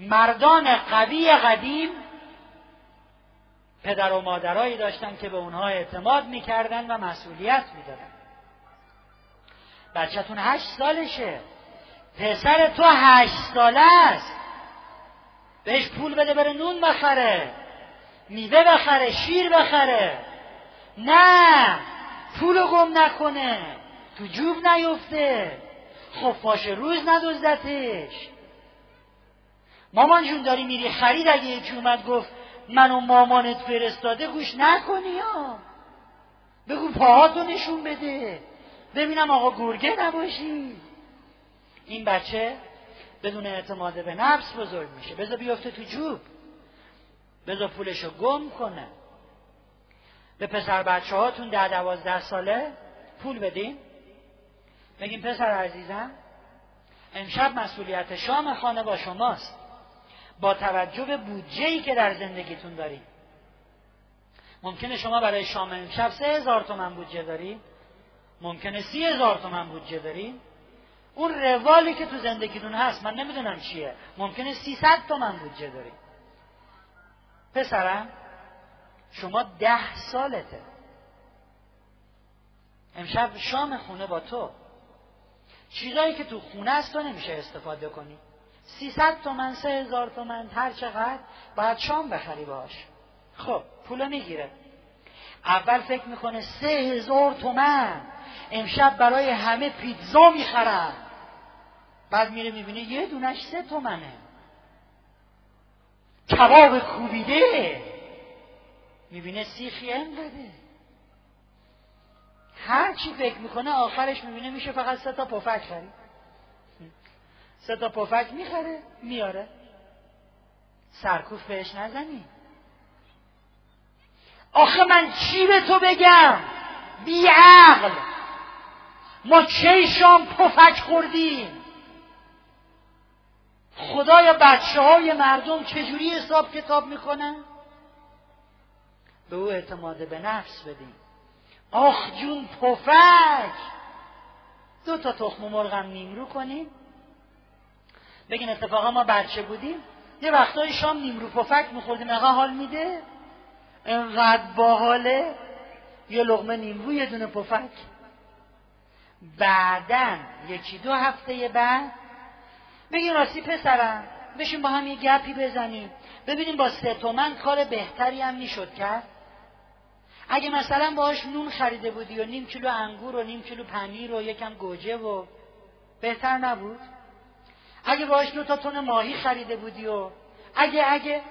مردان قوی قدیم پدر و مادرایی داشتن که به اونها اعتماد می‌کردن و مسئولیت می‌دادن. بچهتون هشت سالشه. پسر تو هشت ساله است. بهش پول بده بره نون بخره میوه بخره شیر بخره. نه پول گم نکنه. تو جوب نیفته. خفاش روز ندزدتش. مامان جون داری میری؟ خرید اگه یکی اومد گفت منو مامانت فرستاده گوش نکنی ها. بگو پاهاتو نشون بده. ببینم آقا گرگه نباشی. این بچه بدون اعتماد به نفس بزرگ میشه. بذار بیفته تو جوب. بذار پولشو گم کنه. به پسر بچه هاتون ده دوازده ساله پول بدین. بگیم پسر عزیزم امشب مسئولیت شام خانه با شماست. با توجه به بودجه که در زندگیتون داریم ممکنه شما برای شام امشب سه هزار تومن بودجه داریم ممکنه سی هزار تومن بودجه داریم اون روالی که تو زندگیتون هست من نمی‌دونم چیه. ممکنه سیصد تومن بودجه داریم پسرم شما ده سالته. امشب شام خونه با تو. چیزایی که تو خونه است تو نمیشه استفاده کنی. سیصد تومن سه هزار تومن هر چقدر باید شام بخری باش. خب پولو می‌گیره. اول فکر می‌کنه سه هزار تومن. امشب برای همه پیتزا می‌خرم. بعد میره می‌بینه یه دونش سه تومنه. کباب کوبیده. می‌بینه سیخی انقدره هر چی فکر می‌کنه آخرش می‌بینه میشه فقط سه تا پفک خرید. سه تا پفک می‌خره میاره سرکوف بهش نزنی. آخه من چی به تو بگم؟ بی عقل ما چه شام پفک خوردیم؟ خدایا بچه های مردم چجوری حساب کتاب می‌کنن؟ به او اعتماد به نفس بدیم. آخ جون پفک! دو تا تخم مرغم نیمرو کنیم. بگین اتفاقا ما بچه بودیم. یه وقتای شام نیمرو پفک میخوردیم اقا حال میده انقدر باحاله. یه لغمه نیمرو یه دونه پفک. بعدا یکی دو هفته بعد بگین راستی پسرم بشین با هم یه گپی بزنیم. ببینیم با سه تومن کار بهتری هم می‌شد کرد. اگه مثلا باهاش نون خریده بودی و نیم کیلو انگور و نیم کیلو پنیر و یکم گوجه و بهتر نبود؟ اگه باهاش دو تا تن ماهی خریده بودی و اگه اگه.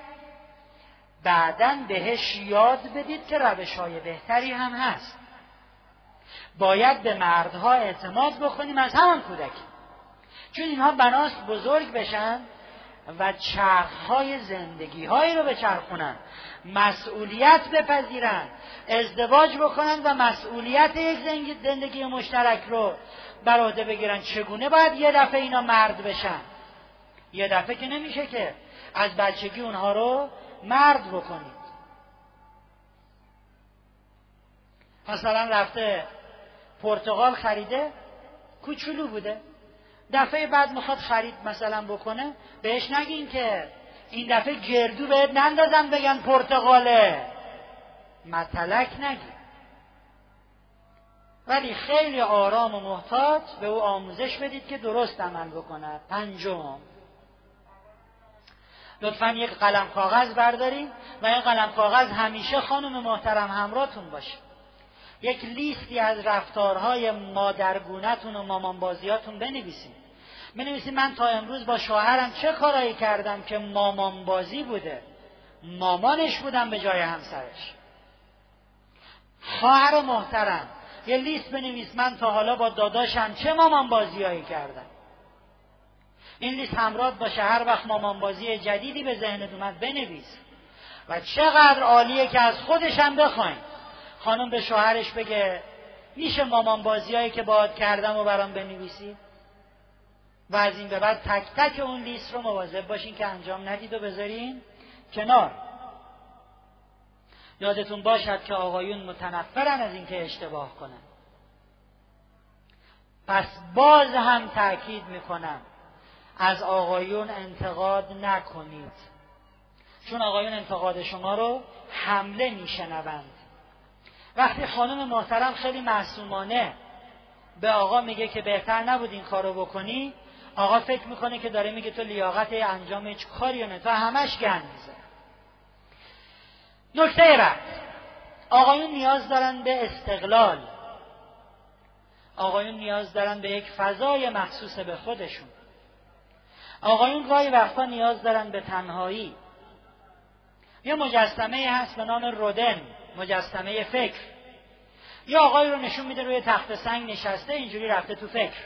بعدا بهش یاد بدید که روش های بهتری هم هست. باید به مردها اعتماد بکنیم از همان کودکی. چون اینها بناست بزرگ بشن و چرخهای زندگی هایی رو بچرخونن. مسئولیت بپذیرن. ازدواج بکنن و مسئولیت یک زندگی مشترک رو بر عهده بگیرن. چگونه باید یه دفعه اینا مرد بشن؟ یه دفعه که نمیشه که از بچگی اونها رو مرد بکنید. مثلا رفته پرتغال خریده کوچولو بوده. دفعه بعد می‌خواد خرید مثلا بکنه بهش نگین که این دفعه گردو بهت نندازن بگن پرتغاله. متلک نگی ولی خیلی آرام و محتاط به او آموزش بدید که درست عمل بکند پنجم. لطفا یک قلم کاغذ بردارید و این قلم کاغذ همیشه خانم محترم همراهتون باشه. یک لیستی از رفتارهای مادرگونتون و مامانبازیاتون بنویسید بنویسید من تا امروز با شوهرم چه کارایی کردم که مامانبازی بوده. مامانش بودم به جای همسرش. خواهر محترم یه لیست بنویس من تا حالا با داداشم چه مامانبازیهایی کردم. این لیست همراه باشه هر وقت مامانبازی جدیدی به ذهنت اومد بنویس. و چقدر عالیه که از خودشم بخواین. خانم به شوهرش بگه میشه مامان بازیایی که باید کردم و برام بنویسی؟ و از این به بعد تک تک اون لیست رو مواظب باشین که انجام ندید و بذارین کنار. یادتون باشد که آقایون متنفرن از اینکه اشتباه کنن. پس باز هم تاکید می‌کنم از آقایون انتقاد نکنید. چون آقایون انتقاد شما رو حمله میشنوند. وقتی خانم محترم خیلی معصومانه به آقا میگه که بهتر نبود این کارو بکنی آقا فکر می‌کنه که داره میگه تو لیاقت انجام هیچ کاری نه تو همش گند میزه نکته بعد آقایون نیاز دارن به استقلال. آقایون نیاز دارن به یک فضای مخصوص به خودشون. آقایون گاهی وقتا نیاز دارن به تنهایی. یه مجسمه هست به نام رودن. مجسمه فکر. یا آقای رو نشون میده روی تخت سنگ نشسته اینجوری رفته تو فکر.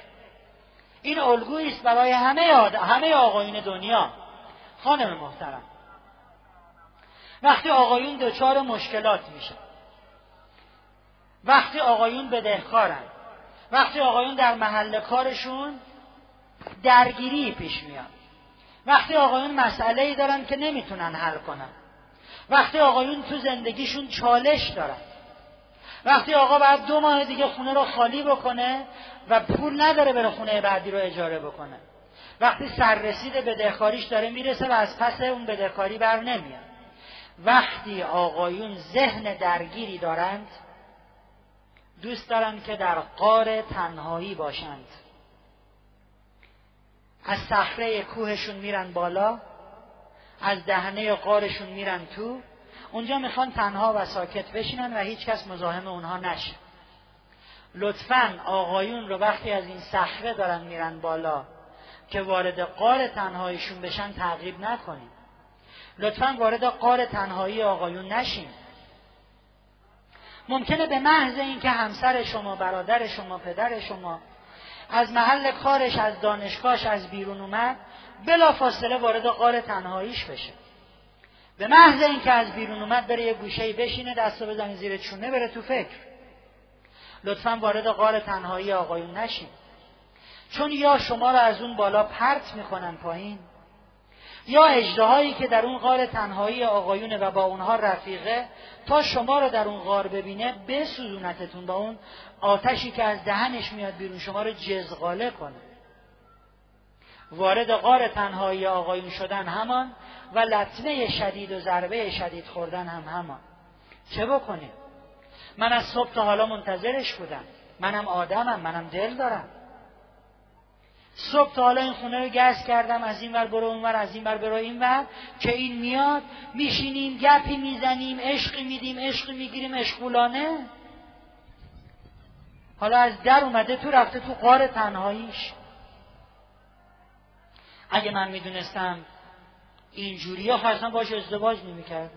این الگویی است برای همه آد... همه آقایون دنیا. خانم محترم. وقتی آقایون دچار مشکلات میشه وقتی آقایون بدهکارن. وقتی آقایون در محل کارشون درگیری پیش میاد. وقتی آقایون مسئله ای دارن که نمی‌تونن حل کنن. وقتی آقایون تو زندگیشون چالش دارن. وقتی آقا بعد دو ماه دیگه خونه رو خالی بکنه و پول نداره بره خونه بعدی رو اجاره بکنه. وقتی سررسید بدهکاریش داره می‌رسه و از پس اون بدهکاری بر نمیاد. وقتی آقایون ذهن درگیری دارند دوست دارند که در قار تنهایی باشند. از صخره کوهشون میرن بالا. از دهنه قارشون میرن تو اونجا می‌خوان تنها و ساکت بشینن و هیچکس مزاحم اونها نشه. لطفا آقایون رو وقتی از این صخره دارن میرن بالا که وارد قار تنهاییشون بشن تعقیب نکنیم لطفا وارد قار تنهایی آقایون نشین. ممکنه به محض اینکه همسر شما برادر شما پدر شما از محل کارش از دانشگاهش از بیرون اومد بلا فاصله وارد قار تنهاییش بشه. به محض اینکه از بیرون اومد بره یه گوشه بشینه دستو بزنه زیر چونه بره تو فکر. لطفا وارد قار تنهایی آقایون نشین. چون یا شما رو از اون بالا پرت می‌کنن پایین یا اجدهایی که در اون غار تنهایی آقایونه و با اونها رفیقه تا شما رو در اون غار ببینه بسوزونتتون با اون آتشی که از دهنش میاد بیرون شما رو جزغاله کنه. وارد غار تنهایی آقایون شدن همان و لطمه شدید و ضربه شدید خوردن هم همان. چه بکنیم؟ من از صبح تا حالا منتظرش بودم. منم آدمم منم دل دارم. صبح تا حالا این خونه رو گز کردم از این ور برو اونور از این ور برو این ور که این میاد میشینیم گپی می‌زنیم عشقی میدیم عشقی می‌گیریم عشقولانه. حالا از در اومده تو رفته تو قار تنهاییش. اگه من می‌دونستم اینجوری ها اصلا باش ازدواج نمی‌کرد.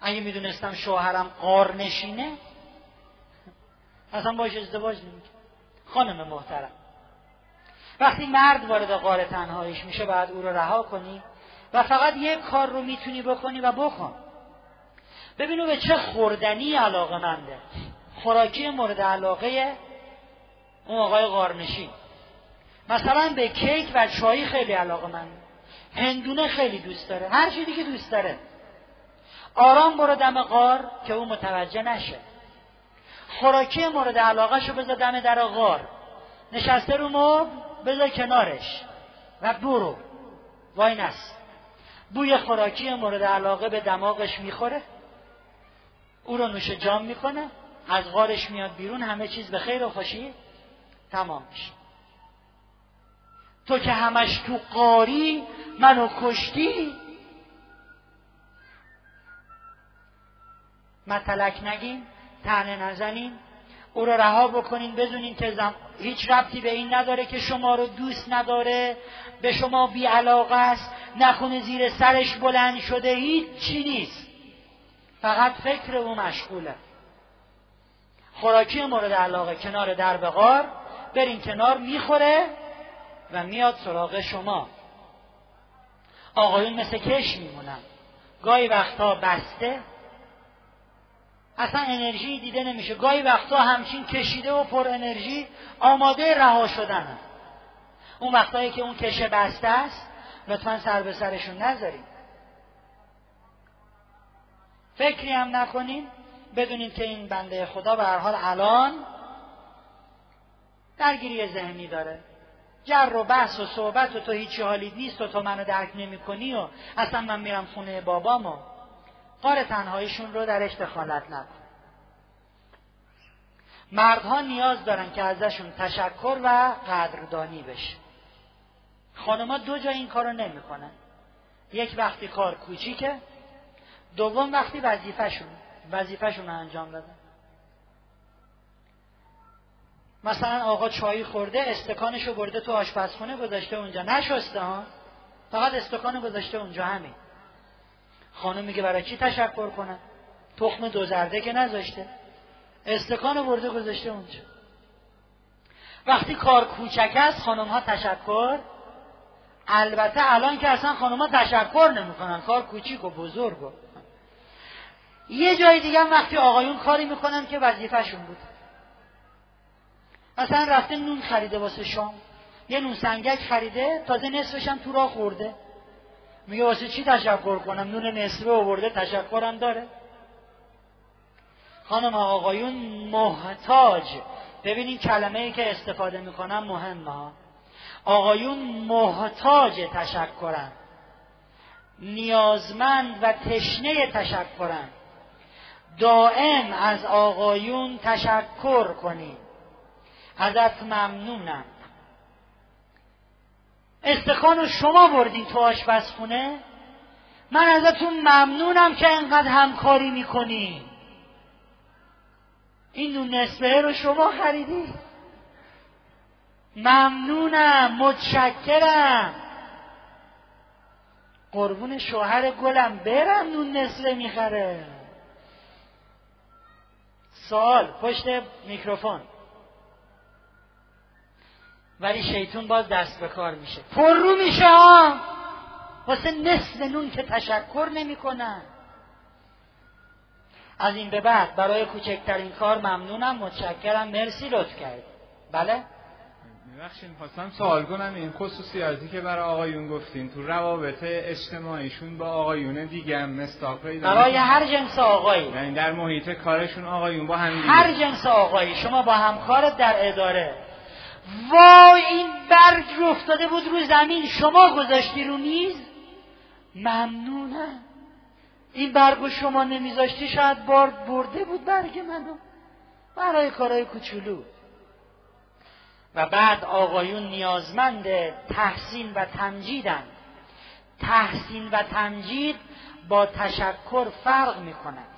اگه می‌دونستم شوهرم قار نشینه اصلا باش ازدواج نمی‌کرد. خانم محترم وقتی مرد وارد قار تنهاییش میشه بعد او رو رها کنی و فقط یک کار رو می‌تونی بکنی و بکن. ببینو به چه خوردنی علاقه منده. خوراکی مورد علاقه اون آقای قارنشین. مثلا به کیک و چای خیلی علاقه من. هندونه خیلی دوست داره. هر چیزی که دوست داره. آرام برو دم غار که او متوجه نشه. خوراکی مورد علاقه شو بذار دم در غار. نشسته رو مبل بذار کنارش. و برو. وای نست بوی خوراکی مورد علاقه به دماغش می‌خوره. او رو نوش جام می‌کنه. از غارش میاد بیرون. همه چیز به خیر و خوشی تمام میشه. تو که همش تو قاری منو کشتی. متلک نگین تنه نزنین. او رو رها بکنین بدونین که زم... هیچ ربطی به این نداره که شما رو دوست نداره به شما بی علاقه است. نکنه زیر سرش بلند شده هیچ چی نیست. فقط فکر او مشغوله. خوراکی مورد علاقه کنار درب غار. برین کنار می‌خوره. و میاد سراغ شما. آقایون مثل کش میمونن. گاهی وقتها بسته اصلا انرژی دیده نمیشه. گاهی وقتا همچین کشیده و پر انرژی آماده رها شدن اون وقتایی که اون کشه بسته است لطفا سر به سرشون نذارید. فکری هم نکنین بدونید که این بنده خدا به هر حال الان درگیری ذهنی داره. جر و بحث و صحبت و تو هیچی حالیت نیست و تو منو درک نمی کنی و اصلا من میرم خونه بابام و قار تنهاییشون رو درش دخالت نکن مردها نیاز دارن که ازشون تشکر و قدردانی بشه. خانمها دو جا این کارو نمی‌کنن. یک وقتی کار کوچیکه دوم وقتی وظیفهشون وظیفهشون رو انجام دادن مثلا آقا چایی خورده استکانشو برده تو آشپزخونه گذاشته اونجا. نشسته ها. فقط استکان گذاشته اونجا همین. خانم میگه برای چی تشکر کنه تخم دو زرده که نذاشته. استکان برده گذاشته اونجا. وقتی کار کوچک است خانم ها تشکر. البته الان که اصلا خانم ها تشکر نمی‌کنن. کار کوچیک و بزرگ و یه جای دیگه وقتی آقایون کاری می‌کنن که وظیفهشون بود. مثلا رفته نون خریده واسه شام. یه نون سنگک خریده تازه نصفش هم تو راه خورده. میگه واسه چی تشکر کنم؟ نون نصفه آورده تشکرم داره. خانم آقایون محتاج. ببینین کلمه ای که استفاده می‌کنم مهمه آقایون محتاج تشکرن. نیازمند و تشنه تشکرن. دائم از آقایون تشکر کنید ازت ممنونم. استخوان شما بردین تو آشپزخونه. من ازتون ممنونم که انقدر همکاری می‌کنی. این نون نصفه رو شما خریدی. ممنونم متشکرم. قربون شوهر گلم برم نون نصفه می‌خره. سوال پشت میکروفون. ولی شیطون باز دست به کار میشه. پر رو میشه ها. واسه نصف نون که تشکر نمی‌کنن. از این به بعد برای کوچکترین کار ممنونم متشکرم. مرسی لطف کرد بله؟ ببخشید خواستم سوال کنم. این خصوصیاتی که برای آقایون گفتین تو روابط اجتماعیشون با آقایون دیگه هم مستاق برای هر جنس آقایی. یعنی در محیط کارشون آقایون با هم دیگه. هر جنس آقایی. شما با همکارت در اداره. وای این برگ افتاده بود رو زمین. شما گذاشتی رو میز؟ ممنونم. این برگ شما نمیذاشتی؟ شاید بار برده بود برگ منو. برای کارهای کوچولو. و بعد آقایون نیازمند تحسین و تمجیدن. تحسین و تمجید با تشکر فرق می‌کند.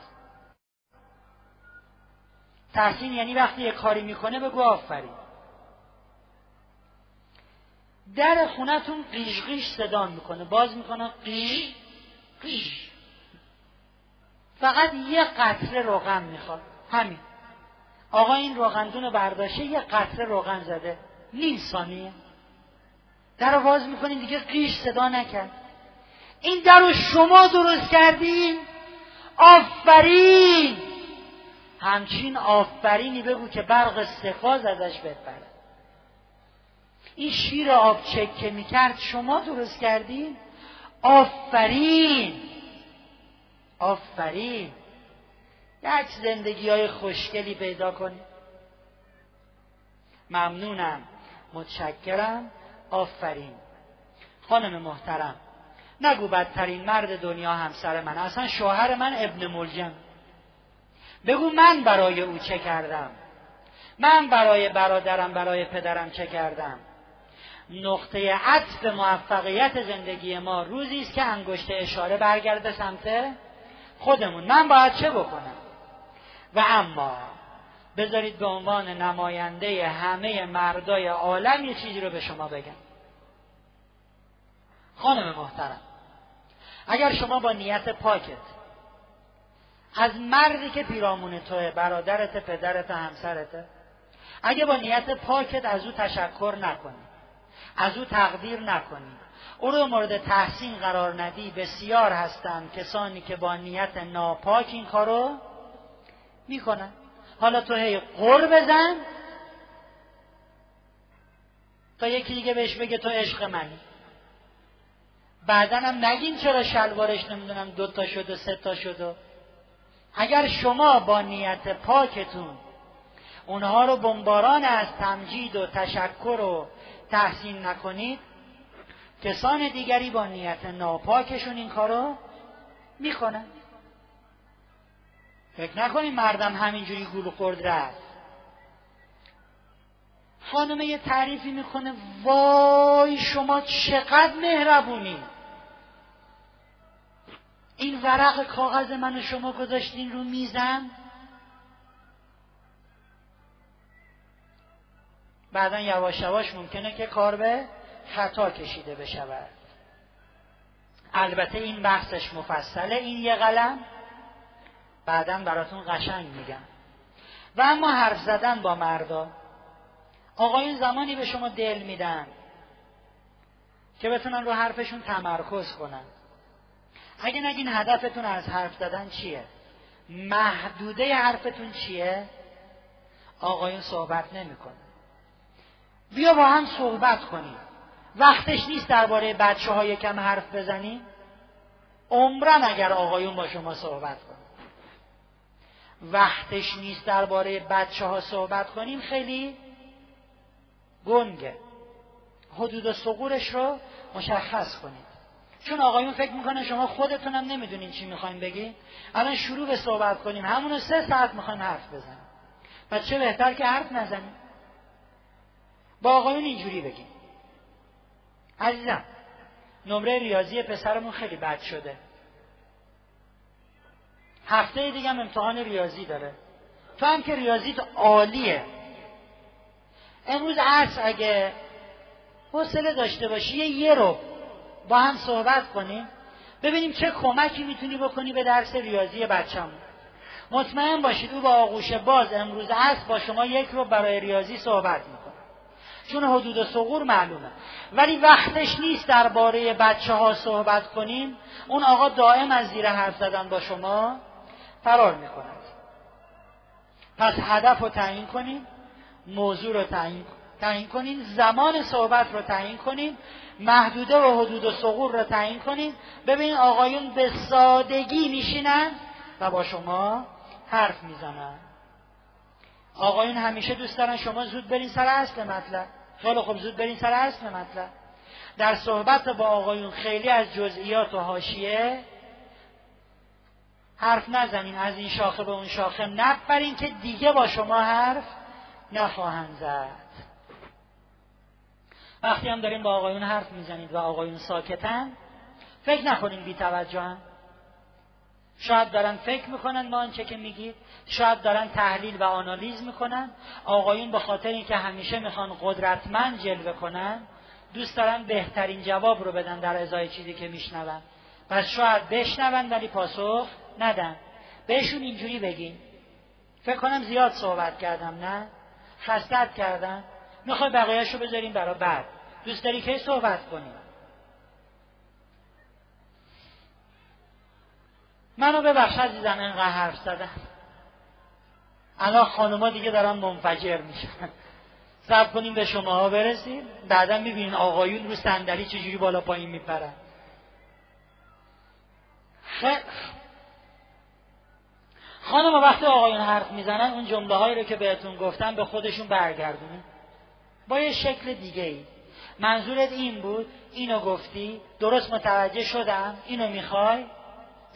تحسین یعنی وقتی یه کاری می‌کنه بگو آفرین. در خونتون قیش قیش صدا می‌کنه. باز می‌کنه قیش قیش. فقط یه قطره روغن می‌خواد. همین. آقا این روغندون برداشته یه قطره روغن زده. نیم ثانیه. در رو باز می‌کنین دیگه قیش صدا نکرد. این در رو شما درست کردین. آفرین! همچین آفرینی بگو که برق سفاز ازش بپره. این شیر آب چکه می‌کرد شما درست کردین؟ آفرین! آفرین! یک زندگی های خوشگلی پیدا کنید ممنونم. متشکرم. آفرین. خانم محترم نگو بدترین مرد دنیا همسر من. اصلا شوهر من ابن ملجم. بگو من برای او چه کردم؟ من برای برادرم برای پدرم چه کردم؟ نقطه عطف موفقیت زندگی ما روزی است که انگشت اشاره برگرده سمت خودمون. من باید چه بکنم؟ و اما بذارید به عنوان نماینده همه مردای عالم یه چیزی رو به شما بگم. خانم محترم اگر شما با نیت پاکت از مردی که پیرامون توه برادرت پدرت همسرته اگه با نیت پاکت از او تشکر نکنی از او تقدیر نکنی. او رو مورد تحسین قرار ندی بسیار هستند کسانی که با نیت ناپاک این کارو می‌کنن. حالا تو هی قر بزن تا یکی دیگه بهش بگه تو عشق منی. بعدا هم نگین چرا شلوارش نمی‌دونم دوتا شد و سه تا شد و اگر شما با نیت پاکتون اونها رو بمباران از تمجید و تشکر و تحسین نکنید کسان دیگری با نیت ناپاکشون این کارو می‌کنن. فکر نکنید مردم همینجوری گول خورد رفت. خانمه یه تعریفی می‌کنه وای شما چقدر مهربونی. این ورق کاغذ من شما گذاشتین رو میزم؟ بعدا یواش یواش ممکنه که کار به خطا کشیده بشود. البته این بحثش مفصله این یه قلم. بعدا براتون قشنگ میگم. و اما حرف زدن با مردا. آقایون زمانی به شما دل میدن که بتونن رو حرفشون تمرکز کنن. اگه نگین هدفتون از حرف زدن چیه؟ محدوده حرفتون چیه؟ آقایون صحبت نمی‌کنه بیا با هم صحبت کنیم. وقتش نیست درباره بچه های کم حرف بزنیم. عمرن اگر آقایون با شما صحبت کنیم وقتش نیست درباره بچه ها صحبت کنیم. خیلی گنگه. حدود و سقورش رو مشخص کنید. چون آقایون فکر می‌کنه شما خودتونم نمی‌دونین چی می‌خوایم بگی الان شروع به صحبت کنیم. همونو سه ساعت می‌خوایم حرف بزنیم. پس چه بهتر که حرف نزنیم. با آقایون اینجوری بگیم. عزیزم نمره ریاضی پسرمون خیلی بد شده. هفته دیگه هم امتحان ریاضی داره. تو هم که ریاضیت عالیه. امروز عصر اگه حوصله داشته باشی یه رو با هم صحبت کنیم. ببینیم چه کمکی می‌تونی بکنی به درس ریاضی بچه‌مون. مطمئن باشید او با آغوش باز امروز عصر با شما یک رو برای ریاضی صحبت می‌کنه. چون حدود و سقور معلومه. ولی وقتش نیست درباره بچه ها صحبت کنیم. اون آقا دائم از زیر حرف زدن با شما فرار می‌کند. پس هدف رو تعیین کنیم موضوع رو تعیین تعیین کنین زمان صحبت رو تعیین کنین محدوده و حدود و سقور رو تعیین کنین ببینید آقایون به سادگی میشینن و با شما حرف می‌زنن. آقایون همیشه دوست دارن شما زود برین سر اصل مطلب. خیلی خوب زود برین سر اصل مطلب. در صحبت با آقایون خیلی از جزئیات و حاشیه حرف نزنین از این شاخه به اون شاخه نپرین که دیگه با شما حرف نخواهند زد. وقتی هم داریم با آقایون حرف می‌زنید و آقایون ساکتن فکر نکنین بی توجه شاید دارن فکر می‌کنن با آنچه که میگید شاید دارن تحلیل و آنالیز می‌کنن. آقایون به خاطر اینکه همیشه می‌خوان قدرتمند جلوه کنن دوست دارن بهترین جواب رو بدن در ازای چیزی که میشنون. پس شاید بشنون ولی پاسخ ندن. بهشون اینجوری بگین. فکر کنم زیاد صحبت کردم نه؟ خستت کردم. می‌خوای بقیهش رو بذاریم برای بعد. دوست داری که صحبت کنیم؟ منو ببخش عزیزم اینقدر حرف زدم. الان خانوما دیگه دارن منفجر میشن. صبر کنیم به شماها برسیم. بعدا می‌بینین آقایون رو صندلی چجوری بالا پایین میپرن. خانم وقتی آقایون حرف می‌زنن اون جمله هایی رو که بهتون گفتم به خودشون برگردونید با یه شکل دیگه ای منظورت این بود اینو گفتی درست متوجه شدم اینو می‌خوای؟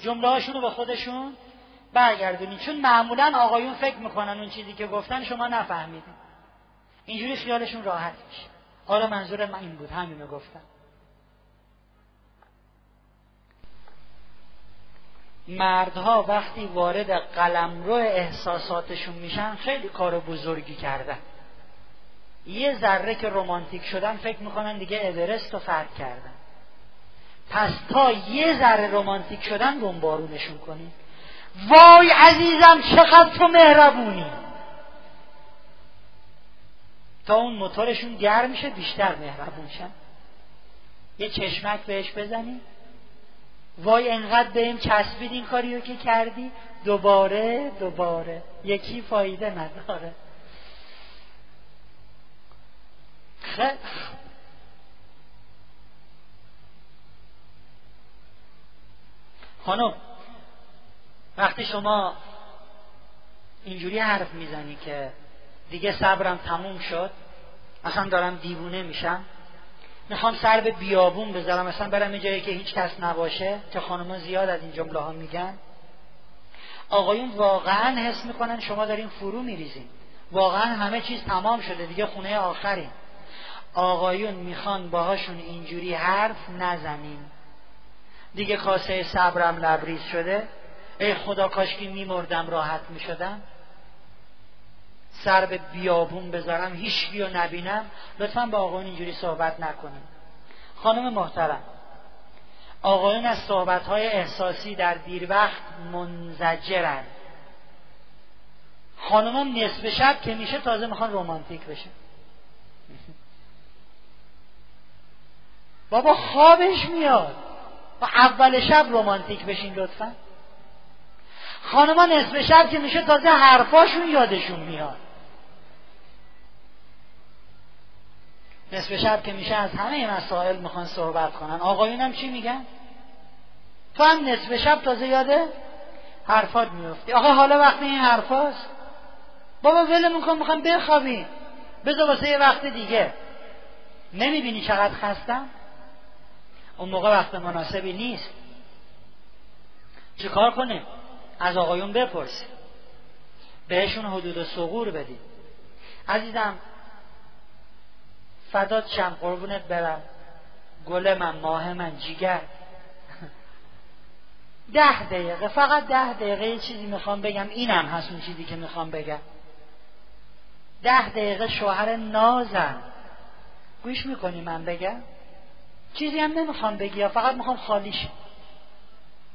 جمله هاشون رو به خودشون برگردونید چون معمولا آقایون فکر می‌کنن اون چیزی که گفتن شما نفهمیدید اینجوری خیالشون راحت میشه. حالا منظور من این بود. همینو گفتم. مردها وقتی وارد قلمرو احساساتشون میشن خیلی کار بزرگی کردن. یه ذره که رومانتیک شدن فکر می‌کنن دیگه اورست رو فتح کردن. پس تا یه ذره رومانتیک شدن بمبارونشون کنید وای عزیزم چقدر تو مهربونی. تا اون موتورشون گرم میشه بیشتر مهربون شن. یه چشمک بهش بزنی. وای انقدر بهم چسبید این کاری رو که کردی. دوباره دوباره. یکی فایده نداره. خیلی خانم وقتی شما اینجوری حرف می‌زنی که دیگه صبرم تموم شد اصلا دارم دیوونه میشم می‌خوام سر به بیابون بذارم مثلا برم جایی که هیچ کس نباشه که خانم زیاد از این جمله ها میگن. آقایون واقعا حس می‌کنن شما دارین فرو میریزین. واقعا همه چیز تمام شده دیگه خونه آخرین. آقایون می‌خوان باهاشون اینجوری حرف نزنیم دیگه کاسه صبرم لبریز شده. ای خدا کاشکی میمردم راحت می‌شدم. سر به بیابون بذارم هیچ رو نبینم. لطفا با آقایون اینجوری صحبت نکنیم. خانم محترم آقایون از صحبتهای احساسی در دیر وقت منزجرن. خانم نصف شب که میشه تازه می‌خوان رومانتیک بشه. بابا خوابش میاد. و اول شب رومانتیک بشین لطفا. خانما نصف شب که میشه تازه حرفاشون یادشون میاد. نصف شب که میشه از همه مسائل می‌خوان صحبت کنن. آقایون هم چی میگن؟ تو هم نصف شب تازه یاده حرفات میفتی. آقا حالا وقتی این حرفاست؟ بابا ول میکن می‌خوام بخوابیم. بذار واسه یه وقت دیگه. نمی‌بینی چقدر خستم؟ اون موقع وقت مناسبی نیست. چه کار کنه از آقایون بپرسیم بهشون حدود سغور بدیم. عزیزم فدات شم قربونت برم. گل من ماه من جیگر. ده دقیقه فقط ده دقیقه. یه چیزی می‌خوام بگم. اینم هست اون چیزی که می‌خوام بگم. ده دقیقه شوهر نازم گوش می‌کنی من بگم؟ چیزی هم نمی‌خوام بگی فقط می‌خوام خالیش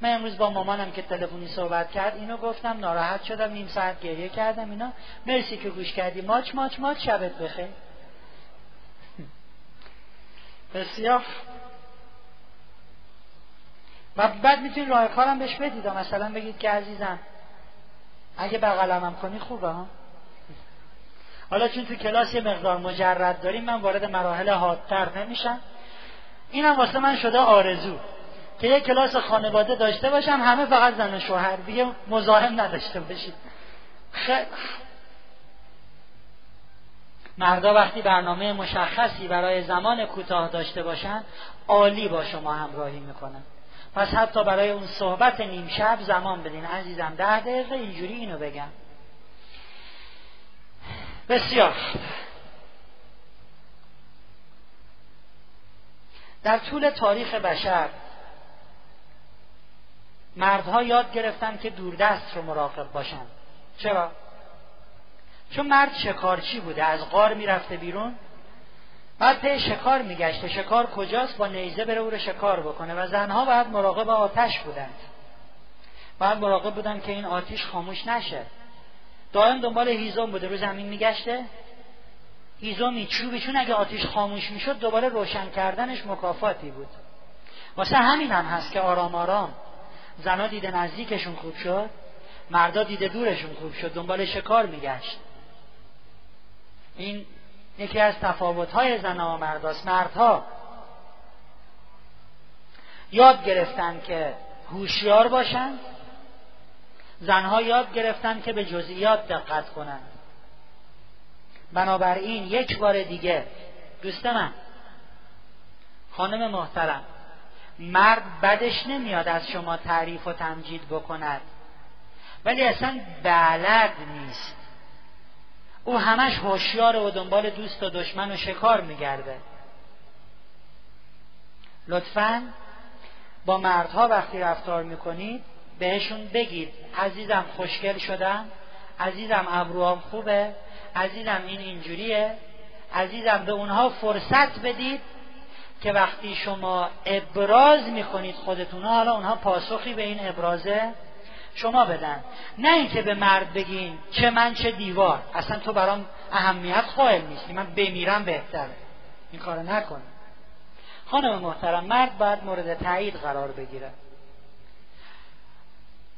من امروز با مامانم که تلفنی صحبت کرد اینو گفتم ناراحت شدم نیم ساعت گریه کردم اینا. مرسی که گوش کردی. ماچ ماچ ماچ شبت بخیر. بسیار. و بعد می‌تونید راه کارم بهش بدید مثلا بگید که عزیزم اگه بغلمم کنی خوبه ها. حالا چون تو کلاس یه مقدار مجرد داریم من وارد مراحل حادتر نمیشم. اینم واسه من شده آرزو که یه کلاس خانواده داشته باشم همه فقط زن و شوهر. دیگه مزاحم نداشته باشید خیلی مردا وقتی برنامه مشخصی برای زمان کوتاه داشته باشن عالی با شما همراهی می‌کنن. پس حتی برای اون صحبت نیم شب زمان بدین. عزیزم ده دقیقه اینجوری اینو بگم. بسیار در طول تاریخ بشر مردها یاد گرفتن که دوردست رو مراقب باشن. چرا؟ چون مرد شکارچی بوده از غار می‌رفته بیرون بعد پی شکار میگشته. شکار کجاست؟ با نیزه بره او رو شکار بکنه و زنها باید مراقب آتش بودند. باید مراقب بودن که این آتیش خاموش نشه. دائم دنبال هیزم بوده. رو زمین میگشته هیزمی چوبی چون اگه آتیش خاموش می‌شد دوباره روشن کردنش مکافاتی بود. واسه همین هم هست که آرام آرام. زنها دیده نزدیکشون خوب شد مردا دیده دورشون خوب شد دنبال شکار میگشت؟ این یکی از تفاوت‌های زنها و مرداست مردها. یاد گرفتن که هوشیار باشند زنها یاد گرفتن که به جزئیات دقت کنند بنابراین یک بار دیگه دوست من خانم محترم مرد بدش نمیاد از شما تعریف و تمجید بکند ولی اصلا بلد نیست. او همش هوشیار و دنبال دوست و دشمن و شکار میگرده. لطفا با مردها وقتی رفتار می‌کنید بهشون بگید عزیزم خوشگل شدم عزیزم ابروام خوبه. عزیزم این اینجوریه. عزیزم به اونها فرصت بدید که وقتی شما ابراز می‌کنید خودتون حالا اونها پاسخی به این ابرازه شما بدن. نه اینکه به مرد بگین چه من چه دیوار. اصلا تو برام اهمیت قائل نیستی. من بمیرم بهتره. این کارو نکن. خانم محترم مرد باید مورد تایید قرار بگیره.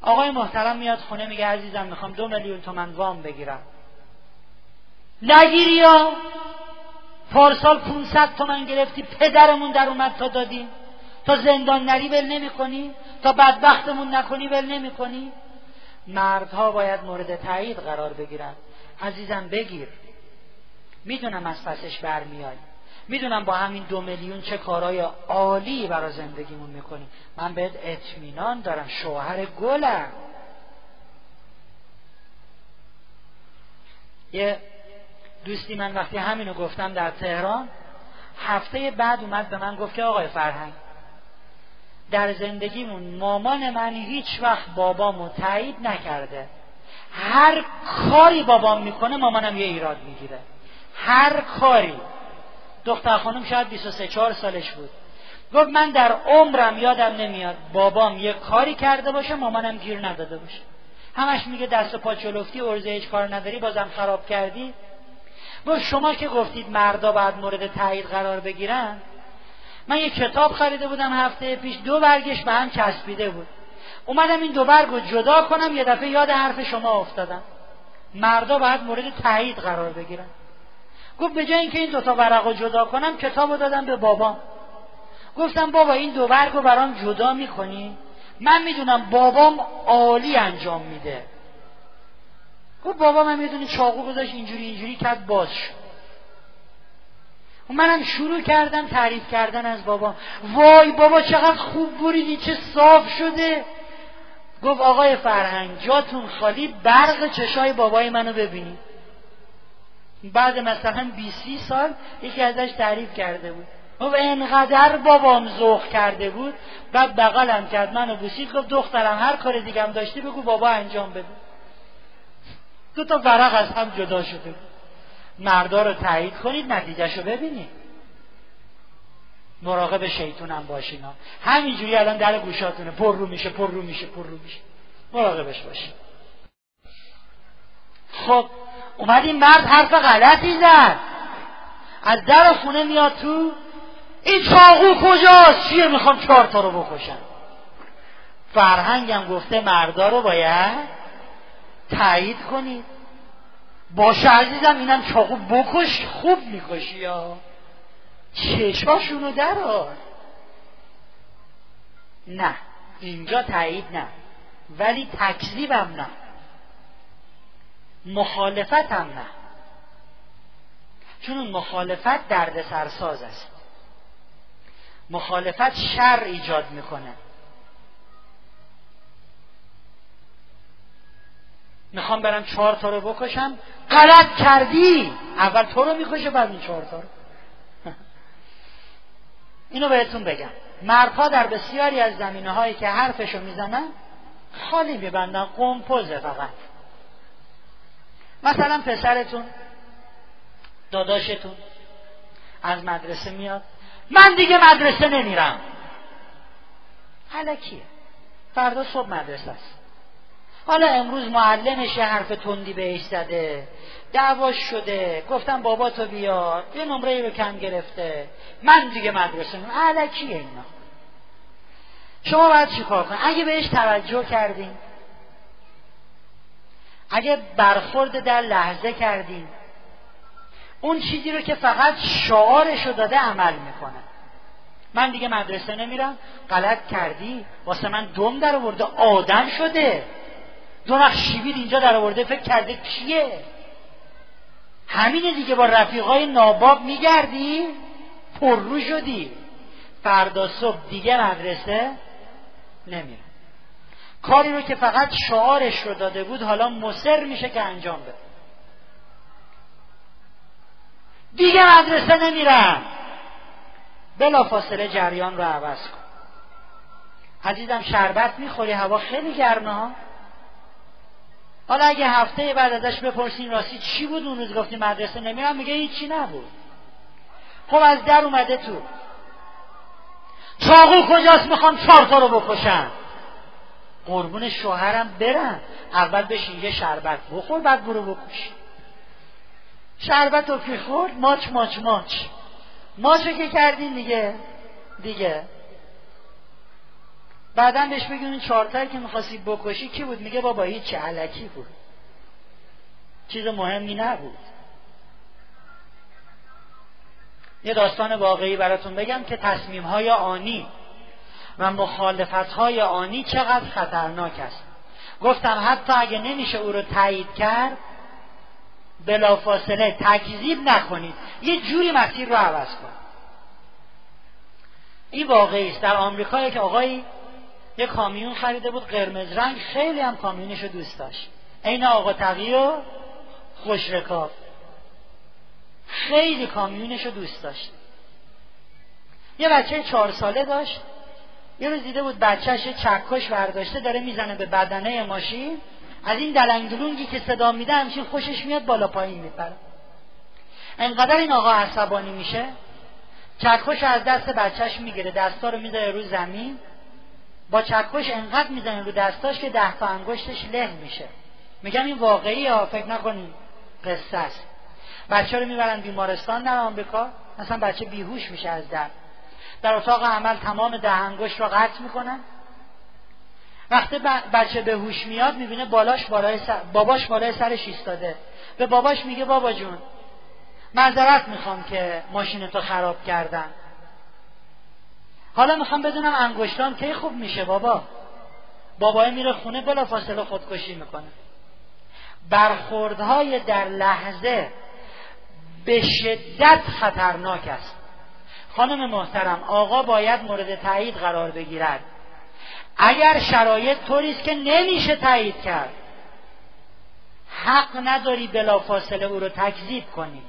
آقای محترم میاد خونه میگه عزیزم می‌خوام دو میلیون تومن وام بگیرم. نگیری یا پارسال 500 تومن گرفتی پدرمون در اومد تا دادیم تا زندان نری ول نمی کنی تا بدبختمون نکنی ول نمی کنی مردها باید مورد تایید قرار بگیرن. عزیزم بگیر. می‌دونم از پسش برمیای می‌دونم با همین دو میلیون چه کارهای عالی برای زندگیمون می‌کنیم من بهت اطمینان دارم شوهر گلم. یه دوستی من وقتی همینو گفتم در تهران هفته بعد اومد به من گفت که آقای فرهنگ در زندگیمون مامان من هیچ وقت بابامو تایید نکرده. هر کاری بابام می‌کنه مامانم یه ایراد می‌گیره. هر کاری. دختر خانم شاید 23 4 سالش بود. گفت من در عمرم یادم نمیاد بابام یه کاری کرده باشه مامانم گیر نداده باشه. همش میگه دست و پا چلفتی ارزه هیچ کار نداری بازم خراب کردی. گفت شما که گفتید مردا باید مورد تایید قرار بگیرن من یه کتاب خریده بودم هفته پیش دو برگش به هم چسبیده بود. اومدم این دو برگ رو جدا کنم یه دفعه یاد حرف شما افتادم. مردا باید مورد تایید قرار بگیرن. گفت به جای اینکه این دوتا ورق رو جدا کنم کتاب رو دادم به بابام گفتم بابا این دو برگ رو برام جدا می‌کنی؟ من می‌دونم بابام عالی انجام میده. گفت بابا من می‌دونی چاقو گذاشت اینجوری اینجوری کرد باز شد. منم شروع کردم تعریف کردن از بابا. وای بابا چقدر خوب بریدی چه صاف شده. گفت آقای فرهنگ جاتون خالی برق چشای بابای منو ببینید بعد مثلا 20 سال یکی ازش تعریف کرده بود. گفت انقدر بابام ذوق کرده بود. بعد بغلم کرد منو بوسید گفت دخترم هر کار دیگه هم داشتی بگو بابا انجام بده. دو تا ورق از هم جدا شده بود. مردا رو تایید کنید نتیجهش رو ببینید. مراقب شیطونم باشین همینجوری الان در گوشاتونه. پر رو میشه پر رو میشه پر رو میشه. مراقبش باشین. خب اومد این مرد حرف غلطی زد. از در خونه میاد تو این چاقو کجاست؟ چیه؟ می‌خوام چهار تا رو بکشم. فرهنگم گفته مردا رو باید تایید کنید. باشه عزیزم اینم چاقو بکش خوب می‌کشی یا. چشاشونو درار نه اینجا تایید نه ولی تکذیبم نه. مخالفتم نه. چون مخالفت درد سرساز است. مخالفت شر ایجاد می‌کنه. می‌خوام برم چهار تا رو بکشم. غلط کردی. اول تو رو می‌کشه بعد این چهار تا رو. اینو بهتون بگم. مردها در بسیاری از زمینه هایی که حرفشو می‌زنن خالی میبندن قمپوزه فقط. مثلا پسرتون داداشتون از مدرسه میاد. من دیگه مدرسه نمیرم. حالا فردا صبح مدرسه است. حالا امروز معلمش حرف تندی بهش زده. دعواش شده. گفتم بابا تو بیار. یه نمره رو کم گرفته. من دیگه مدرسه نمیرم کیه اینا. شما باید چیکار کن اگه بهش توجه کردین اگه برخورد در لحظه کردین اون چیزی رو که فقط شعارش رو داده عمل می‌کنه. من دیگه مدرسه نمیرم. غلط کردی. واسه من دم در آورده. آدم شده. شیبید اینجا در آورده فکر کرده کیه؟ همینه دیگه با رفیقای ناباب میگردی؟ پررو شدی. فردا صبح دیگه مدرسه نمیره کاری رو که فقط شعارش رو داده بود حالا مصر میشه که انجام بده. دیگه مدرسه نمیرم. بلا فاصله جریان رو عوض کن. عزیزم شربت می‌خوری هوا خیلی گرمه ها. حالا اگه هفته بعد ازش بپرسین راستی چی بود اون روز گفتی مدرسه نمیرم؟ میگه هیچی نبود. خب از در اومده تو. چاقو کجاست؟ می‌خوام چهار تا رو بکشم. قربون شوهرم برم. اول بشین یه شربت بخور بعد برو بکش. شربت رو که خورد؟ ماچ ماچ ماچ. ماچ که کردین دیگه دیگه. بعدا بهش بگیم این چارتر که می‌خواستی بکشی کی بود؟ میگه بابا هیچ علکی بود. چیز مهمی نبود. یه داستان واقعی براتون بگم که تصمیم های آنی و مخالفت های آنی چقدر خطرناک است. گفتم حتی اگه نمیشه او رو تایید کرد بلافاصله تکذیب نکنید. یه جوری مسیر رو عوض کنید این واقعی است. در آمریکا که آقایی یه کامیون خریده بود قرمز رنگ خیلی هم کامیونش رو دوست داشت. عین آقا تقی و خوشرکاب خیلی کامیونش رو دوست داشت. یه بچه چهار ساله داشت. یه روز دیده بود بچهش چکش برداشته داره می‌زنه به بدنه ماشین. از این دلنگلونگی که صدا میده همچین خوشش میاد بالا پایین میپره. انقدر این آقا عصبانی میشه. چکش از دست بچهش می‌گیره دستا رو می‌ذاره رو زمین. با چکش انقدر می‌زنه رو دستاش که ده تا انگشتش له میشه. میگم این واقعی ها فکر نکنین قصه است. بچه رو می‌برن بیمارستان در آمریکا مثلا بچه بیهوش میشه از درد در اتاق عمل تمام ده انگشت رو قطع می‌کنن. وقتی بچه به هوش میاد می‌بینه بالاش بالای سر... باباش بالای سرش ایستاده. به باباش میگه بابا جون معذرت می‌خوام که ماشین تو خراب کردن حالا می‌خوام بدونم انگشتام کی خوب میشه بابا؟ بابای میره خونه بلا فاصله خودکشی می‌کنه. برخوردهای در لحظه به شدت خطرناک است. خانم محترم آقا باید مورد تایید قرار بگیرد. اگر شرایط طوری است که نمیشه تایید کرد. حق نداری بلافاصله او رو تکذیب کنی.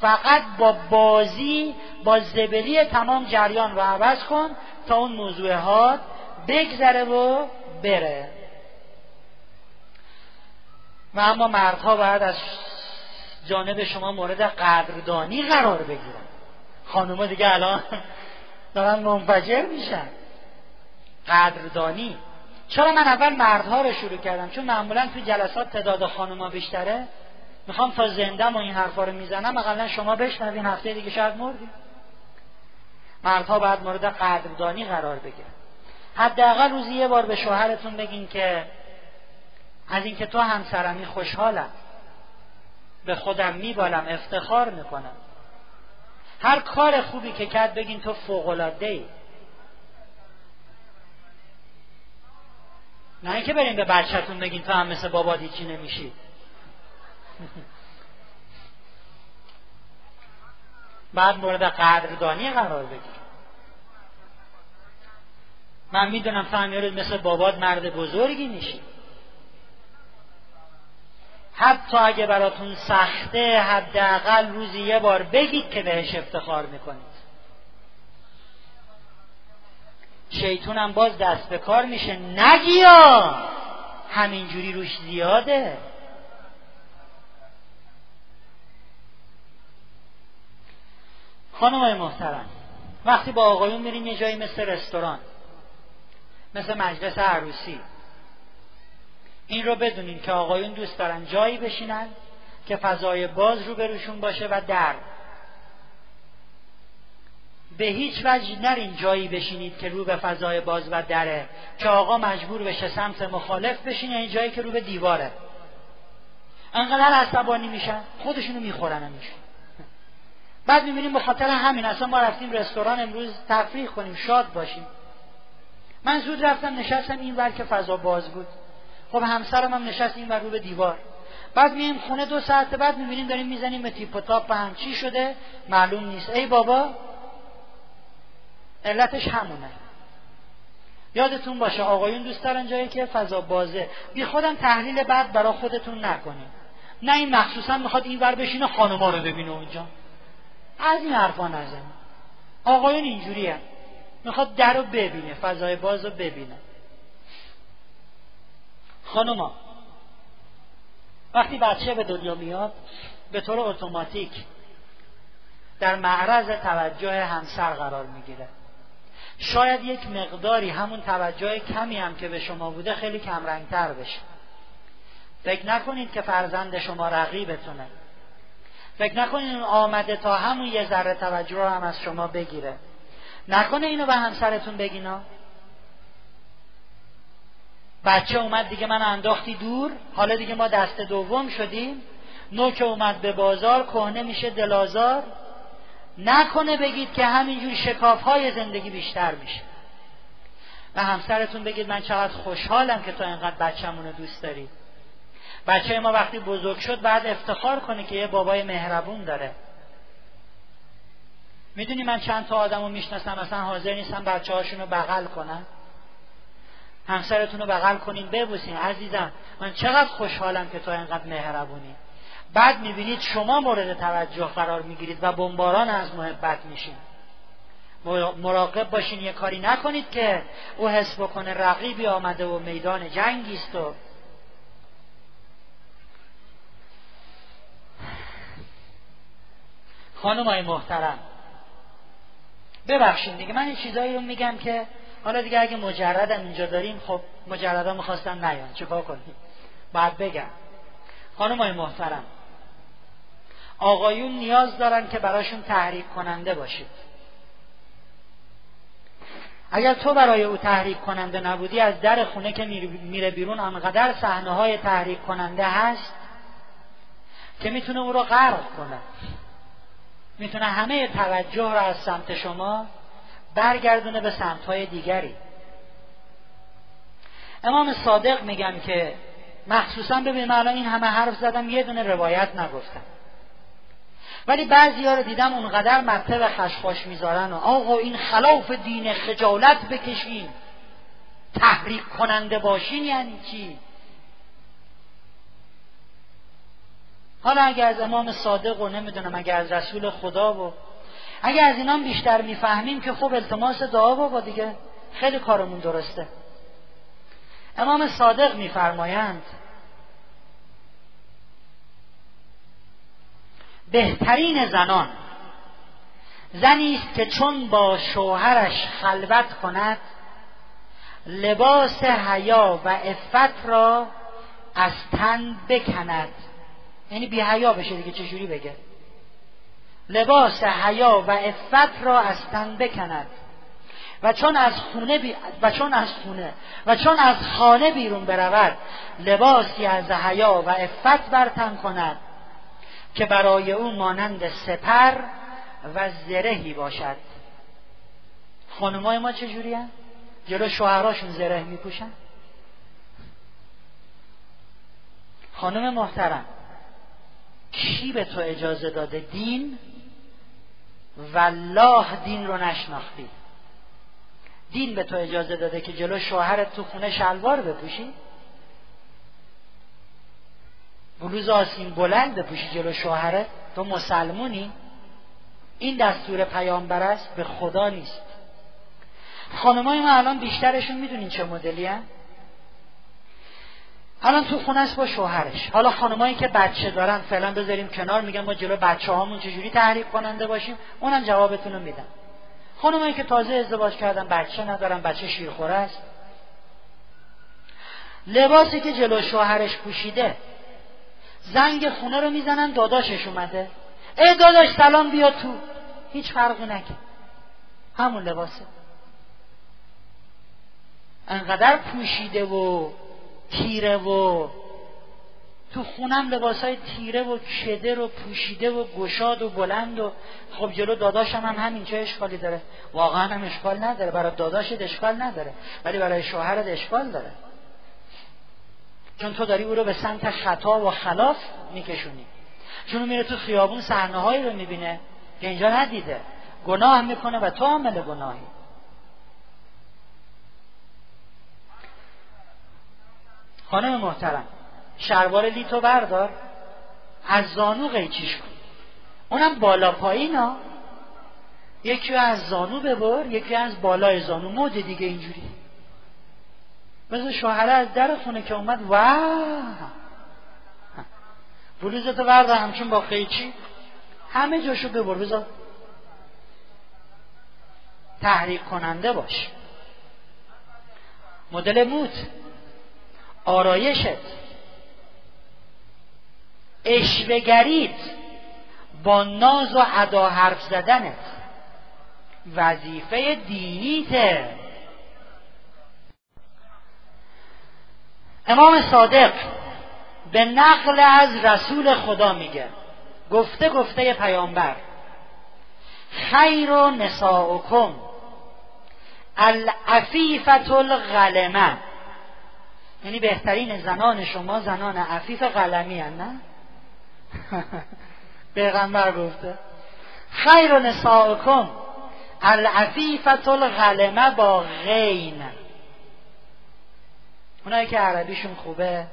فقط با بازی با زبلی تمام جریان رو عوض کن تا اون موضوعات بگذره و بره. و اما مردها باید از جانب شما مورد قدردانی قرار بگیرن. خانوما دیگه الان دارن منفجر میشن. قدردانی. چرا من اول مردها رو شروع کردم؟ چون معمولا تو جلسات تعداد خانوما بیشتره. می‌خوام تا زندم و این حرفا رو می‌زنم اقلا شما بشنوین هفته دیگه شاید مردیم. مردها باید مورد قدردانی قرار بگیرن. حداقل روزی یه بار به شوهرتون بگین که از اینکه تو همسرمی خوشحالم به خودم میبالم افتخار می‌کنم. هر کار خوبی که کرد بگین تو فوقلاده ای نه اینکه بریم به بچهتون بگین تو هم مثل بابا دیچی نمیشی. بعد مورد قدردانی قرار بگیر من می‌دونم تو هم مثل بابات مرد بزرگی میشی. حتی اگه براتون سخته حداقل روزی یه بار بگید که بهش افتخار می‌کنید. شیطون هم باز دست به کار میشه. نگیا! همینجوری روش زیاده. خانم محترم وقتی با آقایون میریم یه جایی مثل رستوران مثل مجلس عروسی این رو بدونین که آقایون دوست دارن جایی بشینن که فضای باز رو بروشون باشه و در به هیچ وجه نرین جایی بشینید که رو به فضای باز و دره که آقا مجبور بشه سمت مخالف بشینه این جایی که رو به دیواره. انقدر عصبانی میشن خودشونو می‌خورن میشن بعد می‌بینیم به خاطر همین اصلا ما رفتیم رستوران امروز تفریح کنیم شاد باشیم. من زود رفتم نشستم این ور که فضا باز بود. خب همسرم هم نشست این رو به دیوار. بعد میایم خونه دو ساعت بعد می‌بینیم داریم می‌زنیم به تیپ و تاپ هم چی شده معلوم نیست. ای بابا علتش همونه. یادتون باشه آقایون دوست دارن جایی که فضا بازه. بی خودم تحلیل بعد برا خودتون نکنیم نه این مخصوصا می‌خواد این ور بشینه خانوما رو ببینه اونجا. از این حرفا نزن آقایون اینجوری می‌خواد در رو ببینه فضای باز رو ببینه. خانوما وقتی بچه به دنیا میاد به طور اتوماتیک در معرض توجه همسر قرار می‌گیره. شاید یک مقداری همون توجه کمی هم که به شما بوده خیلی کمرنگتر بشه. فکر نکنید که فرزند شما رقیبتونه. فکر نکنید اون آمده تا همون یه ذره توجه رو هم از شما بگیره. نکنه اینو به همسرتون بگینا. بچه اومد دیگه من انداختی دور حالا دیگه ما دست دوم شدیم. نوک اومد به بازار کهنه میشه دلازار. نکنه بگید که همینجور شکاف های زندگی بیشتر میشه. و همسرتون بگید من چقدر خوشحالم که تو اینقدر بچه‌مون رو دوست داری. بچه ما وقتی بزرگ شد بعد افتخار کنه که یه بابای مهربون داره. می‌دونی من چند تا آدم رو می‌شناسم اصلا حاضر نیستم بچه هاشون رو بغل کنن. همسرتون رو بغل کنین ببوسین. عزیزم من چقدر خوشحالم که تو اینقدر مهربونی. بعد می‌بینید شما مورد توجه قرار می‌گیرید و بمباران از محبت میشین. مراقب باشین یه کاری نکنید که او حس بکنه رقیبی آمده و میدان جنگی است و خانم های محترم. ببخشید دیگه من این چیزایی رو میگم که حالا دیگه اگه مجردم اینجا داریم خب مجردا می‌خواستم نیان. چیکار کنیم؟ بعد بگم. خانم های محترم آقایون نیاز دارن که براشون تحریک کننده باشید. اگر تو برای او تحریک کننده نبودی از در خونه که میره بیرون انقدر صحنه های تحریک کننده هست که می‌تونه او رو غرق کنه. می‌تونه همه توجه رو از سمت شما برگردونه به سمتهای دیگری. امام صادق میگن که مخصوصا ببینیم الان این همه حرف زدم یه دونه روایت نگفتم. ولی بعضی ها رو دیدم اونقدر مرتب خشخاش می‌ذارن و آقا این خلاف دین خجالت بکشین. تحریک کننده باشین یعنی چی؟ حالا اگر از امام صادق و نمی‌دونم اگر از رسول خدا و اگر از اینام بیشتر می‌فهمیم که خب التماس دعا بابا دیگه. خیلی کارمون درسته. امام صادق میفرمایند بهترین زنان زنی است که چون با شوهرش خلوت کند لباس حیا و عفت را از تن بکند. یعنی بی حیا بشه دیگه چجوری بگه؟ لباس حیا و عفت را از تن بکند. و چون از خونه بی... و چون از خونه و چون از خانه بیرون برود لباسی از حیا و عفت بر تن کند که برای او مانند سپر و زرهی باشد. خانمای ما چجوری هم؟ جلو شوهراشون زره میپوشن؟ خانم محترم کی به تو اجازه داده دین؟ والله دین رو نشناختی. دین به تو اجازه داده که جلو شوهرت تو خونه شلوار بپوشی؟ بلوز آسین بلند بپوشی جلو شوهرت؟ تو مسلمونی؟ این دستور پیامبر است؟ به خدا نیست. خانمای ما الان بیشترشون می‌دونین چه مدلی هم؟ الان تو است با شوهرش. حالا خانمایی که بچه دارن فعلا بذاریم کنار میگن ما جلو بچه هامون چجوری تحریک کننده باشیم؟ اونم جوابتون رو میدن. خانمایی که تازه ازدواج کردن بچه ندارن بچه شیرخوره است. لباسی که جلو شوهرش پوشیده زنگ خونه رو می‌زنن داداشش اومده. ای داداش سلام بیا تو. هیچ فرقی نکن. همون لباسه. انقدر پوشیده و تیره و تو خونم لباس های تیره و کده و پوشیده و گشاد و بلند و خب جلو داداشم هم همین چه اشکالی داره؟ واقعا هم اشکال نداره. برای داداشت اشکال نداره. ولی برای شوهرت اشکال داره. چون تو داری او رو به سمت خطا و خلاف میکشونی. چون میره تو خیابون صحنه هایی رو می‌بینه. که اینجا ندیده. گناه می‌کنه و تو عامل گناهی. خانم محترم شلوار لیتو بردار از زانو قیچیش کن. اونم بالا پایین ها یکی از زانو ببر یکی از بالای زانو. مود دیگه اینجوری. مثل شوهره از در خونه که اومد و بلوزتو بردار همچون با قیچی. همه جاشو ببر بذار. تحریک کننده باش. مدل موت. آرایشت. اشوگرید با ناز و ادا حرف زدنت. وظیفه دینیته امام صادق به نقل از رسول خدا میگه گفته گفته پیامبر خیر و نساؤکم العفیفت الغلمه یعنی بهترین زنان شما زنان عفیف قلمی هن نه؟ پیغمبر گفته خیر نسائکم العفیفت الغلمه با غین. اونایی که عربیشون خوبه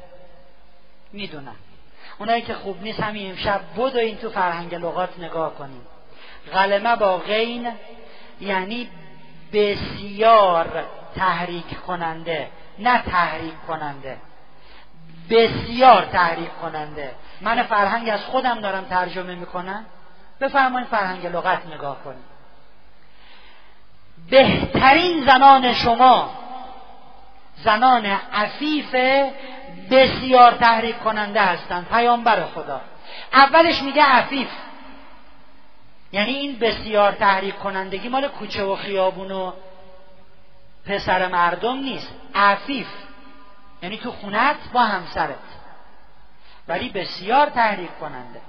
می‌دونن. اونایی که خوب نیست همین امشب بود و این تو فرهنگ لغات نگاه کنیم. غلمه با غین یعنی بسیار تحریک کننده. نه تحریک کننده. بسیار تحریک کننده. من فرهنگ از خودم دارم ترجمه می‌کنم. بفرمایید فرهنگ لغت نگاه کنید. بهترین زنان شما زنان عفیف بسیار تحریک کننده هستند. پیامبر خدا. اولش میگه عفیف. یعنی این بسیار تحریک کنندگی مال کوچه و خیابون و پسر مردم نیست. عفیف. یعنی تو خونت با همسرت. ولی بسیار تحریک کننده.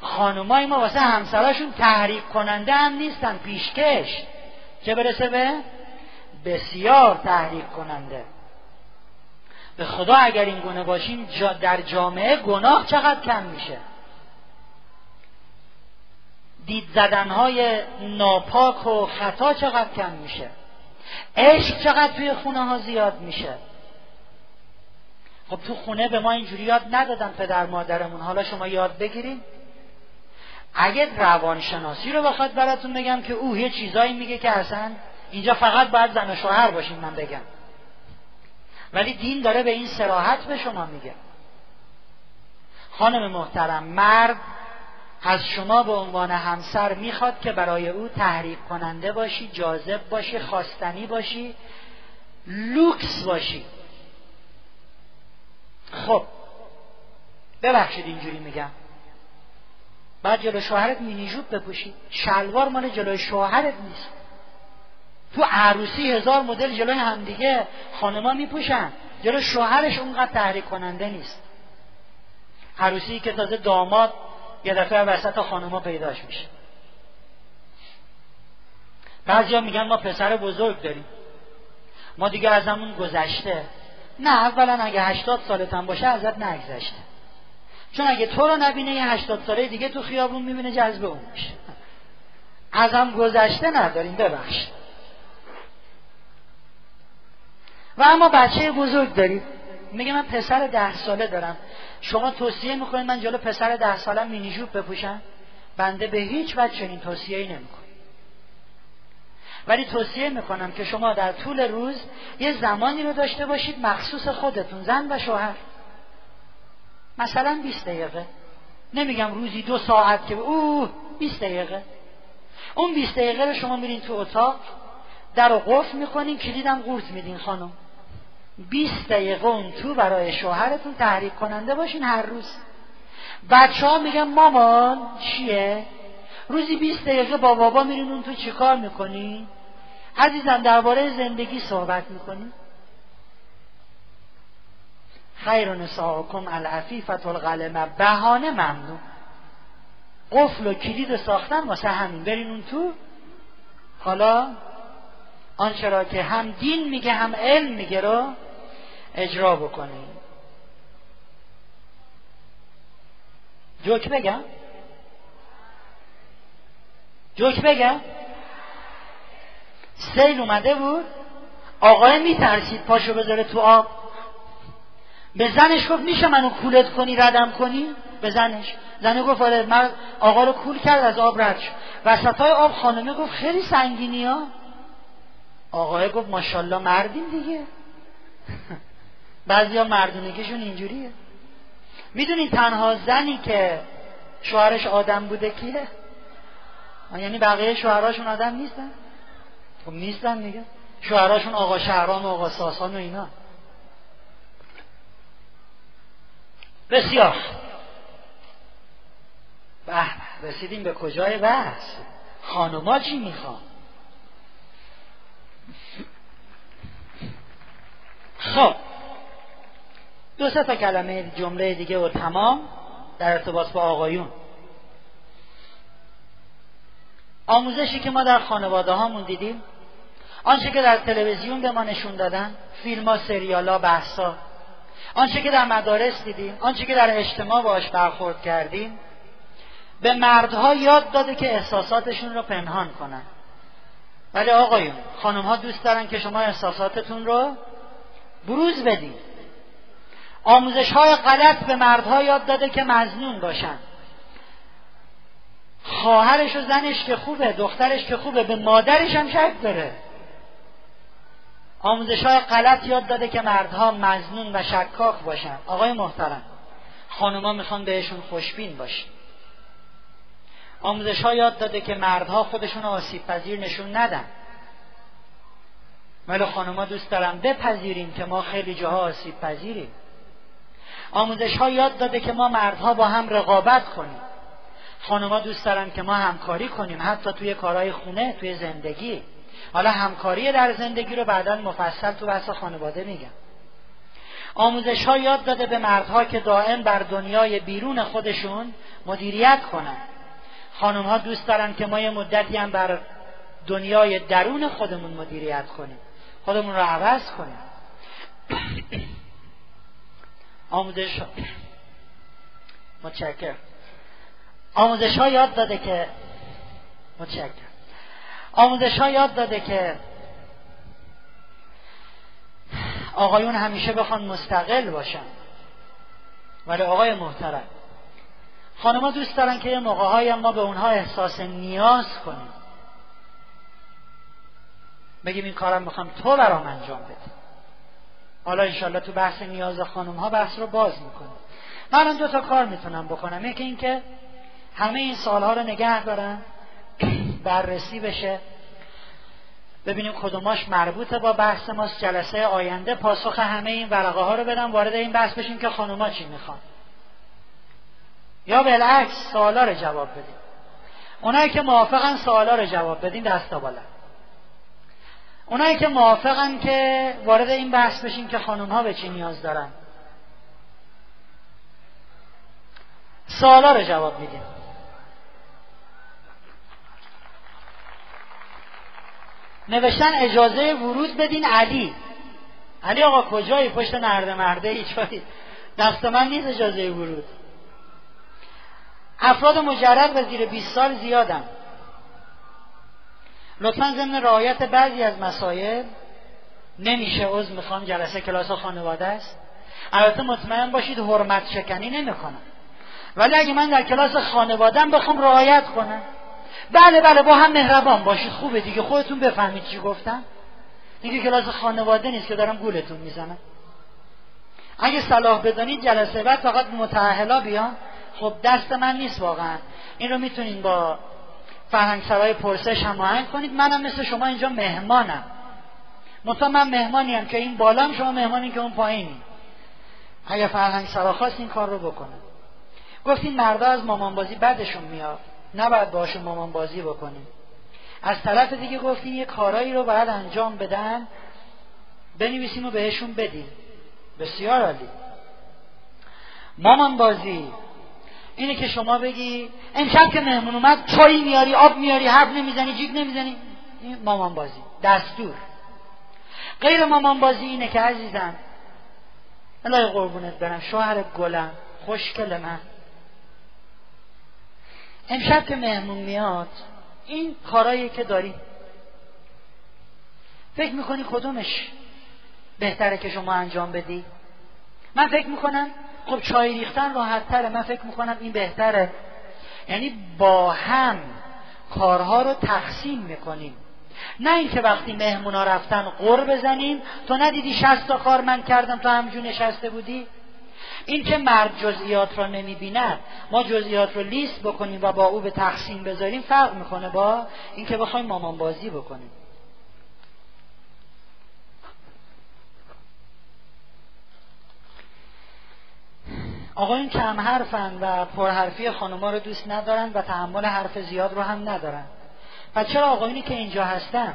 خانمای ما واسه همسراشون تحریک کننده هم نیستن. پیشکش. چه برسه به؟ بسیار تحریک کننده. به خدا اگر این گونه باشیم در جامعه گناه چقدر کم میشه؟ دید زدنهای ناپاک و خطا چقدر کم میشه؟ عشق چقدر توی خونه ها زیاد میشه. خب تو خونه به ما اینجوری یاد ندادن پدر مادرمون. حالا شما یاد بگیریم اگه روانشناسی رو بخواد براتون بگم که او یه چیزایی میگه که اصلا اینجا فقط باید زن و شوهر باشیم من بگم. ولی دین داره به این سراحت به شما میگه. خانم محترم مرد از شما به عنوان همسر می‌خواد که برای او تحریک کننده باشی جاذب باشی خواستنی باشی لوکس باشی. خب ببخشید اینجوری میگم. بعد جلو شوهرت مینیجوب بپوشی. شلوار مال جلوی شوهرت نیست. تو عروسی هزار مدل جلوی همدیگه خانما میپوشن. جلو شوهرش اونقدر تحریک کننده نیست. عروسی که تازه داماد یه دفعه وسط خانما پیداش میشه. بعضیا میگن ما پسر بزرگ داریم. ما دیگه از همون گذشته. نه اولا اگه هشتاد سالتم باشه ازت نگذشته. چون اگه تو رو نبینه یه هشتاد ساله دیگه تو خیابون می‌بینه جذب اون میشه. ازم گذشته نداریم ببخش. و اما بچه بزرگ داریم. میگه من پسر ده ساله دارم. شما توصیه می‌کنید من جلو پسر ده سالم مینیجوب بپوشم؟ بنده به هیچ وجه چنین توصیه ای نمی‌کنم. ولی توصیه می‌کنم که شما در طول روز یه زمانی رو داشته باشید مخصوص خودتون زن و شوهر. مثلا 20 دقیقه. نمیگم روزی دو ساعت که اوه 20 دقیقه. اون 20 دقیقه رو شما میرین تو اتاق در رو قفل می‌کنین کلیدم قورت میدین خانم. 20 دقیقه اون تو برای شوهرتون تحریک کننده باشین هر روز. بچه ها میگن مامان چیه؟ روزی 20 دقیقه با بابا میرین اون تو چیکار می‌کنی؟ عزیزم درباره زندگی صحبت می‌کنی؟ خیر نساءکم العفیفت الغلمه بهانه ممنوع قفل و کلید ساختن واسه همین. برین اون تو. حالا آنچه را که هم دین میگه هم علم میگه رو اجرا بکنیم جوک بگم؟ جوک بگم؟ سیل اومده بود. آقای میترسید پاشو بذاره تو آب. به زنش گفت میشه منو کولت کنی ردم کنی؟ به زنش. زنه گفت آره من آقا رو کول کرد از آب رد شد. وسط های آب خانمه گفت خیلی سنگینی ها. آقای گفت ماشاءالله مردیم دیگه. بعضی ها مردونگیشون اینجوریه. می‌دونین تنها زنی که شوهرش آدم بوده کیه؟ یعنی بقیه شوهراشون آدم نیستن؟ خب نیستن دیگه. شوهراشون آقا شهران و آقا ساسان و اینا. بسیار. به رسیدیم به کجای بحث؟ خانوما چی می‌خوان؟ خب. دو سه تا کلمه جمله دیگه و تمام در ارتباط با آقایون. آموزشی که ما در خانواده هامون دیدیم آنچه که در تلویزیون به ما نشون دادن فیلم ها سریال ها بحث ها. آنچه که در مدارس دیدیم آنچه که در اجتماع باش برخورد کردیم به مردها یاد داده که احساساتشون رو پنهان کنن. ولی آقایون خانم ها دوست دارن که شما احساساتتون رو بروز بدید آموزش های غلط به مردها یاد داده که مزنون باشن. خواهرش و زنش که خوبه دخترش که خوبه به مادرش هم شک داره آموزش های غلط یاد داده که مردها مزنون و شکاک باشن. آقای محترم خانوما می‌خوان بهشون خوشبین باشن. آموزش ها یاد داده که مردها خودشون آسیب پذیر نشون ندن. ولی خانوما دوست دارن بپذیریم که ما خیلی جاها آسیب پذیریم. آموزش ها یاد داده که ما مردها با هم رقابت کنیم. خانوما دوست دارن که ما همکاری کنیم حتی توی کارهای خونه توی زندگی. حالا همکاری در زندگی رو بعدا مفصل تو بحث خانواده میگم. آموزش ها یاد داده به مردها که دائم بر دنیای بیرون خودشون مدیریت کنن. خانم ها دوست دارن که ما یه مدتی هم بر دنیای درون خودمون مدیریت کنیم. خودمون رو عوض کنیم. آموزش متشکر آموزش ها یاد داده که متشکر آموزش ها یاد داده که آقایون همیشه بخوان مستقل باشن. ولی آقای محترم خانمها دوست دارن که یه موقع ما به اونها احساس نیاز کنیم. بگیم این کارم می‌خوام تو برام انجام بده حالا انشالله تو بحث نیاز خانم ها بحث رو باز می‌کنیم. من دو تا کار می‌تونم بکنم. یکی اینکه همه این سالها رو نگه دارم. بررسی بشه. ببینیم کدوماش مربوط با بحث ماست. جلسه آینده پاسخ همه این ورقه ها رو بدم. وارد این بحث بشیم که خانوما چی می‌خوان. یا بالعکس سوالا رو جواب بدیم. اونایی که موافقن سوالا رو جواب بدین دستا بالا. اونایی که موافقن که وارد این بحث بشیم که خانوم ها به چی نیاز دارن. سوالا رو جواب میدیم. نوشتن اجازه ورود بدین علی. علی آقا کجایی؟ پشت نرده مرده ای دست من نیست اجازه ورود. افراد مجرد و زیر 20 سال زیادن. لطفا ضمن رعایت بعضی از مسائل نمیشه عضو می‌خوام جلسه کلاس خانواده است. البته مطمئن باشید حرمت شکنی نمی‌کنم. ولی اگه من در کلاس خانوادم بخوام رعایت کنم. بله بله با هم مهربان باشید. خوبه دیگه خودتون بفهمید چی گفتم. دیگه کلاس خانواده نیست که دارم گولتون می‌زنم. اگه صلاح بدانید جلسه بعد فقط متعهلا بیان خب دست من نیست واقعا. این رو می‌تونین با فرهنگ سرای پرسش هماهنگ کنید. منم مثل شما اینجا مهمانم. مثلا من مهمانی هم که این بالام شما مهمانی که اون پایینی اگه فرهنگ سرا خواست این کار رو بکنه. گفتین مردا از مامانبازی بدشون میاد. نباید باشون مامانبازی بکنیم. از طرف دیگه گفتین یه کارایی رو باید انجام بدن. بنویسیم و بهشون بدیم. بسیار عالی. مامان بازی اینه که شما بگی امشب که مهمون اومد چایی میاری آب میاری حرف نمی‌زنی جیب نمی‌زنی. این مامان بازی دستور. غیر مامان بازی اینه که عزیزم الهی قربونت برم شوهر گلم خوشکل من. امشب که مهمون میاد این کارایی که داری. فکر می‌کنی کدومش بهتره که شما انجام بدی؟ من فکر می‌کنم خب چای ریختن راحت تره. من فکر می‌کنم این بهتره. یعنی با هم کارها رو تقسیم می‌کنیم. نه اینکه وقتی مهمونا رفتن قر بزنیم تو ندیدی شست تا کار من کردم تو همجور نشسته بودی؟ این که مرد جزئیات را نمی‌بیند. ما جزئیات رو لیست بکنیم و با او به تقسیم بذاریم فرق می‌کنه با اینکه بخوایم مامان بازی بکنیم. آقایون کم حرفن و پرحرفی خانوما رو دوست ندارن و تحمل حرف زیاد رو هم ندارن. و چرا آقایونی که اینجا هستن؟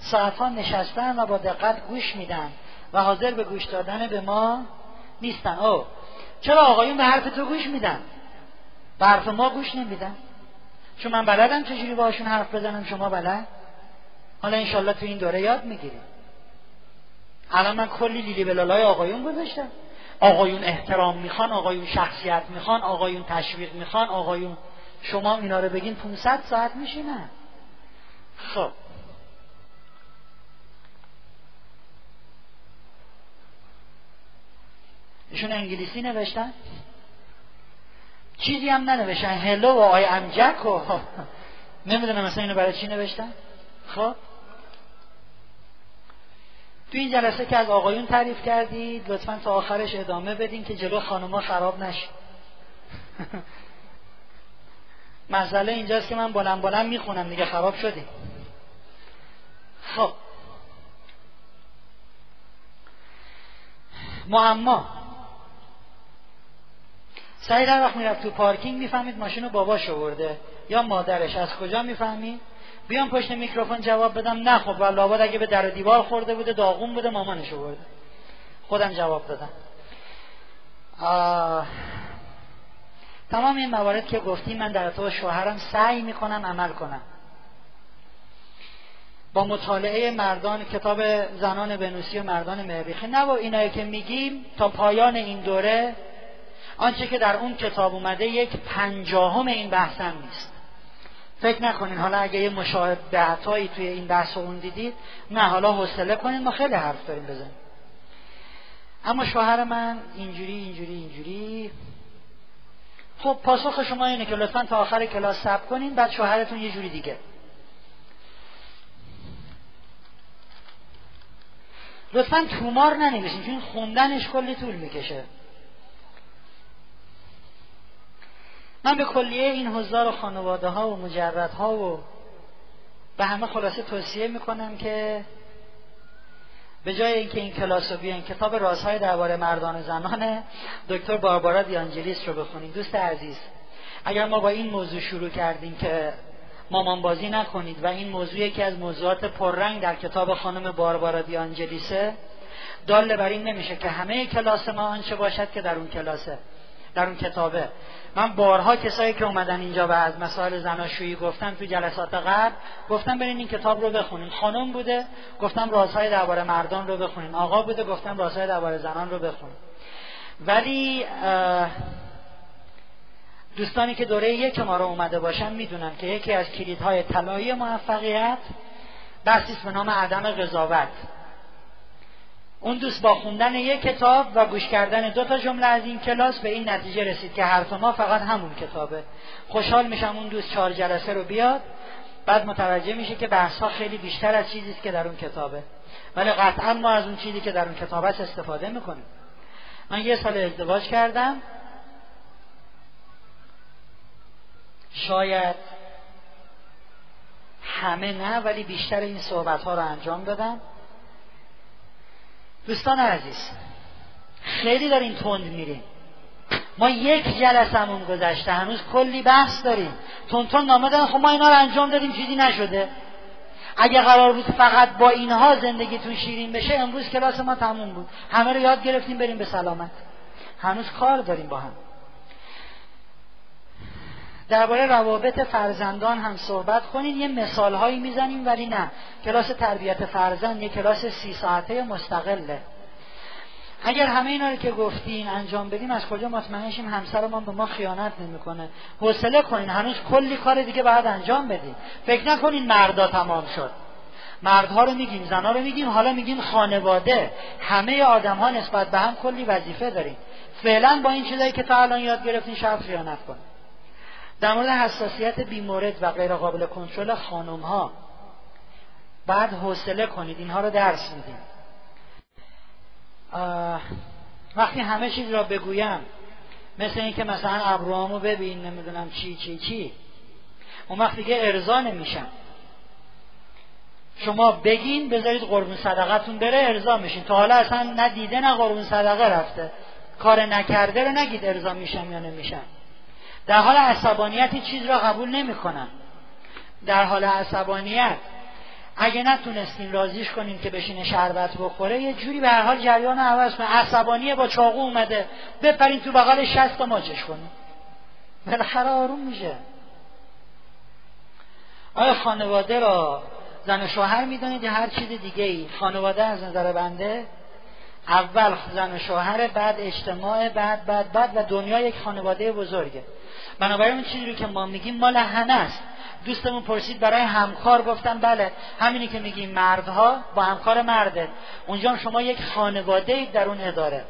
ساعتها نشستن و با دقت گوش میدن و حاضر به گوش دادن به ما نیستن. او چرا آقایون به حرف تو گوش میدن؟ به حرف ما گوش نمیدن؟ چون من بلدم چجوری باشون حرف بزنم شما بلد؟ حالا انشالله تو این دوره یاد می‌گیریم. الان من کلی لیلی بلالای آقایون گذاشتم. آقایون احترام می‌خوان آقایون شخصیت می‌خوان آقایون تشویق می‌خوان آقایون شما اینا رو بگین 500 ساعت میشینن خب. ایشون انگلیسی نوشتن؟ چیزی هم ننوشتن. هلو و آی ام جک و نمی‌دونم مثلا اینو برای چی نوشتن؟ خب. تو این جلسه که از آقایون تعریف کردید لطفا تا آخرش ادامه بدین که جلو خانوما خراب نشه. مسئله اینجاست که من بلند بلند می‌خونم دیگه خراب شدیم خب. معما. سعید هر وقت می‌رفت تو پارکینگ می‌فهمید ماشین رو باباش آورده یا مادرش. از کجا می‌فهمید؟ بیام پشت میکروفون جواب بدم نه خب لابد اگه به در دیوار خورده بوده داغون بوده مامانش آورده خودم جواب دادم. تمام این موارد که گفتیم من در تو شوهرم سعی می‌کنم عمل کنم. با مطالعه مردان کتاب زنان بنوسی و مردان مریخی. نه با اینایی که میگیم تا پایان این دوره آنچه که در اون کتاب اومده یک پنجاهم این بحثم نیست. فکر نکنین. حالا اگه یه مشاهدهتایی توی این بحث اون دیدید نه حالا حوصله کنین ما خیلی حرف داریم بزنیم. اما شوهر من اینجوری اینجوری اینجوری. خب پاسخ شما اینه که لطفا تا آخر کلاس صبر کنین بعد شوهرتون یه جوری دیگه. لطفا تومار ننویسین چون خوندنش کلی طول می‌کشه. من به کلیه این هزار و خانواده ها و مجرد ها و به همه خلاصه توصیه می‌کنم که به جای اینکه این کلاس رو بیان کتاب رازهای درباره مردان و زنان دکتر باربارا دیانجلیس رو بخونید دوست عزیز اگر ما با این موضوع شروع کردیم که مامان بازی نکنید و این موضوع یکی از موضوعات پررنگ در کتاب خانم باربارا دیانجلیسه داله بر این نمیشه که همه کلاس ما آنچه باشد که در اون کلاسه. در اون کتابه. من بارها کسایی که اومدن اینجا و از مسائل زناشویی گفتن تو جلسات قبل گفتم برین این کتاب رو بخونین. خانم بوده گفتم رازهای درباره مردان رو بخونین. آقا بوده گفتم رازهای درباره زنان رو بخونین. ولی دوستانی که دوره یک ما رو اومده باشن می‌دونن که یکی از کلیدهای طلایی موفقیت بحثی به نام عدم قضاوت. اون دوست با خوندن یک کتاب و گوش کردن دو تا جمله از این کلاس به این نتیجه رسید که حرف ما فقط همون کتابه. خوشحال میشم اون دوست چهار جلسه رو بیاد. بعد متوجه میشه که بحث ها خیلی بیشتر از چیزی که در اون کتابه. ولی قطعا ما از اون چیزی که در اون کتاب است استفاده می‌کنیم. من یه سال ازدواج کردم. شاید همه نه ولی بیشتر این صحبت ها رو انجام دادم. دوستان عزیز خیلی داریم تند میریم ما یک جلسمون گذشته هنوز کلی بحث داریم. تون نامه دارن خب ما اینا رو انجام دادیم چیزی نشده. اگه قرار بود فقط با اینها زندگیتون شیرین بشه امروز کلاس ما تموم بود. همه رو یاد گرفتیم بریم به سلامت. هنوز کار داریم با هم. درباره روابط فرزندان هم صحبت کنید یه مثال هایی می‌زنیم ولی نه. کلاس تربیت فرزند یه کلاس سی ساعته مستقله. اگر همه اینا رو که گفتین انجام بدیم از کجا مطمئن شیم همسرمان به ما خیانت نمی‌کنه؟ حوصله کنین. هنوز کلی کار دیگه باید انجام بدیم فکر نکنین مردا تمام شد. مردها رو میگیم زنها رو میگیم حالا میگیم خانواده. همه آدم ها نسبت به هم کلی وظیفه داریم فعلا با این چیزایی که تا الان یاد گرفتین شاید خیانت کنیم در مورد حساسیت بیمورد و غیر قابل کنترل خانم ها بعد حوصله کنید اینها رو درس میدیم. وقتی همه چیز را بگویم مثل اینکه مثلا ابروامو ببین نمی‌دونم چی چی چی اون وقت دیگه ارضا نمیشن. شما بگین بذارید قربون صدقتون بره ارضا میشین. تا حالا اصلا نه دیده نه قربون صدقه رفته. کار نکرده رو نگید ارضا میشم یا نمیشن. در حال عصبانیت چیز را قبول نمی‌کنن. در حال عصبانیت اگه نتونستین رازیش کنین که بشینه شربت بخوره یه جوری به حال جریان عوض کنه. عصبانیه با چاقو اومده. بپرین تو بغل شست و ماچش کنین بالاخره آروم میشه. آیا خانواده را زن و شوهر می‌دونید یا هر چیز دیگه ای خانواده از نظر بنده اول زن و شوهر بعد اجتماع بعد بعد بعد و دنیا یک خانواده بزرگه. بنابراین اون چیزی رو که ما میگیم مال همه است. دوستمون پرسید برای همکار گفتم بله. همینی که میگیم مردها با همکار مرده. اونجا شما یک خانواده اید در اون اداره.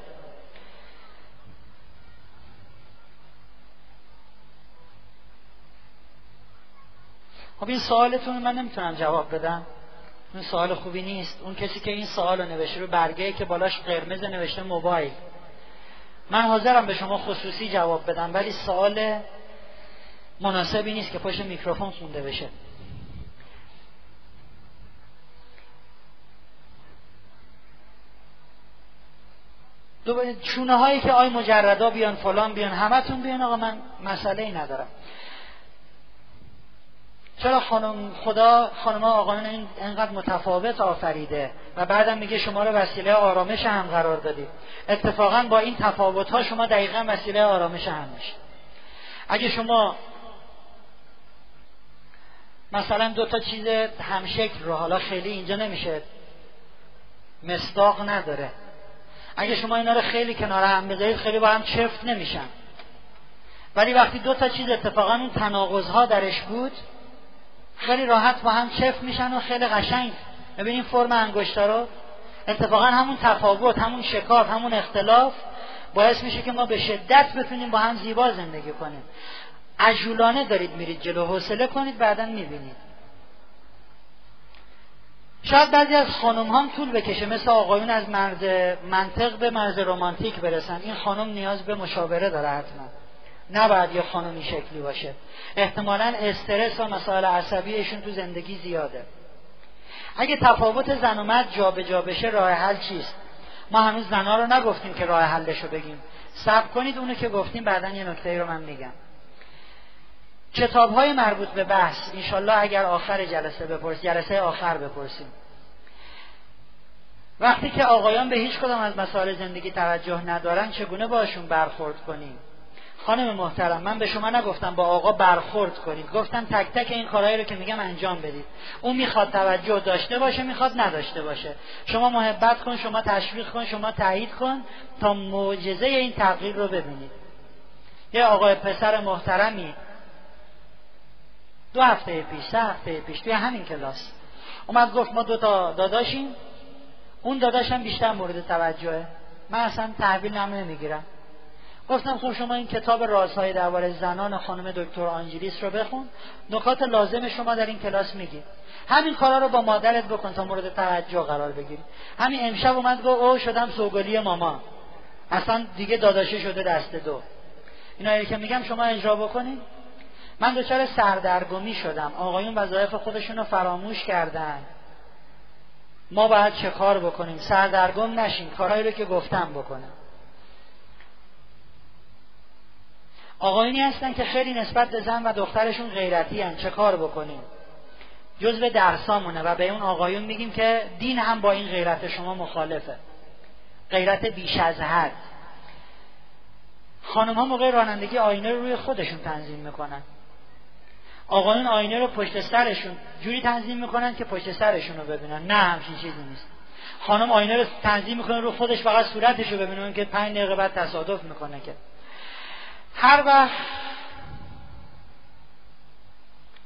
خب این سوالتون من نمی‌تونم جواب بدم. این سوال خوبی نیست. اون کسی که این سوال رو نوشته رو برگه که بالاش قرمز نوشته موبایل. من حاضرم به شما خصوصی جواب بدم ولی سوال مناسبی نیست که پشت میکروفون خونده بشه. چونه هایی که آی مجردا بیان فلان بیان همتون بیان. آقا من مسئله ای ندارم. چرا خانم خدا خانم آقایان این انقدر متفاوت آفریده و بعدم میگه شما رو وسیله آرامش هم قرار دادید اتفاقا با این تفاوت ها شما دقیقا وسیله آرامش هم میشه. اگه شما مثلا دو تا چیز همشکل رو حالا خیلی اینجا نمیشه. مصداق نداره. اگه شما اینا رو خیلی کنار هم بذارید خیلی با هم چفت نمیشن. ولی وقتی دو تا چیز اتفاقا اون تناقض ها درش بود خیلی راحت با هم چفت میشن و خیلی قشنگ. ببینیم فرم انگشتا رو. اتفاقا همون تفاوت همون شکاف همون اختلاف باعث میشه که ما به شدت بتونیم با هم زیبا زندگی کنیم. عجولانه دارید میرید جلو حوصله کنید بعدا می‌بینید. شاید بعضی از خانم هم طول بکشه مثل آقایون از مرز منطق به مرز رومانتیک برسن. این خانم نیاز به مشاوره داره حتما. نباید یه خانمی شکلی باشه. احتمالا استرس و مسائل عصبیشون تو زندگی زیاده. اگه تفاوت زن و مرد جابجا بشه راه حل چیست؟ ما هنوز زنها رو نگفتیم که راه حلش رو بگیم. صبر کنید اونو که گفتیم بعدا یه نکته رو من میگم. کتاب های مربوط به بحث انشالله اگر آخر جلسه بپرس جلسه آخر بپرسیم. وقتی که آقایان به هیچ کدام از مسائل زندگی توجه ندارن چگونه باشون برخورد کنیم؟ خانم محترم من به شما نگفتم با آقا برخورد کنید. گفتم تک تک این کارهایی رو که میگم انجام بدید. اون می‌خواد توجه داشته باشه می‌خواد نداشته باشه. شما محبت کن شما تشویق کن شما تایید کن تا معجزه این تغییر رو ببینید. یه آقای پسر محترمی دو هفته پیش سه هفته پیش توی همین کلاس اومد گفت ما دو تا داداشیم اون داداشم بیشتر مورد توجهه. من اصلا تحویل نم نمی‌گیرم. گفتم خب شما این کتاب رازهای درباره زنان خانم دکتر آنجلیس رو بخون نکات لازم شما در این کلاس میگید همین کارا رو با مادرت بکن تا مورد توجه قرار بگیری. همین امشب اومد گفت او شدم سوگلی ماما. اصلا دیگه داداشه شده دست دو. اینا که میگم شما اجرا بکنید من دچار سردرگمی شدم. آقایون وظایف خودشون رو فراموش کردن. ما باید چه کار بکنیم؟ سردرگم نشین. کارهایی رو که گفتم بکنم. آقایونی هستن که خیلی نسبت به زن و دخترشون غیرتی هن. چه کار بکنیم؟ جزء درسامونه و به اون آقایون میگیم که دین هم با این غیرت شما مخالفه. غیرت بیش از حد. خانم ها موقع رانندگی آینه رو روی خودشون تنظیم می‌کنن. آقایون آینه رو پشت سرشون جوری تنظیم می‌کنن که پشت سرشون رو ببینن. نه همچین چیزی نیست. خانم آینه رو تنظیم می‌کنه رو خودش فقط صورتش رو ببینن که پنج دقیقه بعد تصادف می‌کنه که. هر وقت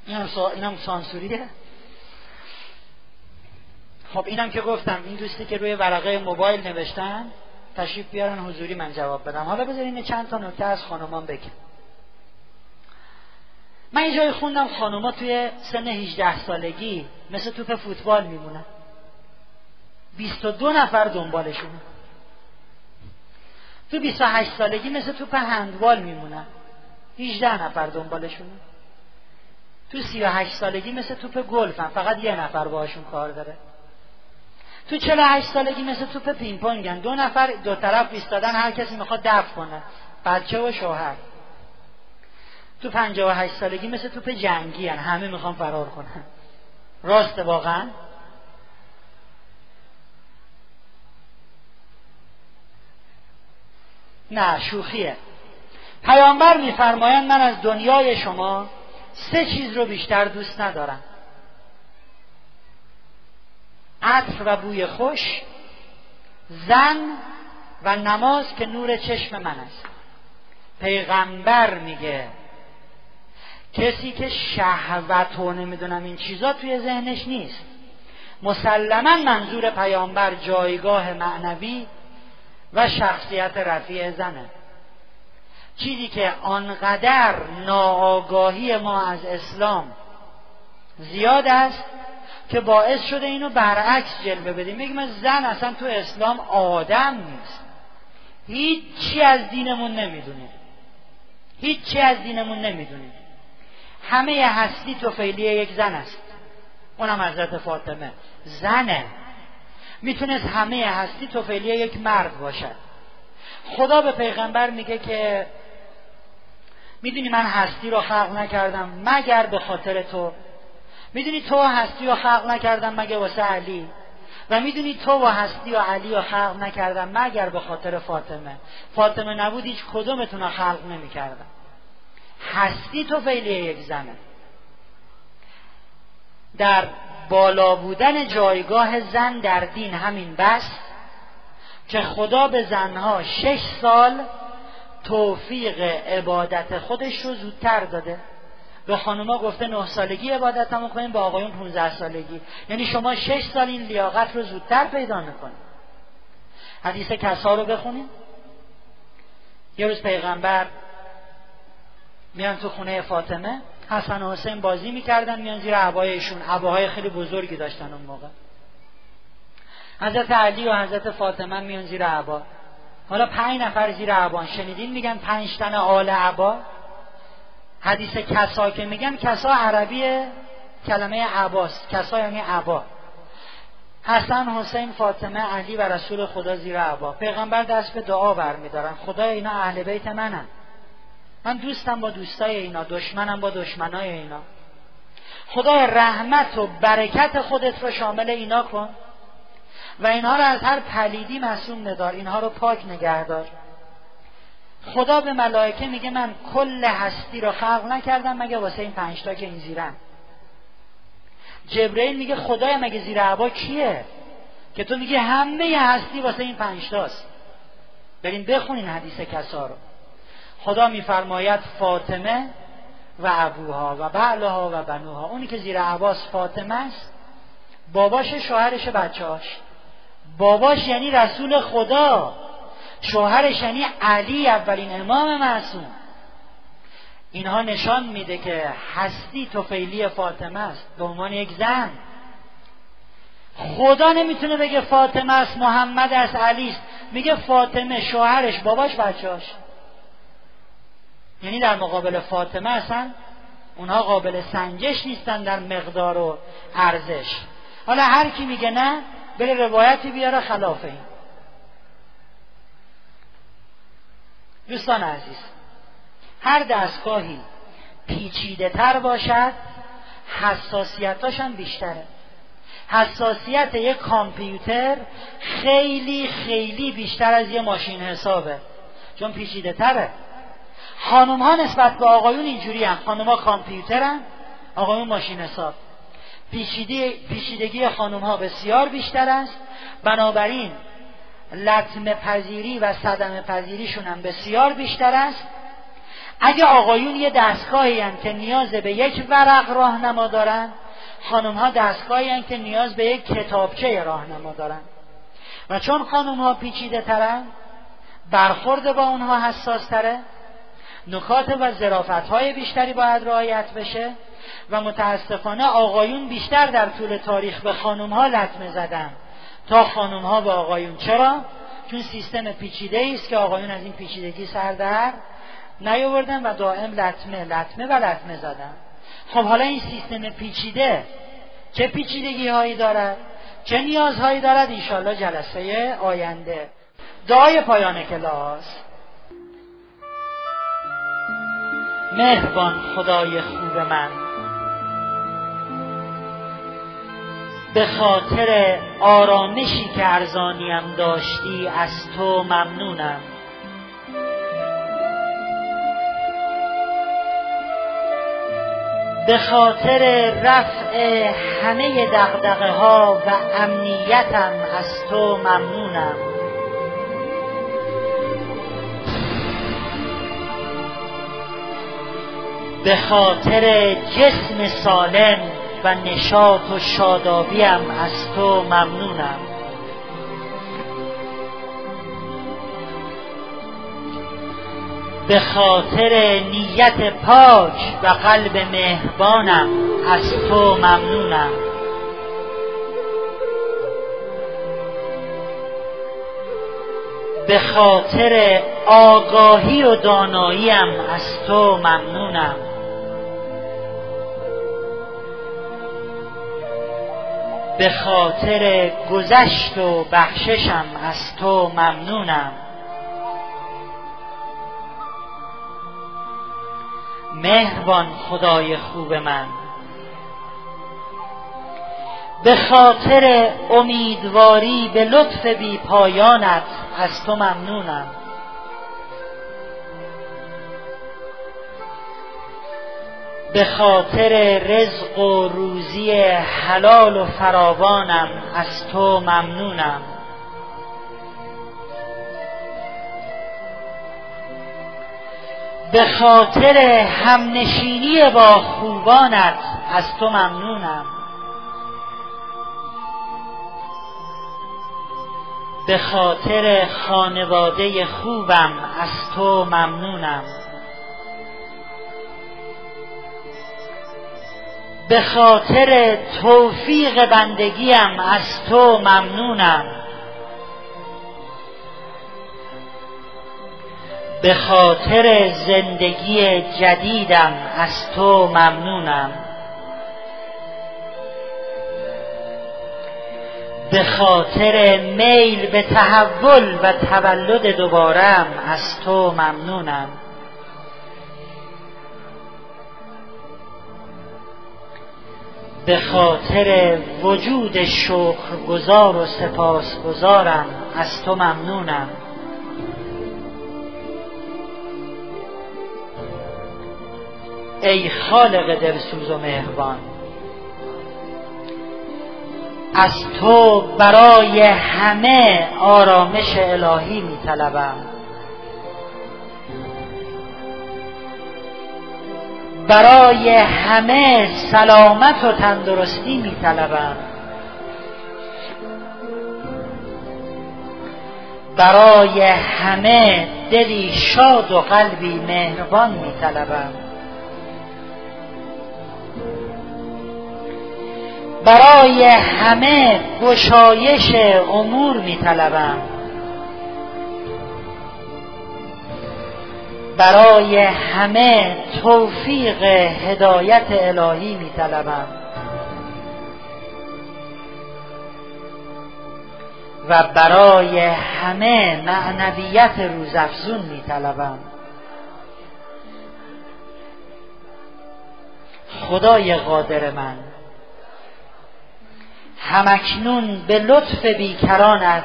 اینم. اینم سانسوریه. خب اینم که گفتم این دوستی که روی ورقه موبایل نوشتن تشریف بیارن حضوری من جواب بدم. حالا بذارین چند تا نکته از خانمان بگم. من جای خوندم خانوما توی سن 18 سالگی مثل توپ فوتبال میمونن. 22 نفر دنبالشونه تو 28 سالگی مثل توپ هندبال میمونن. 18 نفر دنبالشونه تو 38 سالگی مثل توپ گلفن فقط یه نفر باشون کار داره. تو 48 سالگی مثل توپ پینگ پونگن دو نفر دو طرف ایستادن هر کسی می‌خواد دفع کنه. بچه و شوهر. تو 58 سالگی مثل توپ جنگی هن. همه می‌خوان فرار کنن. راست واقعا؟ نه شوخیه. پیامبر میفرمایند من از دنیای شما سه چیز رو بیشتر دوست ندارم. عطر و بوی خوش زن و نماز که نور چشم من است. پیغمبر میگه کسی که شهوت و نمی‌دونم این چیزا توی ذهنش نیست. مسلما منظور پیامبر جایگاه معنوی و شخصیت رفیع زنه. چیزی که آنقدر ناآگاهی ما از اسلام زیاد است که باعث شده اینو برعکس جلوه بدیم. میگیم زن اصلا تو اسلام آدم نیست. هیچی از دینمون نمی‌دونیم هیچی از دینمون نمی‌دونیم همه هستی تو فعلی یک زن است. اونم حضرت فاطمه. زنه. می‌تونست همه هستی تو فعلی یک مرد باشد. خدا به پیغمبر میگه که می‌دونی من هستی رو خلق نکردم مگر به خاطر تو؟ می‌دونی تو هستی رو خلق نکردم مگه واسه علی؟ و می‌دونی تو و هستی و علی رو خلق نکردم مگر به خاطر فاطمه؟ فاطمه نبود هیچ کدومتون رو خلق نمی‌کردم. هستی تو فعلی یک زنه در بالا بودن جایگاه زن در دین همین بس که خدا به زنها شش سال توفیق عبادت خودش رو زودتر داده. به خانوما گفته نه سالگی عبادت هم کنیم به آقایون 15 سالگی. یعنی شما شش سال این لیاقت رو زودتر پیدا می‌کنید. حدیث کسا رو بخونیم. یه روز پیغمبر میان تو خونه فاطمه حسن و حسین بازی می‌کردن میان زیر عبایشون عباهای خیلی بزرگی داشتن اون موقع. حضرت علی و حضرت فاطمه میان زیر عبا حالا پنج نفر زیر عبان شنیدین میگن پنج تن آل عبا؟ حدیث کسا که میگن کسا عربی کلمه عباست. کسا یعنی عبا. حسن حسین فاطمه علی و رسول خدا زیر عبا پیغمبر دست به دعا برمیدارن. خدا اینا اهل بیت منن. من دوستم با دوستای اینا دشمنم با دشمنای اینا. خدای رحمت و برکت خودت رو شامل اینا کن و اینها رو از هر پلیدی مسئول ندار اینها رو پاک نگهدار خدا به ملائکه میگه من کل هستی رو خلق نکردم مگه واسه این پنجتا که این زیرن جبرئیل میگه خدای مگه زیر عبا کیه؟ که تو میگه همه هستی واسه این پنجتاست بریم بخونین حدیث کسا رو. خدا میفرماید فاطمه و ابوها و بعلها و بنوها. اونی که زیر عباس فاطمه است باباش شوهرش بچهاش باباش یعنی رسول خدا. شوهرش یعنی علی اولین امام معصوم. اینها نشان میده که هستی توفیلی فاطمه است. به عنوان یک زن. خدا نمی‌تونه بگه فاطمه است محمد است علی است. میگه فاطمه شوهرش باباش بچهاش یعنی در مقابل فاطمه اصلا اونها قابل سنجش نیستن در مقدار و ارزش. حالا هر کی میگه نه بره روایتی بیاره خلاف این. دوستان عزیز هر دستگاهی پیچیده تر باشد حساسیتاشان بیشتره. حساسیت یک کامپیوتر خیلی خیلی بیشتر از یه ماشین حسابه. چون پیچیده تره. خانم ها نسبت به آقایون اینجوری هم خانم ها کامپیوترن آقایون ماشین حساب. پیچیدگی خانم ها بسیار بیشتر است. بنابراین لطم پذیری و صدم پذیریشون هم بسیار بیشتر است. اگه آقایون یه دستگاهی هم که نیاز به یک ورق راهنما دارن خانم ها دستگاهی هم که نیاز به یک کتابچه راهنما دارن. و چون خانم ها پیچیده ترن برخورد با اونها حساس تره نکات و ظرافت های بیشتری باید رعایت بشه و متاسفانه آقایون بیشتر در طول تاریخ به خانم ها لطمه زدن. تا خانم ها به آقایون. چرا؟ چون سیستم پیچیده است که آقایون از این پیچیدگی سر در نیاوردن و دائم لطمه لطمه و لطمه زدن. خب حالا این سیستم پیچیده چه پیچیدگی هایی دارد؟ چه نیازهایی دارد؟ انشالله جلسه آینده. دعای پایان کلاس. مهربان خدای خوب من. به خاطر آرامشی که ارزانیم داشتی از تو ممنونم. به خاطر رفع همه دقدقه ها و امنیتم از تو ممنونم. به خاطر جسم سالم و نشاط و شادابیم از تو ممنونم. به خاطر نیت پاک و قلب مهربانم از تو ممنونم. به خاطر آگاهی و داناییم از تو ممنونم. به خاطر گذشت و بخششم از تو ممنونم. مهربان خدای خوب من. به خاطر امیدواری به لطف بی پایانت از تو ممنونم. به خاطر رزق و روزی حلال و فراوانم از تو ممنونم. به خاطر همنشینی با خوبانت از تو ممنونم. به خاطر خانواده خوبم از تو ممنونم. به خاطر توفیق بندگیم از تو ممنونم. به خاطر زندگی جدیدم از تو ممنونم. به خاطر میل به تحول و تولد دوبارم از تو ممنونم. به خاطر وجود گذار و سپاسگزارم از تو ممنونم. ای خالق دلسوز و مهربان از تو برای همه آرامش الهی می برای همه سلامت و تندرستی می طلبم برای همه دلی شاد و قلبی مهربان می طلبم برای همه گشایش امور می طلبم برای همه توفیق هدایت الهی می طلبم و برای همه معنویت روزافزون می طلبم خدای قادر من همکنون به لطف بیکرانت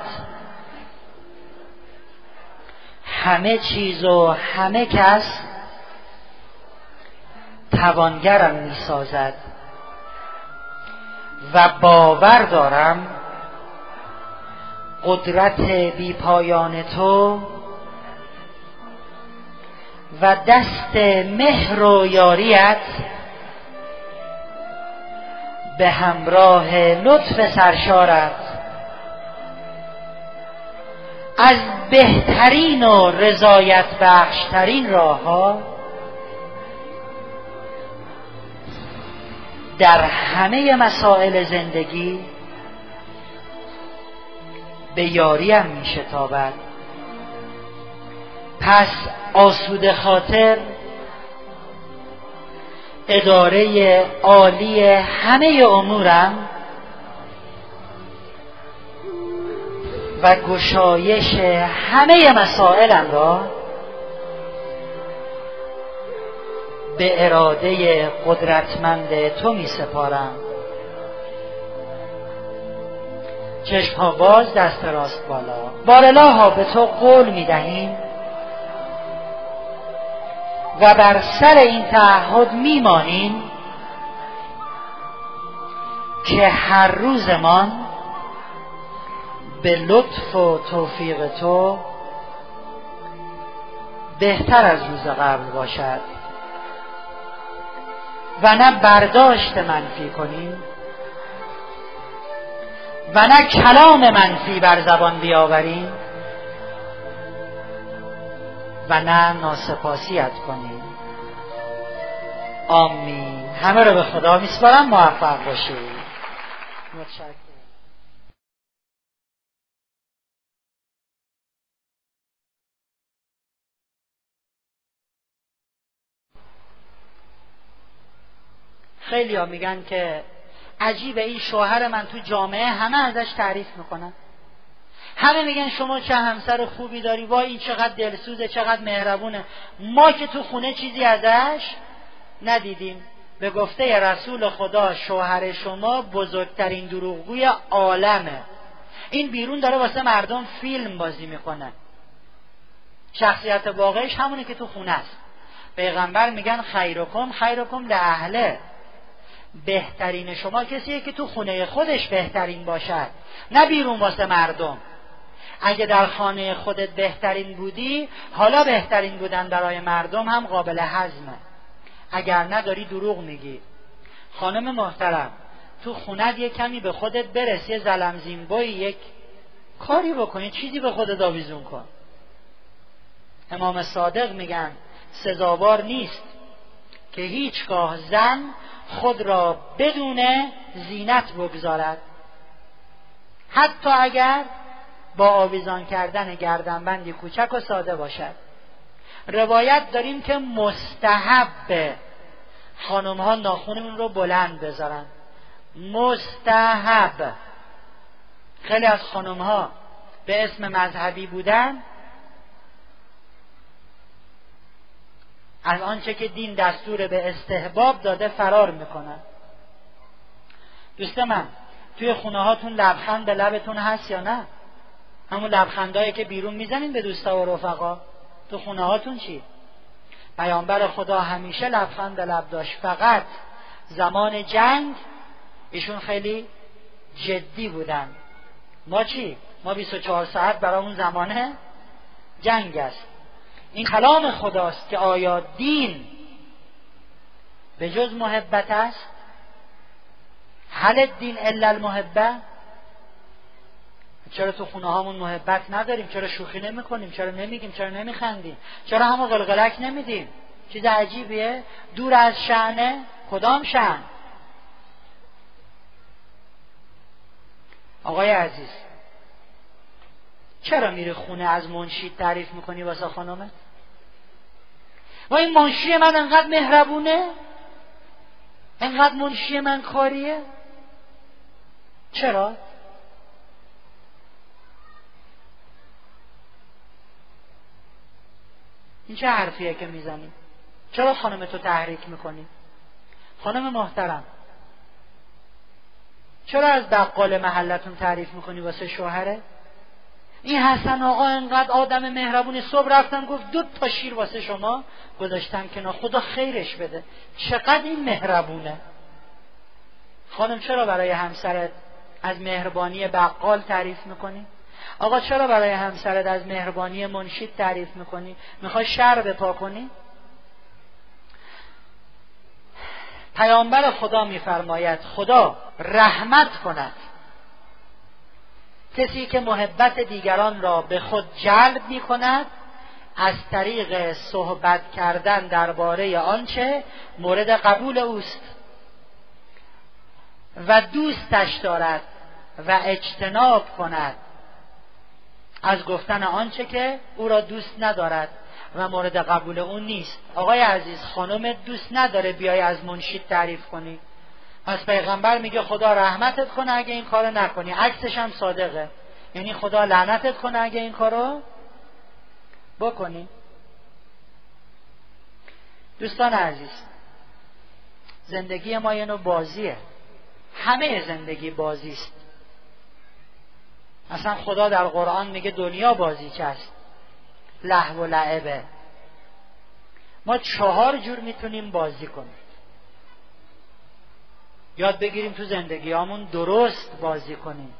همه چیز و همه کس توانگرم می سازد و باور دارم قدرت بی پایان تو و دست مهر و یاریت به همراه لطف سرشارت. از بهترین و رضایت بخشترین راه ها در همه مسائل زندگی به یاریم می شتابد پس آسود خاطر اداره عالی همه امورم و گشایش همه مسائلم را به اراده قدرتمند تو می سپارم. چشم ها باز دست راست بالا. بارلا ها به تو قول می دهیم و بر سر این تعهد میمانیم که هر روزمان به لطف و توفیق تو بهتر از روز قبل باشد. و نه برداشت منفی کنیم. و نه کلام منفی بر زبان بیاوریم. و نه ناسپاسیت کنیم. آمین. همه رو به خدا میسپارم. موفق باشید. متشکرم خیلی ها میگن که عجیبه این شوهر من تو جامعه همه ازش تعریف می‌کنن. همه میگن شما چه همسر خوبی داری وای این چقدر دلسوزه چقدر مهربونه. ما که تو خونه چیزی ازش ندیدیم. به گفته رسول خدا شوهر شما بزرگترین دروغگوی عالمه. این بیرون داره واسه مردم فیلم بازی می‌کنه. شخصیت واقعیش همونه که تو خونه است. پیغمبر میگن خیرکم خیرکم اهله بهترین شما کسیه که تو خونه خودش بهترین باشد نه بیرون واسه مردم. اگه در خانه خودت بهترین بودی حالا بهترین بودن برای مردم هم قابل حزمه. اگر نداری دروغ میگی. خانم محترم تو خونت یه کمی به خودت برس یه زلم یک کاری بکنی چیزی به خودت آویزون کن. امام صادق میگن سزاوار نیست که هیچگاه زن خود را بدون زینت بگذارد. حتی اگر با آویزان کردن گردنبندی کوچک و ساده باشد. روایت داریم که مستحب خانم ها ناخونمون رو بلند بذارن. مستحب. خیلی از خانم ها به اسم مذهبی بودن از آنچه که دین دستور به استحباب داده فرار می‌کنن دوست من توی خونه هاتون لبخند به لبتون هست یا نه؟ همون لبخندهایی که بیرون می‌زنین به دوستا و رفقا. تو خونه هاتون چی؟ پیامبر خدا همیشه لبخند به لب داشت. فقط زمان جنگ ایشون خیلی جدی بودن. ما چی؟ ما 24 ساعت برای اون زمانه جنگ است. این کلام خداست که آیا دین به جز محبت است؟ هل دین الا المحبه؟ چرا تو خونه هامون محبت نداریم؟ چرا شوخی نمی کنیم چرا نمیگیم؟ چرا نمیخندیم؟ چرا همو قلقلک نمیدیم؟ چیز عجیبیه. دور از شعنه کدام شعن آقای عزیز چرا میری خونه از منشید تعریف می‌کنی واسه خانمه و این منشی من انقدر مهربونه؟ انقدر منشی من کاریه؟ چرا؟ این چه حرفیه که می‌زنی؟ چرا خانم تو تحریک می‌کنی؟ خانم محترم. چرا از بقال محلتون تعریف می‌کنی واسه شوهره؟ این حسن آقا انقدر آدم مهربونی. صبح رفتم گفت دو تا شیر واسه شما گذاشتم که خدا خیرش بده. چقدر این مهربونه. خانم چرا برای همسرت از مهربانی بقال تعریف می‌کنی؟ آقا چرا برای همسرت از مهربانی منشید تعریف می‌کنی؟ می‌خوای شر بپا کنی؟ پیامبر خدا میفرماید خدا رحمت کند. کسی که محبت دیگران را به خود جلب می کند از طریق صحبت کردن درباره آنچه مورد قبول اوست و دوستش دارد و اجتناب کند از گفتن آنچه که او را دوست ندارد و مورد قبول اون نیست. آقای عزیز خانم دوست نداره بیای از منشید تعریف کنی. پس پیغمبر میگه خدا رحمتت کنه اگه این کارو نکنی. عکسش هم صادقه. یعنی خدا لعنتت کنه اگه این کارو بکنی. دوستان عزیز زندگی ما یه نوع بازیه. همه زندگی بازی است اصلا خدا در قرآن میگه دنیا بازی است. لحو و لعبه. ما چهار جور می‌تونیم بازی کنیم. یاد بگیریم تو زندگی همون درست بازی کنیم.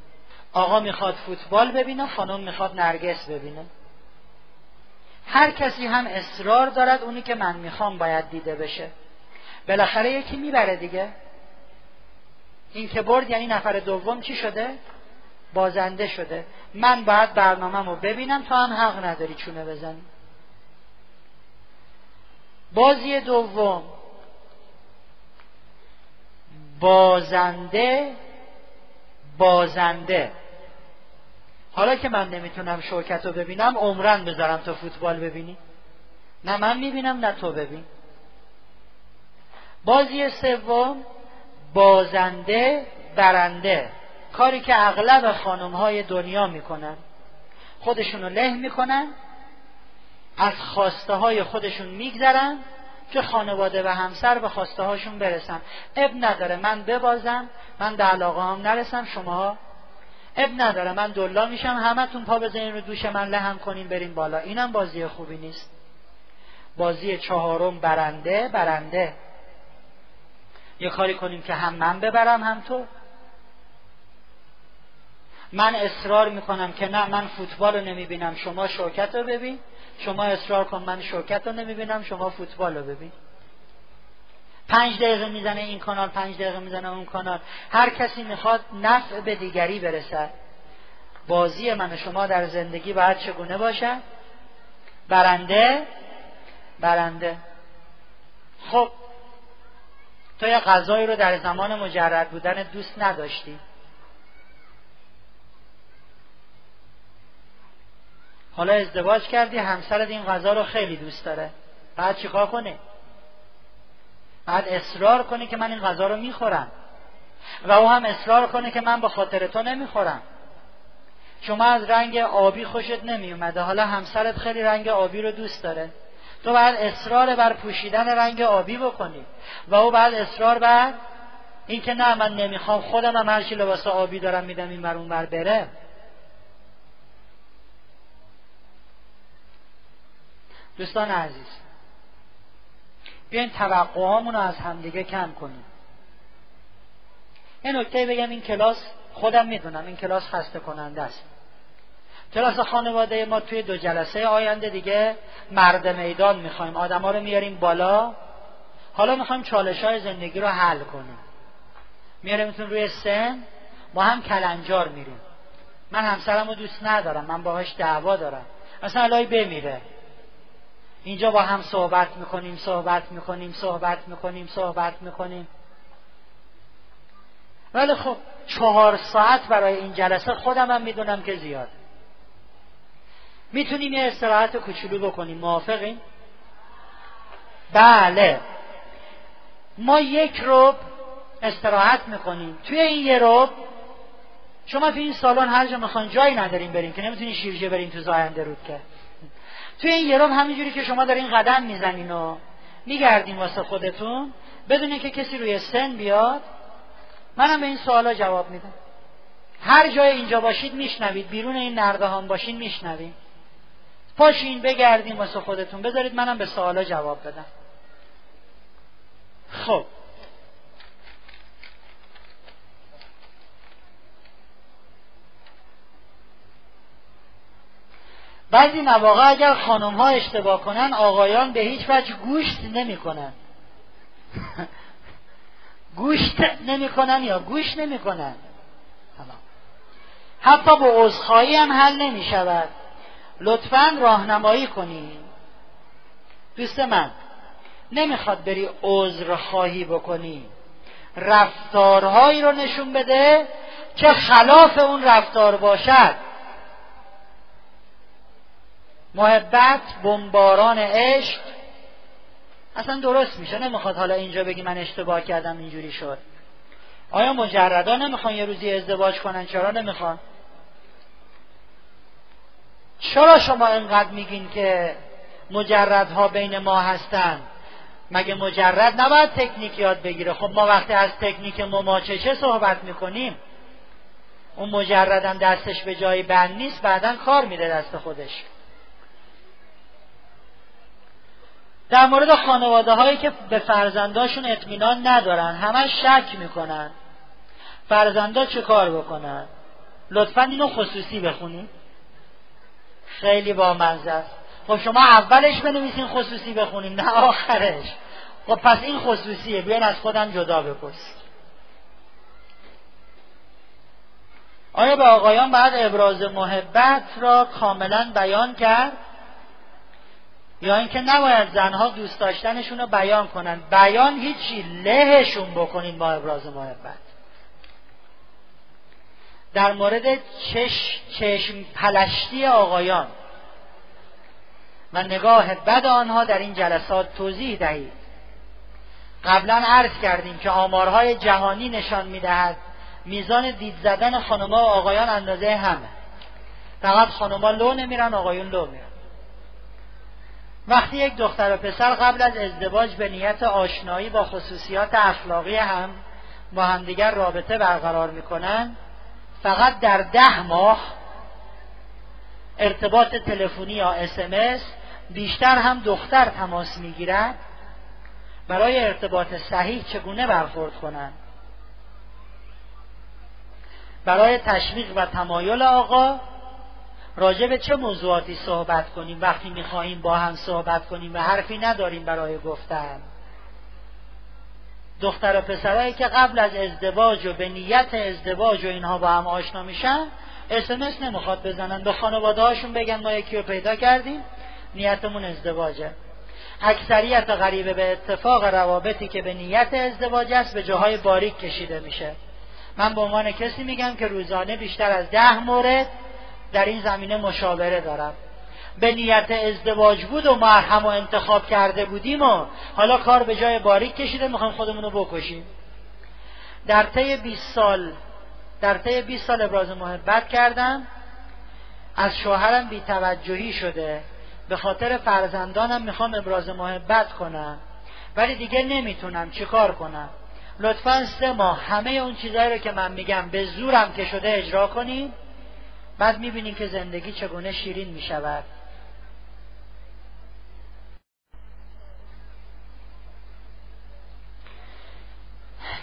آقا می‌خواد فوتبال ببینه خانم می‌خواد نرگس ببینه. هر کسی هم اصرار دارد اونی که من می‌خوام باید دیده بشه. بالاخره یکی می‌بره دیگه. این که برد یعنی نفر دوم چی شده؟ بازنده شده. من باید برنامه رو ببینم تو هم حق نداری چونه بزنی. بازی دوم. بازنده بازنده. حالا که من نمی‌تونم شرکت رو ببینم عمرن بذارم تو فوتبال ببینی. نه من می‌بینم نه تو ببین. بازی سوم بازنده برنده. کاری که اغلب خانم های دنیا می‌کنن. خودشون رو له می‌کنن از خواسته های خودشون میگذرن. که خانواده و همسر به خواسته هاشون برسن اب نداره من ببازم من به علاقه هم نرسم. شما اب نداره من دلا میشم همتون پا بزنین رو دوش من لهم کنین بریم بالا. اینم بازی خوبی نیست. بازی چهارم برنده برنده. یه کاری کنیم که هم من ببرم هم تو. من اصرار می‌کنم که نه من فوتبال رو نمی‌بینم. شما شوکت رو ببین. شما اصرار کن من شوکت رو نمی‌بینم شما فوتبال رو ببین. پنج دقیقه می‌زنه این کانال پنج دقیقه می‌زنه اون کانال. هر کسی می‌خواد نفع به دیگری برسد بازی من و شما در زندگی باید چگونه باشد برنده؟ برنده. خب تو یه غذایی رو در زمان مجرد بودن دوست نداشتی. حالا ازدواج کردی همسرت این غذا رو خیلی دوست داره. بعد چیکار کنه؟ بعد اصرار کنه که من این غذا رو می‌خورم. و او هم اصرار کنه که من به خاطر تو نمی‌خورم. شما از رنگ آبی خوشت نمیومده. حالا همسرت خیلی رنگ آبی رو دوست داره. تو باید اصرار بر پوشیدن رنگ آبی بکنی. و او بعد اصرار بر اینکه نه من نمی‌خوام خودم هم هرچی لباس آبی دارم میدم این بر اون بر بره. دوستان عزیز بیاین توقعامون رو از همدیگه کم کنیم. یه نکته بگم این کلاس خودم می‌دونم این کلاس خسته کننده است. کلاس خانواده ما توی دو جلسه آینده دیگه مرد میدان می‌خوایم. آدما رو میاریم بالا. حالا می‌خوایم چالش های زندگی رو حل کنیم. میاریمتون روی سن ما هم کلنجار میریم. من همسرم رو دوست ندارم من باهاش دعوا دارم. اصلا الهی بمیره. اینجا با هم صحبت می‌کنیم صحبت می‌کنیم صحبت می‌کنیم صحبت می‌کنیم. ولی خب چهار ساعت برای این جلسه خودم هم می‌دونم که زیاد. می‌تونیم یه استراحت کوچولو بکنیم موافقیم بله. ما یک روب استراحت می‌کنیم. توی این یه روب شما توی این سالن هر جا می‌خوان جایی نداریم بریم که نمی‌تونین شیرجه بریم تو زاینده رود که توی این یه همینجوری که شما دارین قدم می‌زنین و میگردین واسه خودتون بدون که کسی روی سن بیاد منم به این سوالا جواب میدم. هر جای اینجا باشید میشنوید بیرون این نرده هم باشین میشنوید. پاشین بگردین واسه خودتون. بذارید منم به سوالا جواب بدم. خب. بعضی مواقع اگر خانم ها اشتباه کنن آقایان به هیچ وجه گوشت نمی‌کنن. گوشت نمی‌کنن یا گوش نمی‌کنن. حتی با عذرخواهی هم حل نمی شود لطفا راهنمایی کنی دوست من نمی‌خواد بری عذر خواهی بکنی. رفتارهایی رو نشون بده که خلاف اون رفتار باشد. محبت بمباران عشق اصلا درست میشه نمی‌خواد حالا اینجا بگی من اشتباه کردم اینجوری شد. آیا مجردا نمی‌خوان یه روزی ازدواج کنن؟ چرا نمی‌خوان؟ چرا شما اینقدر میگین که مجردها بین ما هستن؟ مگه مجرد نباید تکنیک یاد بگیره؟ خب ما وقتی از تکنیک مماچشه صحبت می‌کنیم اون مجردم دستش به جای بند نیست بعدا کار میده دست خودش. در مورد خانواده هایی که به فرزنداشون اطمینان ندارن همه شک می‌کنن. فرزندا چه کار بکنن؟ لطفا اینو خصوصی بخونید خیلی با است. خب شما اولش بنویسین خصوصی بخونیم نه آخرش. خب پس این خصوصیه بیان از خودم جدا بپرس آیا به آقایان بعد ابراز محبت را کاملا بیان کرد؟ یا اینکه نباید زنها دوست داشتنشون رو بیان کنن. بیان هیچی لهشون بکنین با ابراز محبت. در مورد چش، چشم پلشتی آقایان. و نگاه بد آنها در این جلسات توضیح دهید. قبلا عرض کردیم که آمارهای جهانی نشان می‌دهد میزان دید زدن خانما و آقایان اندازه همه. فقط خانما لو نمیرن آقایون لو میرن. وقتی یک دختر و پسر قبل از ازدواج به نیت آشنایی با خصوصیات اخلاقی هم با همدیگر رابطه برقرار می‌کنن فقط در ده ماه ارتباط تلفنی یا اسمس بیشتر هم دختر تماس می‌گیرد برای ارتباط صحیح چگونه برخورد کنند برای تشویق و تمایل آقا راجع به چه موضوعاتی صحبت کنیم وقتی می‌خواهیم با هم صحبت کنیم و حرفی نداریم برای گفتن؟ دختر و پسرهایی که قبل از ازدواج و به نیت ازدواج و اینها با هم آشنا میشن اسمس نمی‌خواد بزنن. به خانواده هاشون بگن ما یکی رو پیدا کردیم نیتمون ازدواجه. اکثریت غریبه به اتفاق روابطی که به نیت ازدواج است به جاهای باریک کشیده میشه. من به عنوان کسی میگم که روزانه بیشتر از ده مورد در این زمینه مشاوره دارم. به نیت ازدواج بود و مرهم و انتخاب کرده بودیم و حالا کار به جای باریک کشیده می‌خوایم خودمون رو بکشیم. در طی 20 سال در طی 20 سال ابراز محبت کردم. از شوهرم بیتوجهی شده. به خاطر فرزندانم می‌خوام ابراز محبت کنم. ولی دیگه نمی‌تونم. چیکار کنم؟ لطفا سه ماه. همه اون چیزهایی رو که من میگم به زورم که شده اجرا کنید بعد می‌بینیم که زندگی چگونه شیرین می‌شود.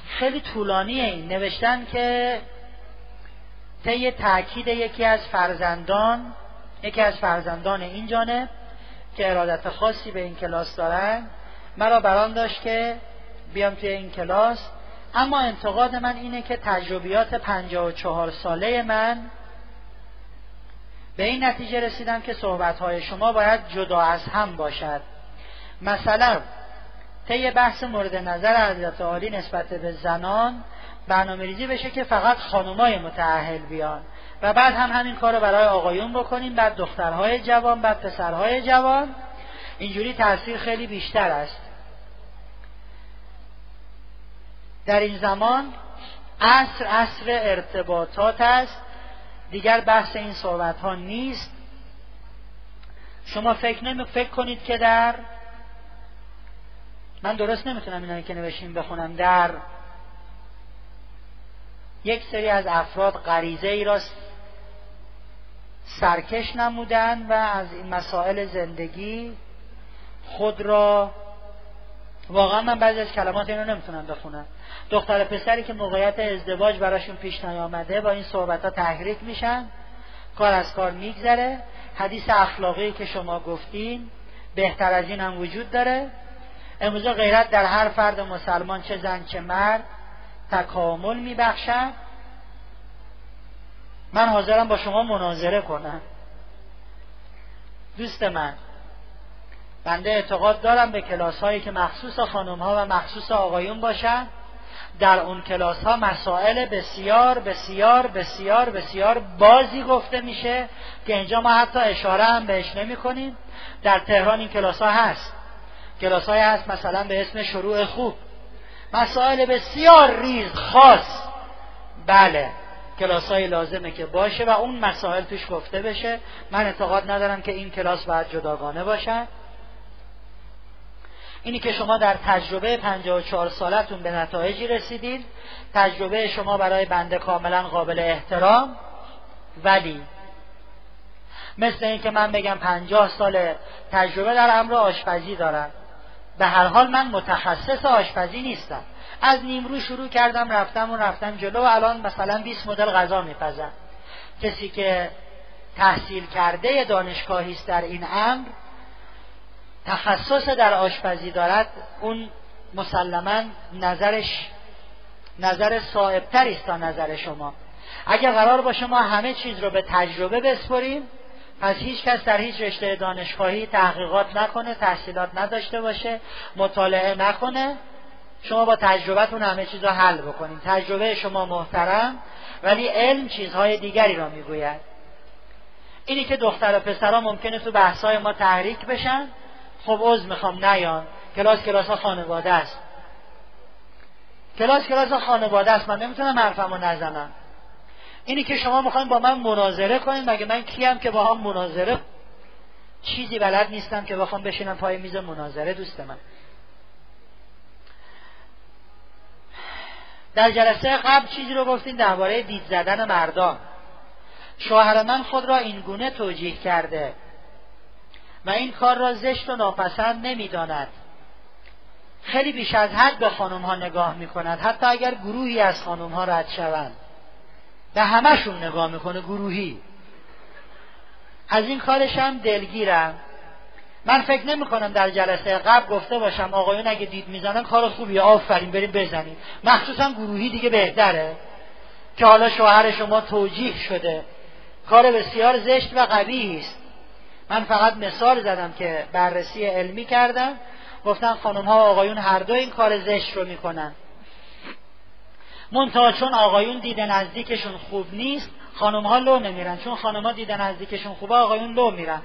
خیلی طولانیه این. نوشتن که طی تاکید یکی از فرزندان یکی از فرزندان این جانه که ارادت خاصی به این کلاس دارن مرا بران داشت که بیام توی این کلاس. اما انتقاد من اینه که تجربیات پنجاه و چهار ساله من به این نتیجه رسیدم که صحبتهای شما باید جدا از هم باشد. مثلا طی بحث مورد نظر حضرت عالی نسبت به زنان برنامه ریزی بشه که فقط خانمای متعهل بیان و بعد هم همین کار رو برای آقایون بکنیم بعد دخترهای جوان بعد پسرهای جوان. اینجوری تاثیر خیلی بیشتر است. در این زمان عصر عصر ارتباطات است. دیگر بحث این صحبت ها نیست. شما فکر نمی فکر کنید که در من درست نمی‌تونم اینا که نوشیم بخونم. در یک سری از افراد غریزه ای را سرکش نمودن و از این مسائل زندگی خود را واقعا من بعضی از کلمات اینو نمی‌تونم بخونم. دختر پسری که موقعیت ازدواج براشون پیش نیامده با این صحبت ها تحریک میشن کار از کار میگذره. حدیث اخلاقی که شما گفتین بهتر از این هم وجود داره. امروزه غیرت در هر فرد مسلمان چه زن چه مرد تکامل میبخشد. من حاضرم با شما مناظره کنم. دوست من بنده اعتقاد دارم به کلاس هایی که مخصوص خانم ها و مخصوص آقایون باشن. در اون کلاس ها مسائل بسیار بسیار بسیار بسیار بازی گفته میشه که اینجا ما حتی اشاره هم بهش نمی کنیم در تهران این کلاس ها هست. کلاس های هست مثلا به اسم شروع خوب. مسائل بسیار ریز خاص. بله کلاس های لازمه که باشه و اون مسائل توش گفته بشه. من اعتقاد ندارم که این کلاس باید جداگانه باشد اینی که شما در تجربه 54 سالتون به نتایجی رسیدید. تجربه شما برای بنده کاملا قابل احترام. ولی مثل اینکه من بگم 50 سال تجربه در امر آشپزی دارم به هر حال من متخصص آشپزی نیستم. از نیمرو شروع کردم رفتم و رفتم جلو و الان مثلا 20 مدل غذا میپزم. کسی که تحصیل کرده دانشگاهی است در این امر تخصص در آشپزی دارد اون مسلما نظرش نظر صاحبتری است تا نظر شما. اگر قرار باشه ما همه چیز رو به تجربه بسپریم پس هیچ کس در هیچ رشته دانشگاهی تحقیقات نکنه تحصیلات نداشته باشه مطالعه نکنه. شما با تجربتون همه چیز رو حل بکنید تجربه شما محترم ولی علم چیزهای دیگری را می‌گوید. اینی که دختر و پسرها ممکنه تو بحثای ما تحریک بشن خب عضو می‌خوام نیان کلاس کلاس خانواده است. کلاس کلاس خانواده است. من نمی‌تونم حرفمو نزنم. اینی که شما می‌خواین با من مناظره کنید مگه من کیم که با هم مناظره؟ چیزی بلد نیستم که بخوام بشینم پای میز مناظره دوست من. در جلسه قبل چیزی رو گفتیم درباره دید زدن مردان. شوهر من خود را این گونه توجیه کرده. و این کار را زشت و ناپسند نمی‌داند. خیلی بیش از حد به خانم ها نگاه می کند حتی اگر گروهی از خانم ها رد شوند. به همشون نگاه می‌کنه گروهی. از این کارش هم دلگیرم. من فکر نمی کنم در جلسه قبل گفته باشم آقایون اگه دید می‌زنن کار خوبیه آفرین بریم بزنیم. مخصوصا گروهی دیگه بهتره که حالا شوهر شما توجیه شده. کار بسیار زشت و قبیه است. من فقط مثال زدم که بررسی علمی کردم. گفتن خانم ها و آقایون هر دو این کار زشت رو می‌کنن. منتها چون آقایون دیده نزدیکشون خوب نیست خانم ها لو نمیرن. چون خانم ها دیده نزدیکشون خوبه آقایون لو میرن.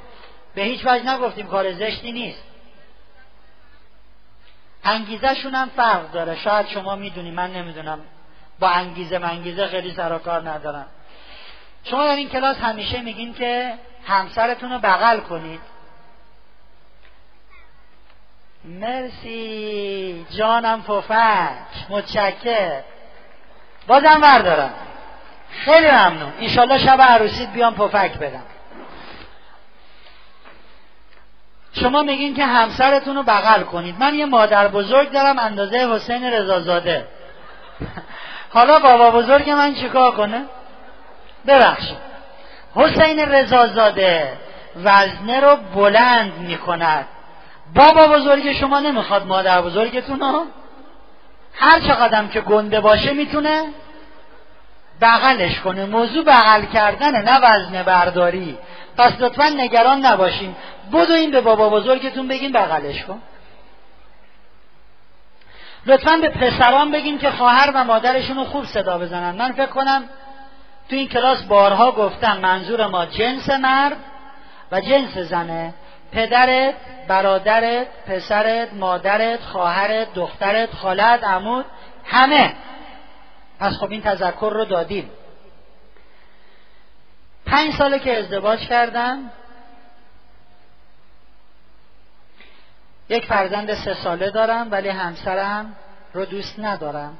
به هیچ وجه نگفتیم کار زشتی نیست. انگیزه هم فرق داره. شاید شما می‌دونی من نمی‌دونم. با انگیزه منگیزه خیلی سر کار ندارم. شما در این کلاس همیشه میگین که همسرتون رو بغل کنید. مرسی. جانم پفک. متشکر. بازم بردارم. خیلی ممنون. ایشالله شب عروسیت بیام پفک بدم. شما میگین که همسرتون رو بغل کنید. من یه مادر بزرگ دارم اندازه حسین رضازاده. حالا بابا بزرگ من چیکار کنه؟ ببخشید. حسین رضازاده وزنه رو بلند می‌کند. بابا بزرگ شما نمی‌خواد مادر بزرگتون رو؟ هر چقدر که گنده باشه می‌تونه بغلش کنه. موضوع بغل کردنه نه وزن برداری. پس لطفا نگران نباشین. این به بابا بزرگتون بگین بغلش کن. لطفا به پسران بگین که خواهر و مادرشون رو خوب صدا بزنن. من فکر کنم تو این کلاس بارها گفتم منظور ما جنس مرد و جنس زنه. پدرت برادرت پسرت مادرت خواهرت دخترت خالت عمود همه. پس خب این تذکر رو دادیم. پنج ساله که ازدواج کردم. یک فرزند سه ساله دارم ولی همسرم رو دوست ندارم.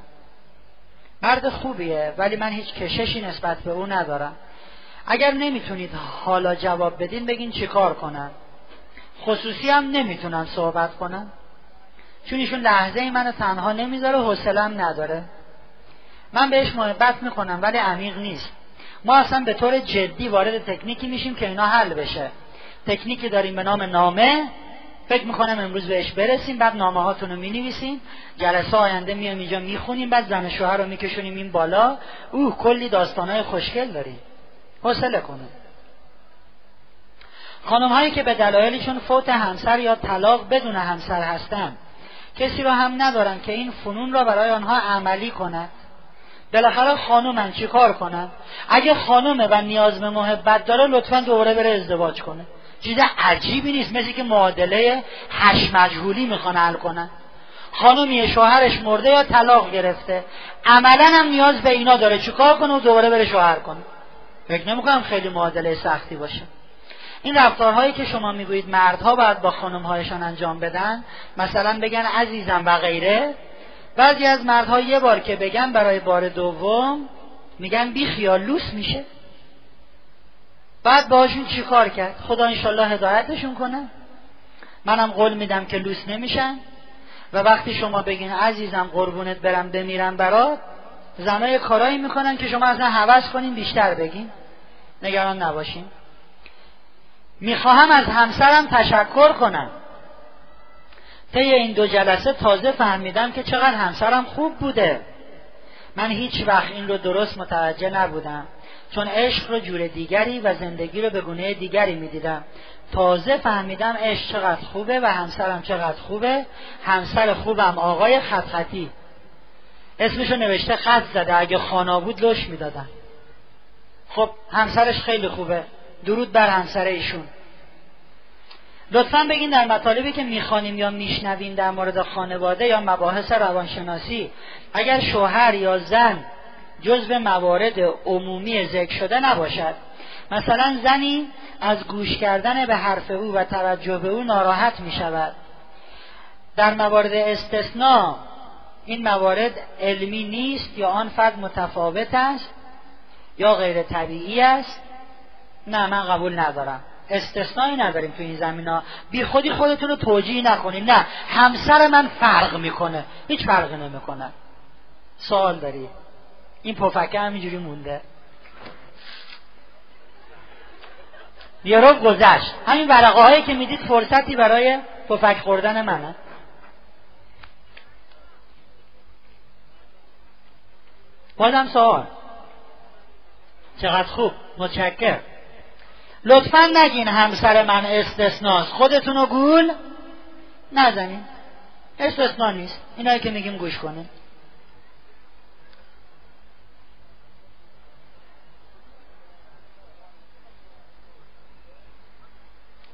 مرد خوبیه ولی من هیچ کششی نسبت به او ندارم. اگر نمی‌تونید حالا جواب بدین بگین چیکار کنم. خصوصی هم نمی‌تونم صحبت کنم. چون ایشون لحظه منو تنها نمی‌ذاره حوصلم نداره. من بهش محبت می‌کنم ولی عمیق نیست. ما اصلا به طور جدی وارد تکنیکی میشیم که اینا حل بشه. تکنیکی داریم به نام نامه فکر می‌کنم امروز بهش برسیم بعد نامه هاتون رو می‌نویسیم. جلسه آینده میام اینجا می‌خونیم بعد زن شوهر رو میکشونیم این بالا. اوه کلی داستانهای خوشگل داریم. حوصله کنه خانم هایی که به دلایلشون فوت همسر یا طلاق بدون همسر هستند کسی رو هم ندارن که این فنون را برای آنها عملی کند. بالاخره خانومن چیکار کنن؟ اگه خانومه و نیاز به محبت داره لطفا دوباره بره ازدواج کنه. چیز عجیبی نیست. مثل که معادله هش مجهولی می‌خوان حل کنن. خانومی شوهرش مرده یا طلاق گرفته. عملا هم نیاز به اینا داره. چیکار کنه و دوباره بره شوهر کنه؟ فکر نمی‌کنم خیلی معادله سختی باشه. این رفتارهایی که شما می‌گویید مردها باید با خانمهایشان انجام بدن. مثلا بگن عزیزم و غیره. بعضی از مردها یه بار که بگن برای بار دوم میگن بی خیال لوس میشه. بعد باهاشون چی کار کرد؟ خدا انشالله هدایتشون کنه. منم قول میدم که لوس نمیشن. و وقتی شما بگین عزیزم قربونت برم بمیرم برات زنای کارایی می‌کنن که شما اصلا حوض کنین بیشتر بگین. نگران نباشین. می‌خواهم از همسرم تشکر کنم. طی این دو جلسه تازه فهمیدم که چقدر همسرم خوب بوده. من هیچ وقت این رو درست متوجه نبودم. چون عشق رو جور دیگری و زندگی رو به گونه دیگری می‌دیدم. تازه فهمیدم عشق چقدر خوبه و همسرم چقدر خوبه. همسر خوبم آقای خط خطی اسمشو نوشته خط زده اگه خانا بود لش می‌دادن خب همسرش خیلی خوبه. درود بر همسر ایشون. لطفا بگین در مطالبی که می‌خوانیم یا میشنویم در مورد خانواده یا مباحث روانشناسی اگر شوهر یا زن جزو موارد عمومی ذکر شده نباشد. مثلا زنی از گوش کردن به حرف او و توجه به او ناراحت می شود در موارد استثناء این موارد علمی نیست یا آن فرد متفاوت است یا غیر طبیعی است؟ نه من قبول ندارم. استثنایی نداریم تو این زمین ها بی خودی خودتون رو توجیه نکنید نه همسر من فرق می‌کنه. هیچ فرقی نمی‌کنه. سوال داری این پفکه همینجوری مونده. یه رو گذشت. همین ورقه هایی که می‌دید فرصتی برای پفک خوردن منه. بازم سوال. چقدر خوب. متشکر لطفا نگین همسر من استثناست خودتون رو گول نزنین. استثنا نیست. اینایی که میگیم گوش کنین.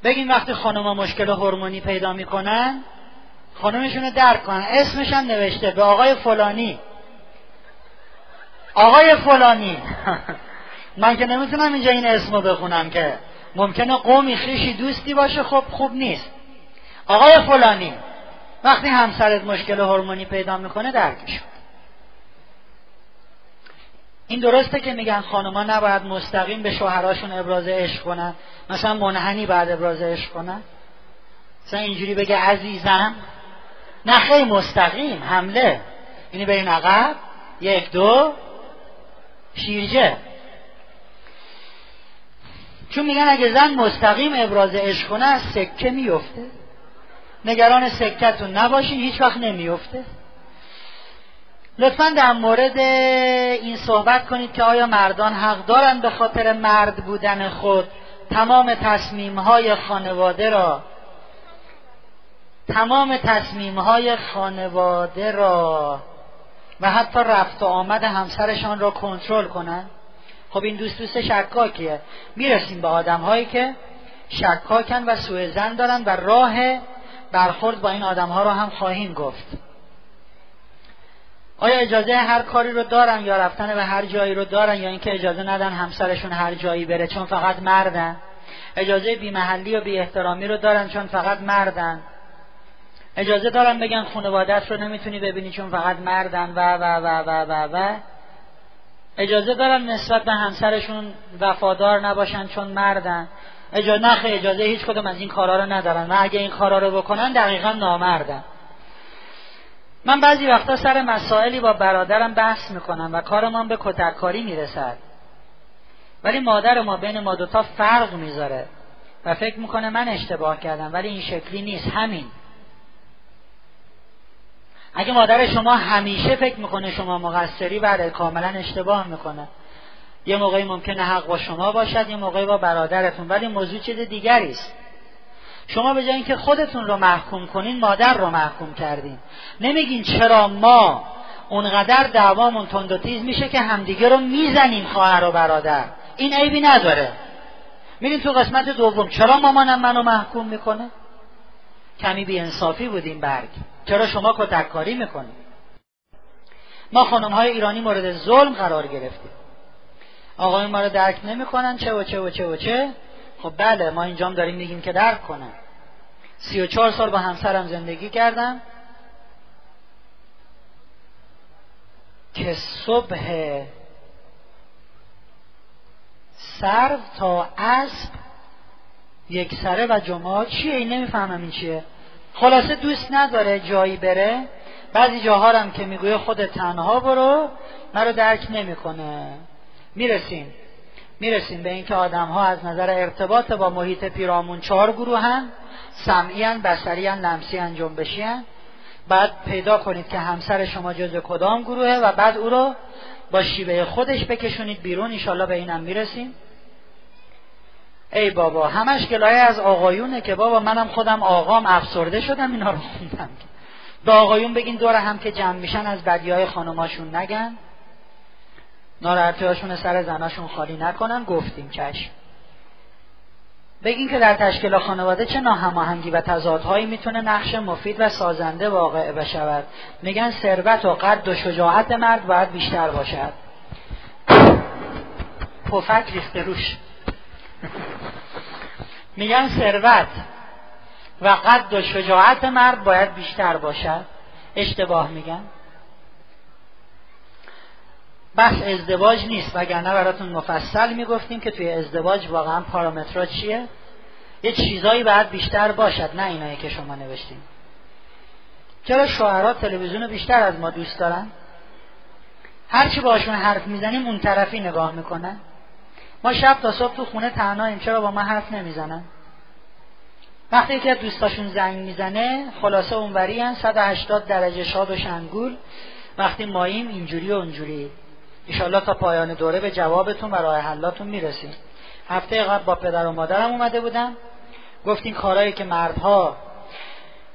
بگین وقتی خانوما مشکل هورمونی پیدا می‌کنن خانومشون رو درک کنن. اسمش هم نوشته به آقای فلانی. آقای فلانی. من که نمی‌تونم اینجا این اسمو بخونم که. ممکنه قومی خیشی دوستی باشه خب خوب نیست. آقای فلانی وقتی همسرت مشکل هورمونی پیدا می‌کنه درکش این درسته که میگن خانوما نباید مستقیم به شوهراشون ابراز عشق کنن. مثلا منحنی بعد ابراز عشق کنن. مثلا اینجوری بگه عزیزم. نه خیلی مستقیم حمله. اینی این عقب. یک دو. شیرجه. چون میگن اگه زن مستقیم ابراز عشق کنه سکه میفته. نگران سکتون نباشین هیچ وقت نمیفته. لطفا در مورد این صحبت کنید که آیا مردان حق دارند به خاطر مرد بودن خود؟ تمام تصمیم های خانواده را. تمام تصمیم های خانواده را. و حتی رفت و آمد همسرشان را کنترل کنند. خب این دوست دوست شکاکیه. می‌رسیم به آدم هایی که شکاکن و سوء زن دارن و راه برخورد با این آدم ها رو هم خواهیم گفت. آیا اجازه هر کاری رو دارن یا رفتن به هر جایی رو دارن یا اینکه اجازه ندن همسرشون هر جایی بره چون فقط مردن؟ اجازه بیمحلی و بی احترامی رو دارن چون فقط مردن. اجازه دارن بگن خانوادت رو نمی‌تونی ببینی چون فقط مردن. و و و و و و. اجازه دارن نسبت به همسرشون وفادار نباشن چون مردن. اجازه نخه اجازه هیچ کدوم از این کارا رو ندارن. و اگه این کارا رو بکنن دقیقا نامردن. من بعضی وقتا سر مسائلی با برادرم بحث می‌کنم و کارمان به کتککاری می‌رسد. ولی مادر ما بین ما دوتا فرق می‌ذاره و فکر می‌کنه من اشتباه کردم ولی این شکلی نیست. همین. اگه مادر شما همیشه فکر می‌کنه شما مقصری بله کاملا اشتباه می‌کنه. یه موقعی ممکنه حق با شما باشد یه موقعی با برادرتون ولی موضوع چیز دیگری است. شما به جای اینکه خودتون رو محکوم کنین مادر رو محکوم کردین. نمیگین چرا ما اونقدر دعوامون تند و تیز میشه که همدیگه رو می‌زنیم خواهر و برادر. این عیبی نداره. میرین تو قسمت دوم چرا مامانم منو محکوم می‌کنه؟ کمی بی انصافی بود این برگ. چرا شما کتککاری می‌کنید؟ ما خانم های ایرانی مورد ظلم قرار گرفتیم. آقای ما رو درک نمی‌کنن چه و چه و چه و چه؟ خب بله ما اینجام داریم میگیم که درک کنن سی و چهار سال با همسرم زندگی کردم. که صبح سرو تا اسب یک سره و جمعه چیه؟ این نمی‌فهمم این چیه. خلاصه دوست نداره جایی بره. بعضی جاها هم که می‌گویه خود تنها برو مرا درک نمی‌کنه. می‌رسیم. می‌رسیم به اینکه آدم ها از نظر ارتباط با محیط پیرامون چهار گروه هم سمعی بسری لمسی جنبشی بعد پیدا کنید که همسر شما جز کدام گروهه و بعد او رو با شیوه خودش بکشونید بیرون. ایشالله به اینم می‌رسیم. ای بابا همش گلایه از آقایونه که بابا منم خودم آقام افسرده شدم اینا رو خوندم. به آقایون بگین دور هم که جمع میشن از بدی های خانماشون نگن. ناراحتی هاشون سر زناشون خالی نکنن گفتیم چشم. بگین که در تشکیل خانواده چه ناهماهنگی و تضادهایی می‌تونه نقش مفید و سازنده واقع بشود. میگن ثروت و قد و شجاعت مرد باید بیشتر باشد. پفک ریخته روش. میگن ثروت و قد و شجاعت مرد باید بیشتر باشد. اشتباه میگن. بحث ازدواج نیست وگرنه براتون مفصل می‌گفتیم که توی ازدواج واقعا پارامترها چیه؟ یه چیزایی باید بیشتر باشد نه اینایی که شما نوشتیم چرا شوهرها تلویزیون رو بیشتر از ما دوست دارن؟ هرچی باشون حرف می‌زنیم اون طرفی نگاه می‌کنن. ما شب تا صبح تو خونه تنهاییم چرا با ما حرف نمی‌زنن؟ وقتی که دوستاشون زنگ می‌زنه خلاصه اونوری هن 180 درجه شاد و شنگول. وقتی ماییم اینجوری و اونجوری. ایشالله تا پایان دوره به جوابتون و راه حلاتون می‌رسیم. هفته قبل با پدر و مادرم اومده بودم. گفتین کارهایی که مردها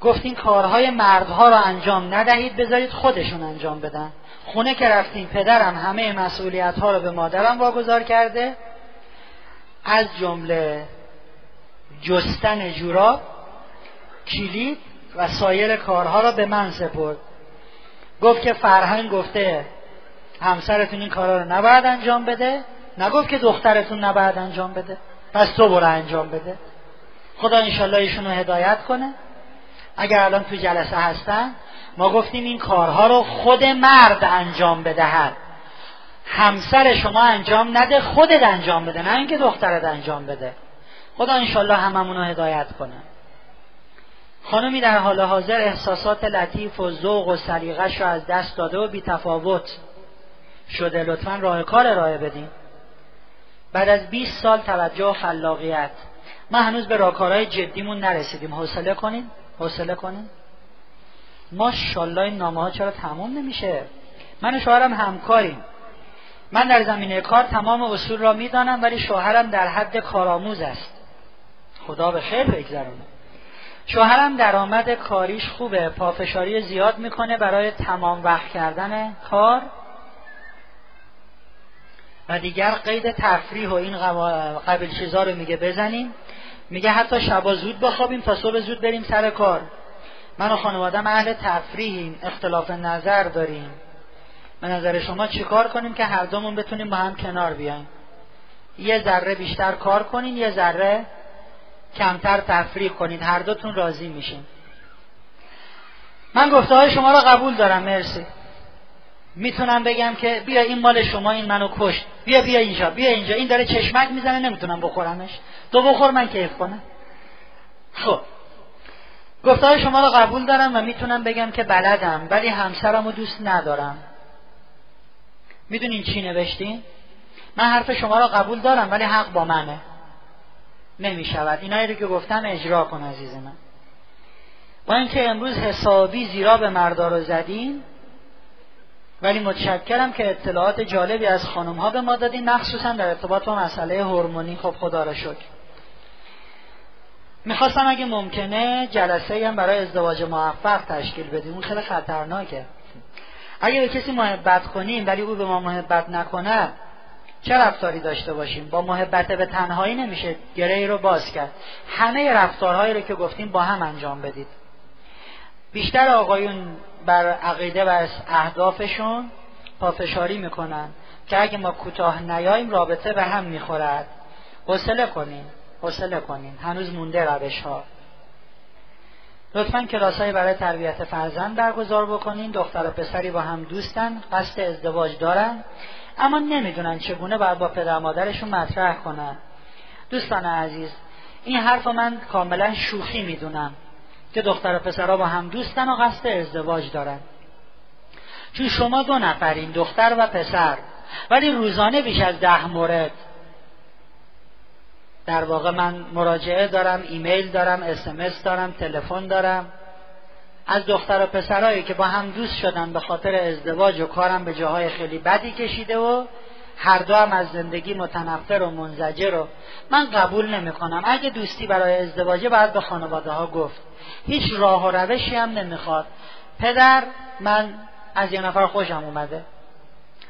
گفتین کارهای مردها رو انجام ندهید بذارید خودشون انجام بدن. خونه که رفتیم پدرم همه مسئولیت ها رو به مادرم واگذار کرده. از جمله جستن جوراب کلید و سایر کارها را به من سپرد. گفت که فرهنگ گفته همسرتون این کارها رو نباید انجام بده؟ نگفت که دخترتون نباید انجام بده؟ پس تو برو انجام بده. خدا انشالله ایشون رو هدایت کنه. اگر الان تو جلسه هستن ما گفتیم این کارها رو خود مرد انجام بدهد. همسر شما انجام نده خودت انجام بده نه اینکه دخترت انجام بده. خدا انشالله هممون رو هدایت کنه. خانمی در حال حاضر احساسات لطیف و ذوق و سلیقش رو از دست داده و بیتفاوت شده لطفا راه کار ارائه بدین. بعد از 20 سال توجه و خلاقیت. ما هنوز به راهکارهای جدیمون نرسیدیم. حوصله کنین؟ حوصله کنین؟ ماشاءالله این نامه ها چرا تموم نمیشه؟ من و شوهرم همکاریم. من در زمینه کار تمام اصول را می‌دانم ولی شوهرم در حد کارآموز است. خدا به خیر بگذرونه. شوهرم درآمد کاریش خوبه پافشاری زیاد می‌کنه برای تمام وقت کردن کار. و دیگر قید تفریح و این قبل چیزا رو میگه بزنیم. میگه حتی شبا زود بخوابیم تا صبح زود بریم سر کار. من و خانوادم اهل تفریحیم اختلاف نظر داریم. به نظر شما چیکار کنیم که هر دومون بتونیم با هم کنار بیایم؟ یه ذره بیشتر کار کنین یه ذره کمتر تفریح کنید هر دوتون راضی میشین. من گفته های شما را قبول دارم مرسی. می‌تونم بگم که بیا این مال شما این منو کشت. بیا بیا اینجا بیا اینجا. این داره چشمک می‌زنه نمی‌تونم بخورمش. تو بخور من کیف کنم. خب. گفته های شما را قبول دارم و می‌تونم بگم که بلدم ولی همسرم رو دوست ندارم. می‌دونین چی نوشتین؟ من حرف شما را قبول دارم ولی حق با منه. نمی‌شود. اینایی رو که گفتم اجرا کن عزیز من. با اینکه امروز حسابی زیرا به مردا رو زدیم ولی متشکرم که اطلاعات جالبی از خانم ها به ما دادین. مخصوصا در ارتباط با مسئله هورمونی. خب خدا را شکر. می‌خواستم اگه ممکنه جلسه هم برای ازدواج موفق تشکیل بدیم. اون خیلی خطرناکه. اگه به کسی محبت کنیم ولی او به ما محبت نکنه چه رفتاری داشته باشیم؟ با محبت به تنهایی نمیشه گره رو باز کرد. همه رفتارهایی رو که گفتیم با هم انجام بدید. بیشتر آقایون بر عقیده و اهدافشون پافشاری می‌کنن که اگه ما کوتاه نیاییم رابطه به هم می‌خورد. حوصله کنین حوصله کنین. هنوز مونده روش ها لطفا کلاسایی برای تربیت فرزند برگزار بکنین. دختر و پسری با هم دوستن قصد ازدواج دارن. اما نمی‌دونن چگونه باید با پدر مادرشون مطرح کنن. دوستان عزیز این حرف من کاملا شوخی می‌دونم. که دختر و پسرها با هم دوستن و قصد ازدواج دارن. چون شما دو نفرین دختر و پسر ولی روزانه بیش از ده مورد. در واقع من مراجعه دارم ایمیل دارم اسمس دارم تلفن دارم. از دختر و پسرهایی که با هم دوست شدن به خاطر ازدواج و کارم به جاهای خیلی بدی کشیده و هر دو هم از زندگی متنفر و منزجر و من قبول نمی کنم اگه دوستی برای ازدواجه باید به خانواده ها گفت. هیچ راه و روشی هم نمی‌خواد. پدر من از یه نفر خوشم اومده.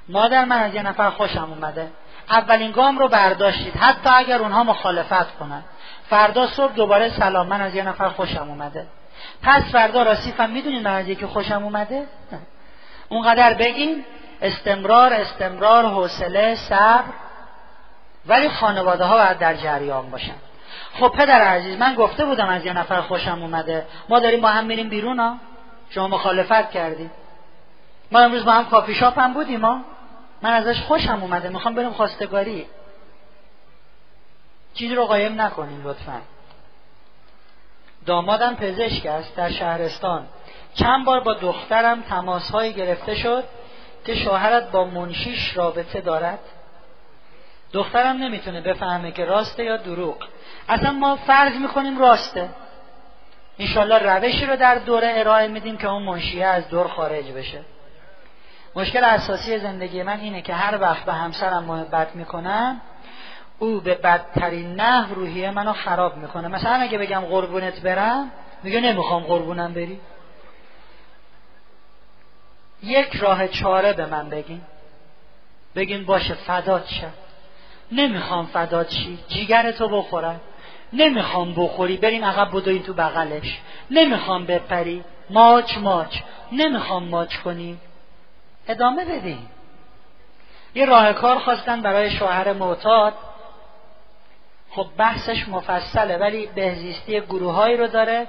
مادر من از یه نفر خوشم اومده. اولین گام رو برداشتید. حتی اگر اونها مخالفت کنن. فردا صبح دوباره سلام من از یه نفر خوشم اومده. پس فردا راسیفم می‌دونید من از یکی خوشم اومده؟ اونقدر بگین استمرار استمرار حوصله صبر. ولی خانواده ها باید در جریان باشن. خب پدر عزیز من گفته بودم از یه نفر خوشم اومده. ما داریم با هم میریم بیرون ها؟ شما مخالفت کردیم ما امروز با هم کافی شاپ هم بودیم ها؟ من ازش خوشم اومده. می‌خوام بریم خواستگاری. چیزی رو قایم نکنیم لطفا. دامادم پزشک است در شهرستان. چند بار با دخترم تماس گرفته شد. که شوهرت با منشیش رابطه دارد؟ دخترم نمی‌تونه بفهمه که راسته یا دروغ. اصلا ما فرض می‌کنیم راسته. انشالله روشی رو در دوره ارائه میدیم که اون منشیه از دور خارج بشه. مشکل اساسی زندگی من اینه که هر وقت به همسرم محبت می‌کنم او به بدترین نه روحیه منو خراب می‌کنه. مثلا اگه بگم قربونت برم میگه نمی‌خوام قربونم بری. یک راه چاره به من بگین. بگین باشه فدات شد نمی‌خوام فدات شی جیگرتو بخورم. نمی‌خوام بخوری بریم عقب بدوین تو بغلش. نمی‌خوام بپری ماچ ماچ. نمی‌خوام ماچ کنی. ادامه بدین. یه راه کار خواستن برای شوهر معتاد. خب بحثش مفصله ولی بهزیستی گروههایی رو داره.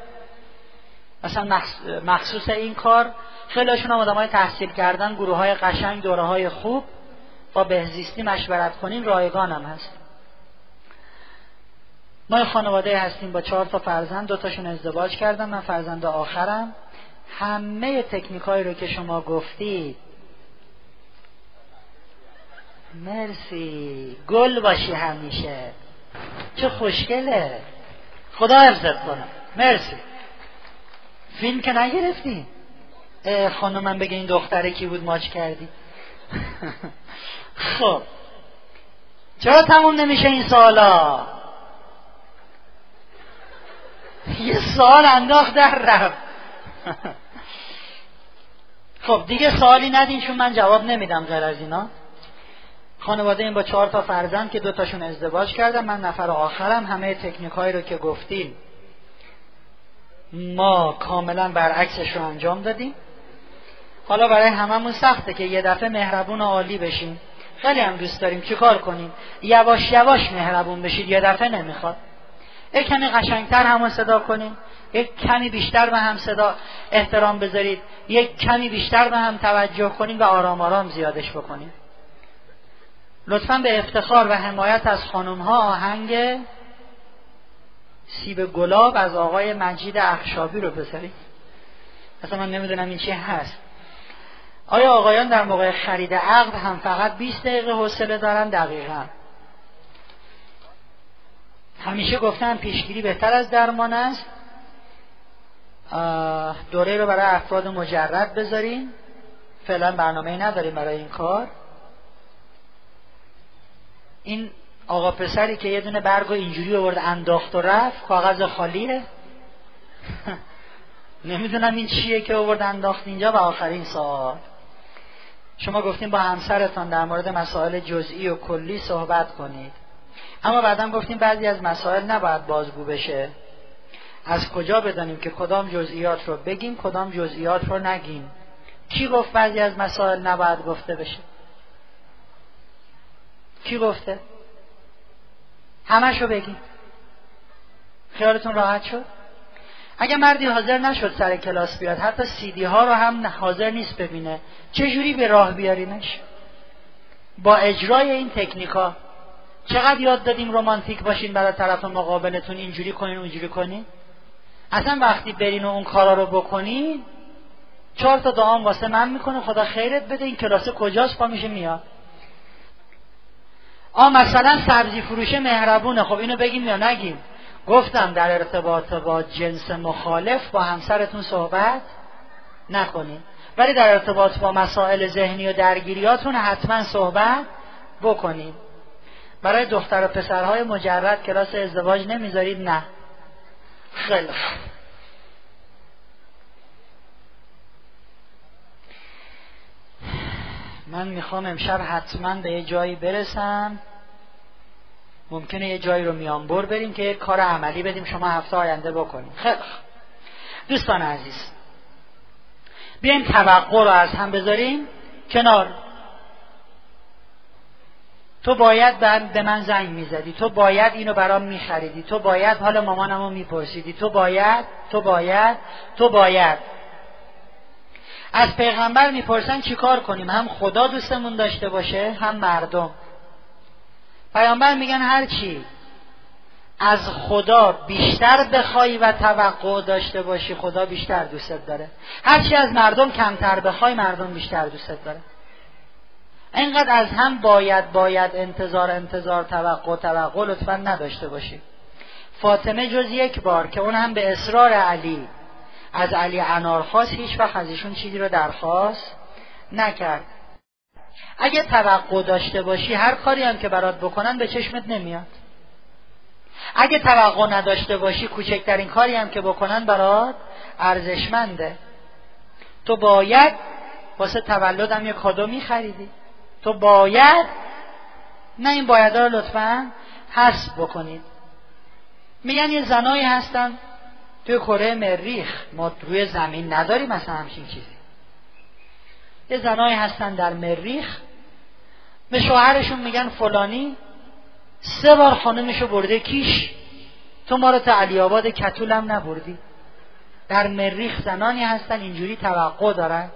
مثلا مخصوص این کار خیلیشون هم آدم های تحصیل کردن گروه های قشنگ دوره های خوب. با بهزیستی مشورت کنین رایگان هم هست. ما خانواده هستیم با چهار تا فرزند دو تاشون ازدواج کردم من فرزند آخرم. همه تکنیک رو که شما گفتید. مرسی. گل باشی همیشه. چه خوشگله. خدا حفظت کنم مرسی. فیلم که نگرفتی خانمم بگه این دختره کی بود ماچ کردی. خب. چرا تموم نمیشه این سوالا؟ یه سوال انداخت در رفت. خب دیگه سوالی ندین چون من جواب نمیدم غیر از اینا. خانواده این با چهار تا فرزند که دوتاشون ازدواج کردن من نفر آخرم همه تکنیک هایی رو که گفتیم ما کاملا برعکسش رو انجام دادیم. حالا برای هممون سخته که یه دفعه مهربون و عالی بشیم. خیلی هم دوست داریم چیکار کنیم؟ یواش یواش مهربون بشید یه دفعه نمی‌خواد. یک کمی قشنگتر همون صدا کنیم. یک کمی بیشتر به هم صدا احترام بذارید. یک کمی بیشتر به هم توجه کنیم و آرام آرام زیادش بکنیم. لطفا به افتخار و حمایت از خانم ها آهنگ سیب گلاب از آقای مجید اخشابی رو بذارید. اصلا من نمی‌دونم این چی هست. آیا آقایان در موقع خرید عقد هم فقط 20 دقیقه حوصله دارن؟ دقیقا. همیشه گفتن پیشگیری بهتر از درمان است. دوره رو برای افراد مجرد بذاریم فعلا برنامه نداریم برای این کار. این آقا پسری که یه دونه برگ و اینجوری آورد انداخت و رفت کاغذ خالیه. نمی‌دونم این چیه که آورد انداخت اینجا و آخرین سوال. شما گفتیم با همسرتان در مورد مسائل جزئی و کلی صحبت کنید. اما بعدا گفتیم بعضی از مسائل نباید بازگو بشه. از کجا بدانیم که کدام جزئیات رو بگیم کدام جزئیات رو نگیم؟ کی گفت بعضی از مسائل نباید گفته بشه؟ کی گفته؟ همشو بگیم. خیالتون راحت شد؟ اگه مردی حاضر نشد سر کلاس بیاد حتی سیدی ها رو هم حاضر نیست ببینه. چجوری به راه بیاریمش با اجرای این تکنیکا چقدر یاد دادیم رومانتیک باشین برای طرف مقابلتون اینجوری کنین اونجوری کنین؟ اصلا وقتی برین و اون کارا رو بکنین چهار تا دعام واسه من می‌کنه خدا خیرت بده این کلاسه کجاست؟ پا میشه میاد. آ مثلا سبزی فروش مهربونه. خب اینو بگیم یا نگیم؟ گفتم در ارتباط با جنس مخالف با همسرتون صحبت نکنید ولی در ارتباط با مسائل ذهنی و درگیریاتون حتما صحبت بکنید برای دختر و پسرهای مجرد کلاس ازدواج نمی‌ذارید؟ نه. خیلی من می‌خوام امشب حتما به یه جایی برسم. ممکنه یه جایی رو میانبر بریم که یه کار عملی بدیم شما هفته آینده بکنیم. خیلی دوستان عزیز بیایم توقع رو از هم بذاریم کنار. تو باید به من زنگ می‌زدی تو باید اینو برام میخریدی تو باید حال مامانمو میپرسیدی تو باید تو باید تو باید. از پیغمبر می‌پرسن چیکار کنیم؟ هم خدا دوستمون داشته باشه هم مردم. پیامبر میگن هر چی از خدا بیشتر بخوای و توقع داشته باشی خدا بیشتر دوستت داره. هرچی از مردم کمتر بخوای مردم بیشتر دوستت داره. اینقدر از هم باید باید انتظار انتظار توقع توقع لطفا نداشته باشی. فاطمه جز یک بار که اون هم به اصرار علی از علی انار خواست هیچ وقت از چیزی رو درخواست نکرد. اگه توقع داشته باشی هر کاری هم که برات بکنن به چشمت نمیاد. اگه توقع نداشته باشی کوچکترین کاری هم که بکنن برات ارزشمنده. تو باید واسه تولدم یه کادو میخریدی. تو باید نه این باید رو لطفا حسب بکنید. میگن یه زنایی هستن توی کره مریخ ما روی زمین نداریم مثلا همچین چیزی. یه زنایی هستن در مریخ. به شوهرشون میگن فلانی. سه بار خانمشو برده کیش. تو ما رو تا علی آباد کتولم نبردی. در مریخ زنانی هستن اینجوری توقع دارن.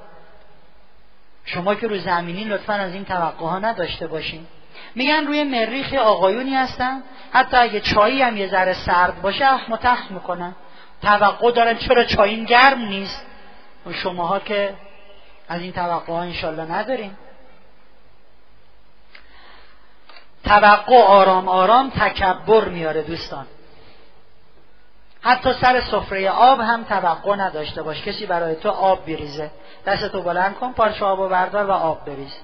شما که رو زمینی لطفا از این توقع ها نداشته باشین. میگن روی مریخ آقایونی هستن. حتی اگه چایی هم یه ذره سرد باشه متخ می‌کنن. توقع دارن چرا چایین گرم نیست؟ شماها که از این توقع ها انشالله نداریم. توقع آرام آرام تکبر میاره دوستان. حتی سر سفره آب هم توقع نداشته باش. کسی برای تو آب بریزه. دستتو بلند کن پارچه آب و بردار و آب بریز.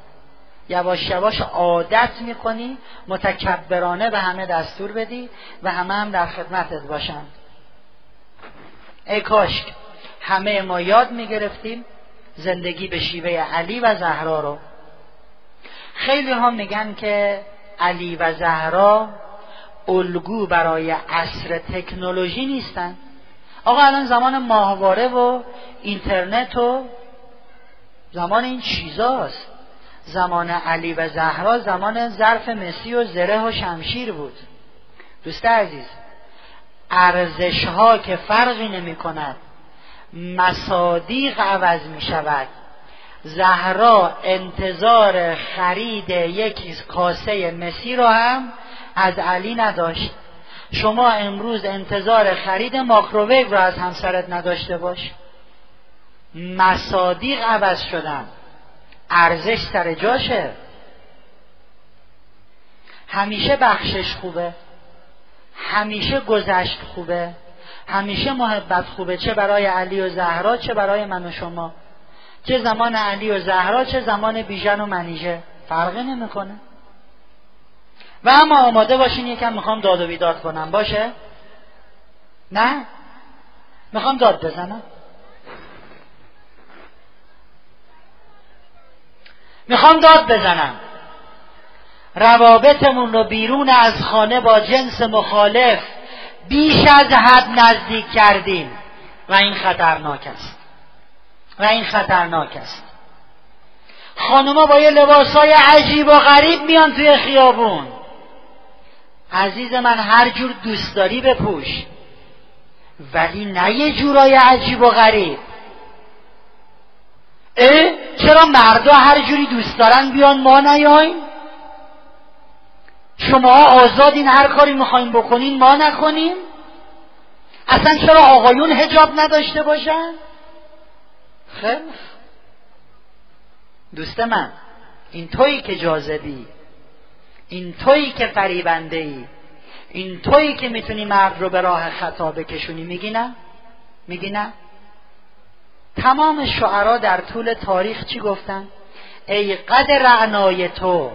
یواش یواش عادت می‌کنی متکبرانه به همه دستور بدی و همه هم در خدمتت باشند ای کاش همه ما یاد می‌گرفتیم. زندگی به شیوه علی و زهرا رو. خیلی ها میگن که علی و زهرا الگو برای عصر تکنولوژی نیستن. آقا الان زمان ماهواره و اینترنت و زمان این چیزاست. زمان علی و زهرا زمان ظرف مسی و زره و شمشیر بود. دوست عزیز ارزش ها که فرقی نمی کند مصادیق عوض می شود زهرا انتظار خرید یک کاسه مسی رو هم از علی نداشت. شما امروز انتظار خرید ماکروویو رو از همسرت نداشته باش. مصادیق عوض شدن. ارزش سر جاشه. همیشه بخشش خوبه. همیشه گذشت خوبه. همیشه محبت خوبه. چه برای علی و زهرا چه برای من و شما. چه زمان علی و زهرا چه زمان بیژن و منیژه. فرقی نمی‌کنه. و اما آماده باشین یکم می‌خوام داد و بیداد کنم. باشه؟ نه؟ می‌خوام داد بزنم. می‌خوام داد بزنم. روابطمون رو بیرون از خانه با جنس مخالف بیش از حد نزدیک کردیم. و این خطرناک است. و این خطرناک است. خانوما با یه لباسای عجیب و غریب میان توی خیابون. عزیز من هر جور دوست داری بپوش. ولی نه یه جورای عجیب و غریب. اه؟ چرا مردا هر جوری دوست دارن بیان ما نیایم؟ شما آزادین هر کاری می‌خوایم بکنین ما نکنیم. اصلا چرا آقایون هجاب نداشته باشن؟ خیلی دوست من این تویی که جاذبی این تویی که فریبنده ای این تویی که می‌تونی مرد رو به راه خطا بکشونی میگی نه؟ میگی نه؟ تمام شعرا در طول تاریخ چی گفتن؟ ای قد رعنای تو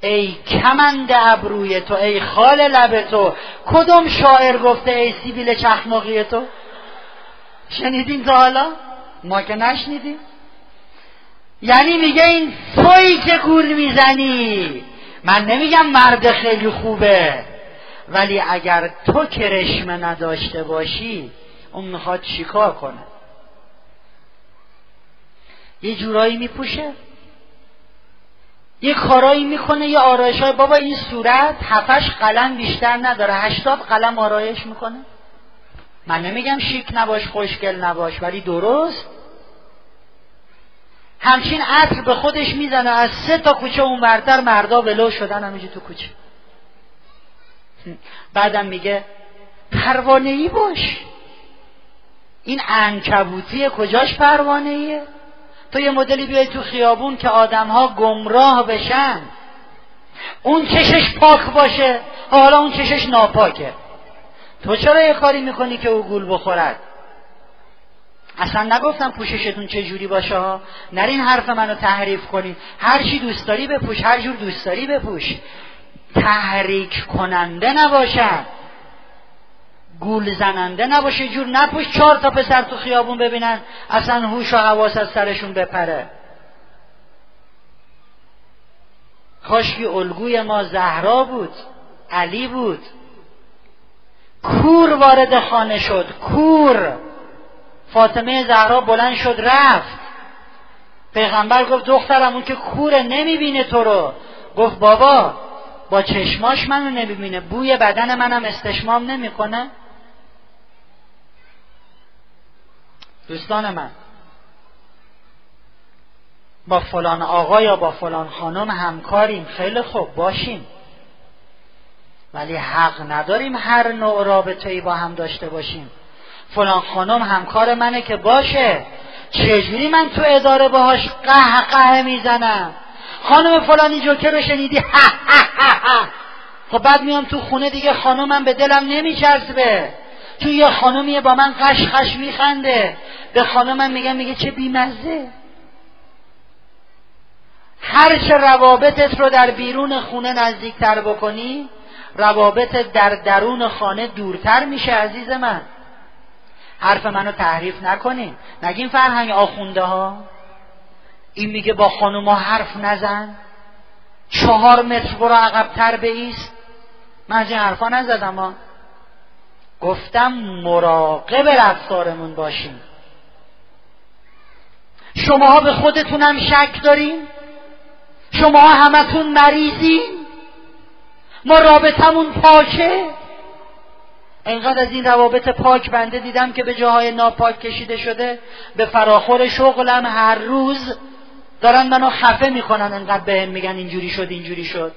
ای کمند ابروی تو ای خال لب تو کدوم شاعر گفته ای سیبیل چخماقی تو؟ شنیدین تا حالا؟ ما که نشنیدیم. یعنی میگه این تویی که گول می‌زنی. من نمیگم مرد خیلی خوبه ولی اگر تو کرشمه نداشته باشی اون می‌خواد چیکار کنه؟ یه جورایی میپوشه؟ یه کارایی می‌کنه یه آرایش های بابا این صورت هفتش قلم بیشتر نداره. هشتاد قلم آرایش می‌کنه. من نمیگم شیک نباش خوشگل نباش ولی درست. همچین عطر به خودش می‌زنه. از سه تا کوچه اون بردر مردا ولو شدن همینجا تو کوچه. بعدم میگه پروانه باش. این انکبوتی کجاش پروانه ایه تو یه مدلی بیای تو خیابون که آدمها گمراه بشن. اون چشش پاک باشه حالا اون چشش ناپاکه. تو چرا یه کاری می‌کنی که او گول بخورد؟ اصلا نگفتم پوششتون چه جوری باشه ها. نرین حرف منو تحریف کنین هر چی دوست داری بپوش هر جور دوست داری بپوش. تحریک کننده نباشد گول زننده نباشه جور نپوش چهار تا پسر تو خیابون ببینن اصلا هوش و حواس از سرشون بپره. کاشکی الگوی ما زهرا بود علی بود. کور وارد خانه شد کور. فاطمه زهرا بلند شد رفت. پیغمبر گفت دخترم اون که کوره نمی‌بینه تو رو. گفت بابا با چشماش منو نمی‌بینه بوی بدن منم استشمام نمی‌کنه. دوستان من با فلان آقا یا با فلان خانم همکاریم خیلی خوب باشیم. ولی حق نداریم هر نوع رابطه با هم داشته باشیم. فلان خانم همکار منه که باشه. چجوری من تو اداره باهاش قه قه می‌زنم؟ خانم فلانی جوکر رو شنیدی؟ خب بعد میام تو خونه دیگه خانمم به دلم نمیچسبه تو یه خانمیه با من قش قش میخنده. به خانمم میگم میگه چه بیمزه. هر چه روابطت رو در بیرون خونه نزدیکتر بکنی روابط در درون خانه دورتر میشه عزیز من. حرف منو تحریف نکنین. نگین فرهنگ آخونده ها این میگه با خانوما حرف نزن. چهار متر برو عقبتر بیست. من از این حرفا نزدم ها. گفتم مراقب رفتارمون باشیم. شماها به خودتونم شک دارین شماها همتون مریضین ما رابطمون پاکه. انقدر از این روابط پاک بنده دیدم که به جاهای ناپاک کشیده شده. به فراخور شغلم هر روز دارن منو خفه می‌کنن. انقدر بهم میگن اینجوری شد اینجوری شد.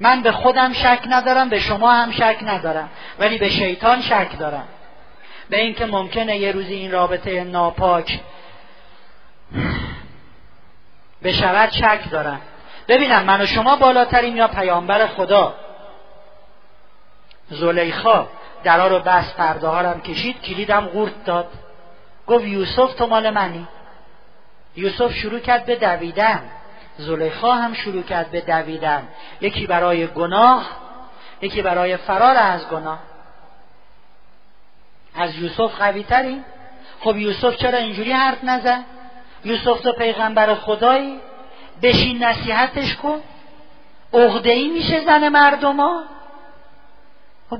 من به خودم شک ندارم به شما هم شک ندارم ولی به شیطان شک دارم. به اینکه ممکنه یه روزی این رابطه ناپاک به شود شک دارم. ببینم من و شما بالاتریم یا پیامبر خدا. زلیخا درا رو بست پرده هم کشید کلیدم قورت داد. گفت یوسف تو مال منی؟ یوسف شروع کرد به دویدن. زلیخا هم شروع کرد به دویدن. یکی برای گناه یکی برای فرار از گناه. از یوسف قوی تری خب یوسف چرا اینجوری حرف نزد؟ یوسف تو پیغمبر خدایی بشین نصیحتش کن. عقده ای میشه زن مردما.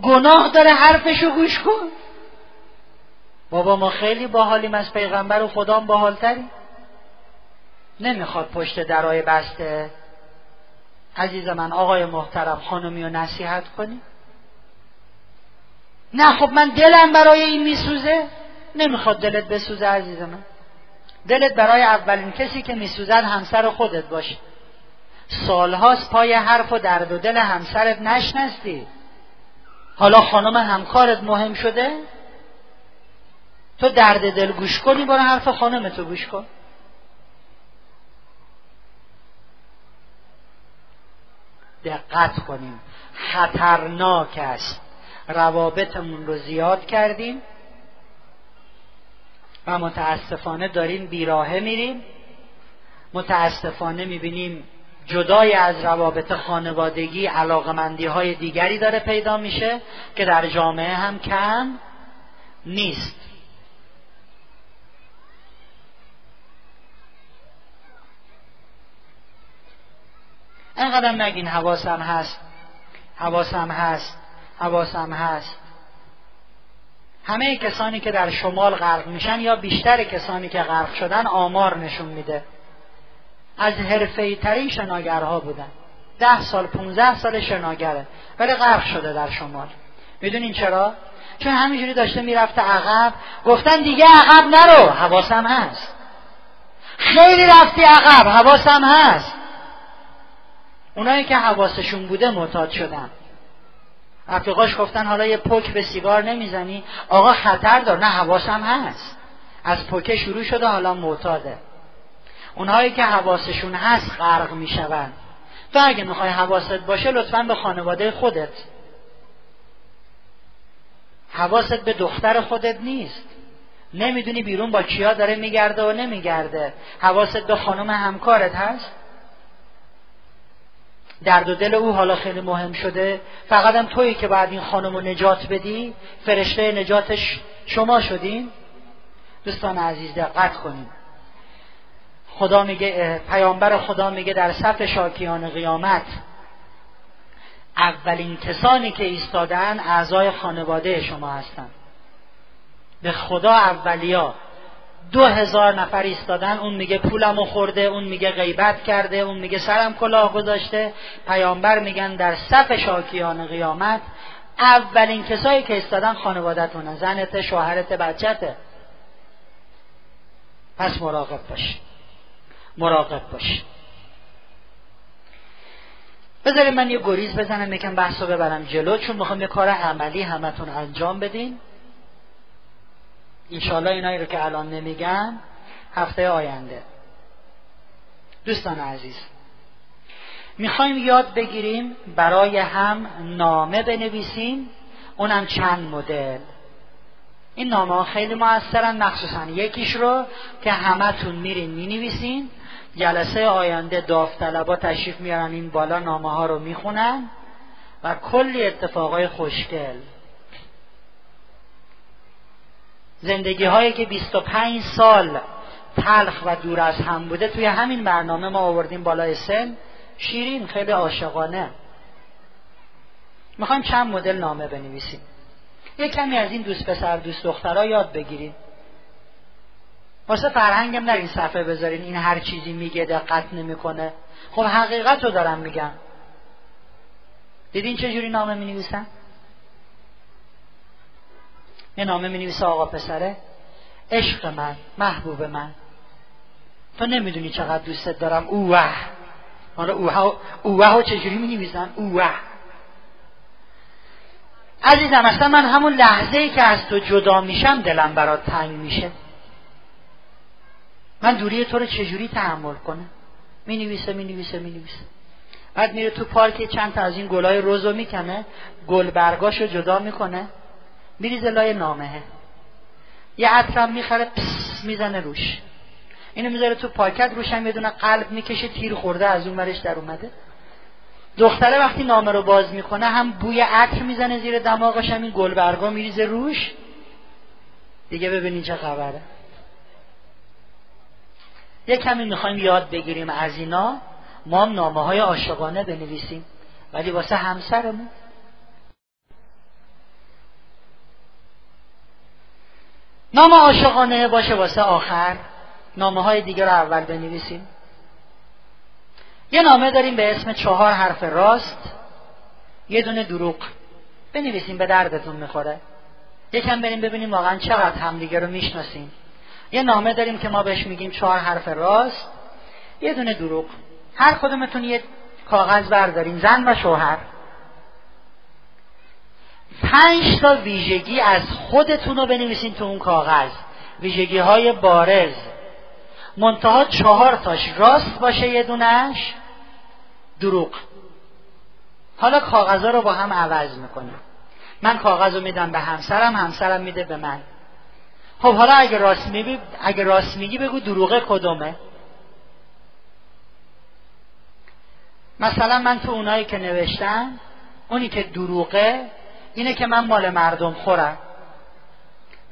گناه داره حرفشو گوش کن. بابا ما خیلی باحالیم از پیغمبر و خدام باحالتریم. نمی‌خواد پشت درای بسته. عزیز من آقای محترم خانمی رو نصیحت کنی؟ نه خب من دلم برای این میسوزه. نمی‌خواد دلت بسوزه عزیز من. دلت برای اولین کسی که میسوزد همسر خودت باشه. سالهاست پای حرف و درد و دل همسرت نشنستی حالا خانم همکارت مهم شده؟ تو درد دل گوش کنی برو حرف خانم تو گوش کن. دقت کنیم. خطرناک است. روابطمون رو زیاد کردیم. و متاسفانه داریم بیراهه میریم. متاسفانه می‌بینیم جدای از روابط خانوادگی علاقمندی های دیگری داره پیدا میشه که در جامعه هم کم نیست. انقدر نگین حواسم هست. حواسم هست. حواسم هست. همه کسانی که در شمال غرق میشن یا بیشتر کسانی که غرق شدن آمار نشون میده. از حرفه ترین شناگرها بودن. ده سال پونزده سال شناگره. ولی غرق شده در شمال. می‌دونین چرا؟ چون همینجوری داشته می‌رفته عقب. گفتن دیگه عقب نرو. حواسم هست. خیلی رفتی عقب. حواسم هست. اونایی که حواسشون بوده معتاد شدن. رفیقاش گفتن حالا یه پک به سیگار نمی‌زنی. آقا خطر دار نه حواسم هست. از پکه شروع شده حالا معتاده. اونهایی که حواسشون هست غرق می‌شوند تو اگه می‌خوای حواست باشه لطفا به خانواده خودت. حواست به دختر خودت نیست. نمی‌دونی بیرون با کیا داره میگرده و نمیگرده. حواست به خانم همکارت هست؟ درد و دل او حالا خیلی مهم شده. فقط هم تویی که بعد این خانم رو نجات بدی فرشته نجاتش شما شدین. دوستان عزیز دقت کنیم خدا میگه پیامبر خدا میگه در صف شاکیان قیامت اولین کسانی که ایستادن اعضای خانواده شما هستند به خدا اولیا. دو هزار نفر ایستادن. اون میگه پولمو خورده اون میگه غیبت کرده اون میگه سرم کلاه گذاشته. پیامبر میگن در صف شاکیان قیامت اولین کسایی که ایستادن خانوادتونه. زنت شوهرت بچته پس مراقب باش. مراقب باش. بذارید من یه گریز بزنم یکم بحث رو ببرم جلو چون می‌خوام یه کار عملی همتون انجام بدین. انشالله اینایی رو که الان نمیگم هفته آینده. دوستان عزیز می‌خوایم یاد بگیریم برای هم نامه بنویسیم اونم چند مدل. این نامه ها خیلی موثرن مخصوصا یکیش رو که همتون میرین می‌نویسین. جلسه آینده داوطلبا تشریف میارن این بالا نامه ها رو می‌خونن و کلی اتفاقای خوشگل. زندگی هایی که 25 سال تلخ و دور از هم بوده توی همین برنامه ما آوردیم بالای سن. شیرین خیلی عاشقانه. می‌خوایم چند مدل نامه بنویسیم. یه کمی از این دوست پسر دوست دخترها یاد بگیریم. واسه فرهنگم نرین صفحه بذارین. این هر چیزی میگه دقت نمی‌کنه. خب حقیقت رو دارم میگم. دیدین چه جوری نامه می نویسن؟ یه نامه می نویسه آقا پسره. عشق من محبوب من. تو نمی‌دونی چقدر دوستت دارم. اوه. حالا اوه اوه ها چجوری می نویسن اوه. عزیزم اصلا من همون لحظه ای که از تو جدا میشم دلم برات تنگ میشه. من دوری تو رو چجوری تحمل کنم؟ می نویسه می نویسه می نویسه بعد میره تو پارک چند تا از این گلای روزو می‌کنه گل برگاشو جدا می‌کنه. میریزه لای نامه. یه عطرم می‌خره پس می‌زنه روش. اینو می‌ذاره تو پاکت روشم یه دونه قلب می‌کشه تیر خورده از اون ورش در اومده. دختره وقتی نامه رو باز می‌کنه هم بوی عطر می‌زنه زیر دماغش هم این گلبرگا میریزه روش. دیگه ببینین چه خبره. یه کمی می‌خوایم یاد بگیریم از اینا. ما هم نامه های عاشقانه بنویسیم ولی واسه همسرمون. نام عاشقانه باشه واسه آخر. نامه های دیگه رو اول بنویسیم. یه نامه داریم به اسم چهار حرف راست. یه دونه دروغ. بنویسیم به دردتون می‌خوره. یکم بریم ببینیم واقعا چقدر همدیگه رو می‌شناسیم. یه نامه داریم که ما بهش میگیم چهار حرف راست. یه دونه دروغ. هر کدومتون یه کاغذ برداریم. زن و شوهر. پنج تا ویژگی از خودتون رو بنویسین تو اون کاغذ. ویژگی های بارز. منتها چهار تاش. راست باشه یه دونش. دروغ. حالا کاغذا رو با هم عوض می‌کنیم. من کاغذ رو میدم به همسرم همسرم میده به من. خب حالا اگه راست میگی اگه راست میگی بگو دروغه کدومه. مثلا من تو اونایی که نوشتم اونی که دروغه اینه که من مال مردم خورم.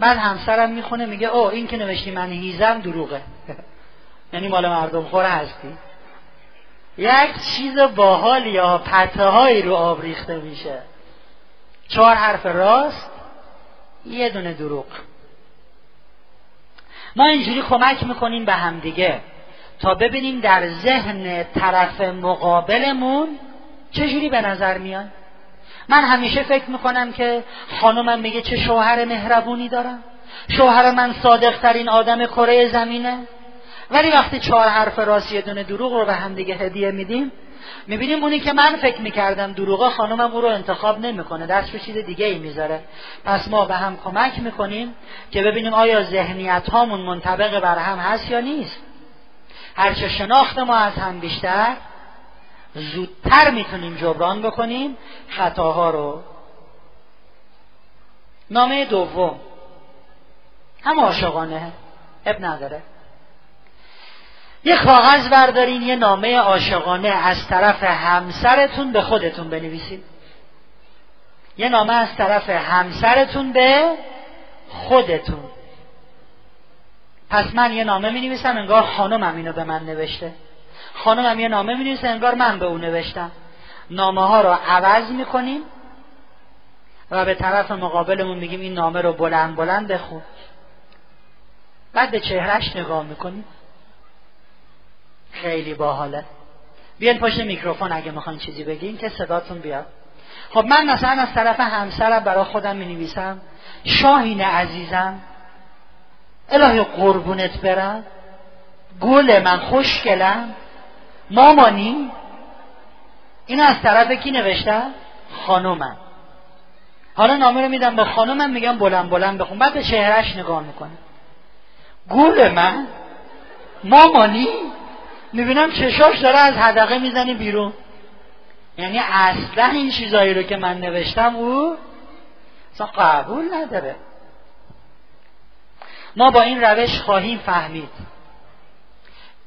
بعد همسرم می‌خونه میگه او این که نوشتی من هیزم دروغه. یعنی مال مردم خور هستی. یک چیز باحال یا پته هایی رو آب ریخته میشه. چهار حرف راست یه دونه دروغ. ما اینجوری کمک می‌کنیم به همدیگه تا ببینیم در ذهن طرف مقابلمون چجوری به نظر میاد. من همیشه فکر می‌کنم که خانمم میگه چه شوهر مهربونی دارم. شوهر من صادقترین آدم کره زمینه. ولی وقتی چهار حرف راست یه دونه دروغ رو به هم دیگه هدیه میدیم می‌بینیم اونی که من فکر می‌کردم دروغه خانمم او رو انتخاب نمی‌کنه دست به چیز دیگه ای می‌ذاره. پس ما به هم کمک می‌کنیم که ببینیم آیا ذهنیت هامون منطبق بر هم هست یا نیست. هرچه شناخت ما از هم بیشتر زودتر می‌تونیم جبران بکنیم خطاها رو. نامه دوم. هم عاشقانه اب نداره. یه کاغذ بردارین یه نامه عاشقانه از طرف همسرتون به خودتون بنویسید. یه نامه از طرف همسرتون به خودتون. پس من یه نامه می نویسم انگار خانمم اینو به من نوشته. خانمم یه نامه می نویسه انگار من به او نوشتم. نامه ها رو عوض می کنیم و به طرف مقابلمون میگیم این نامه رو بلند بلند بخون. بعد به چهرش نگاه می‌کنیم. خیلی باحاله. بیاین پشت میکروفون اگه می‌خواین چیزی بگین که صداتون بیاد. خب من مثلا از طرف همسرم برای خودم می نویسم شاهین عزیزم. الهی قربونت برم. گل من خوشگلم. مامانی؟ اینو از طرف کی نوشتم خانومم. حالا نامه رو میدم به خانومم میگم بلند بلند بخون. بعد به چهرش نگاه می‌کنه. گل من؟ مامانی؟ می‌بینم چشاش داره از حدقه می‌زنی بیرون. یعنی اصلا این چیزایی رو که من نوشتم او اصلا قبول نداره. ما با این روش خواهیم فهمید.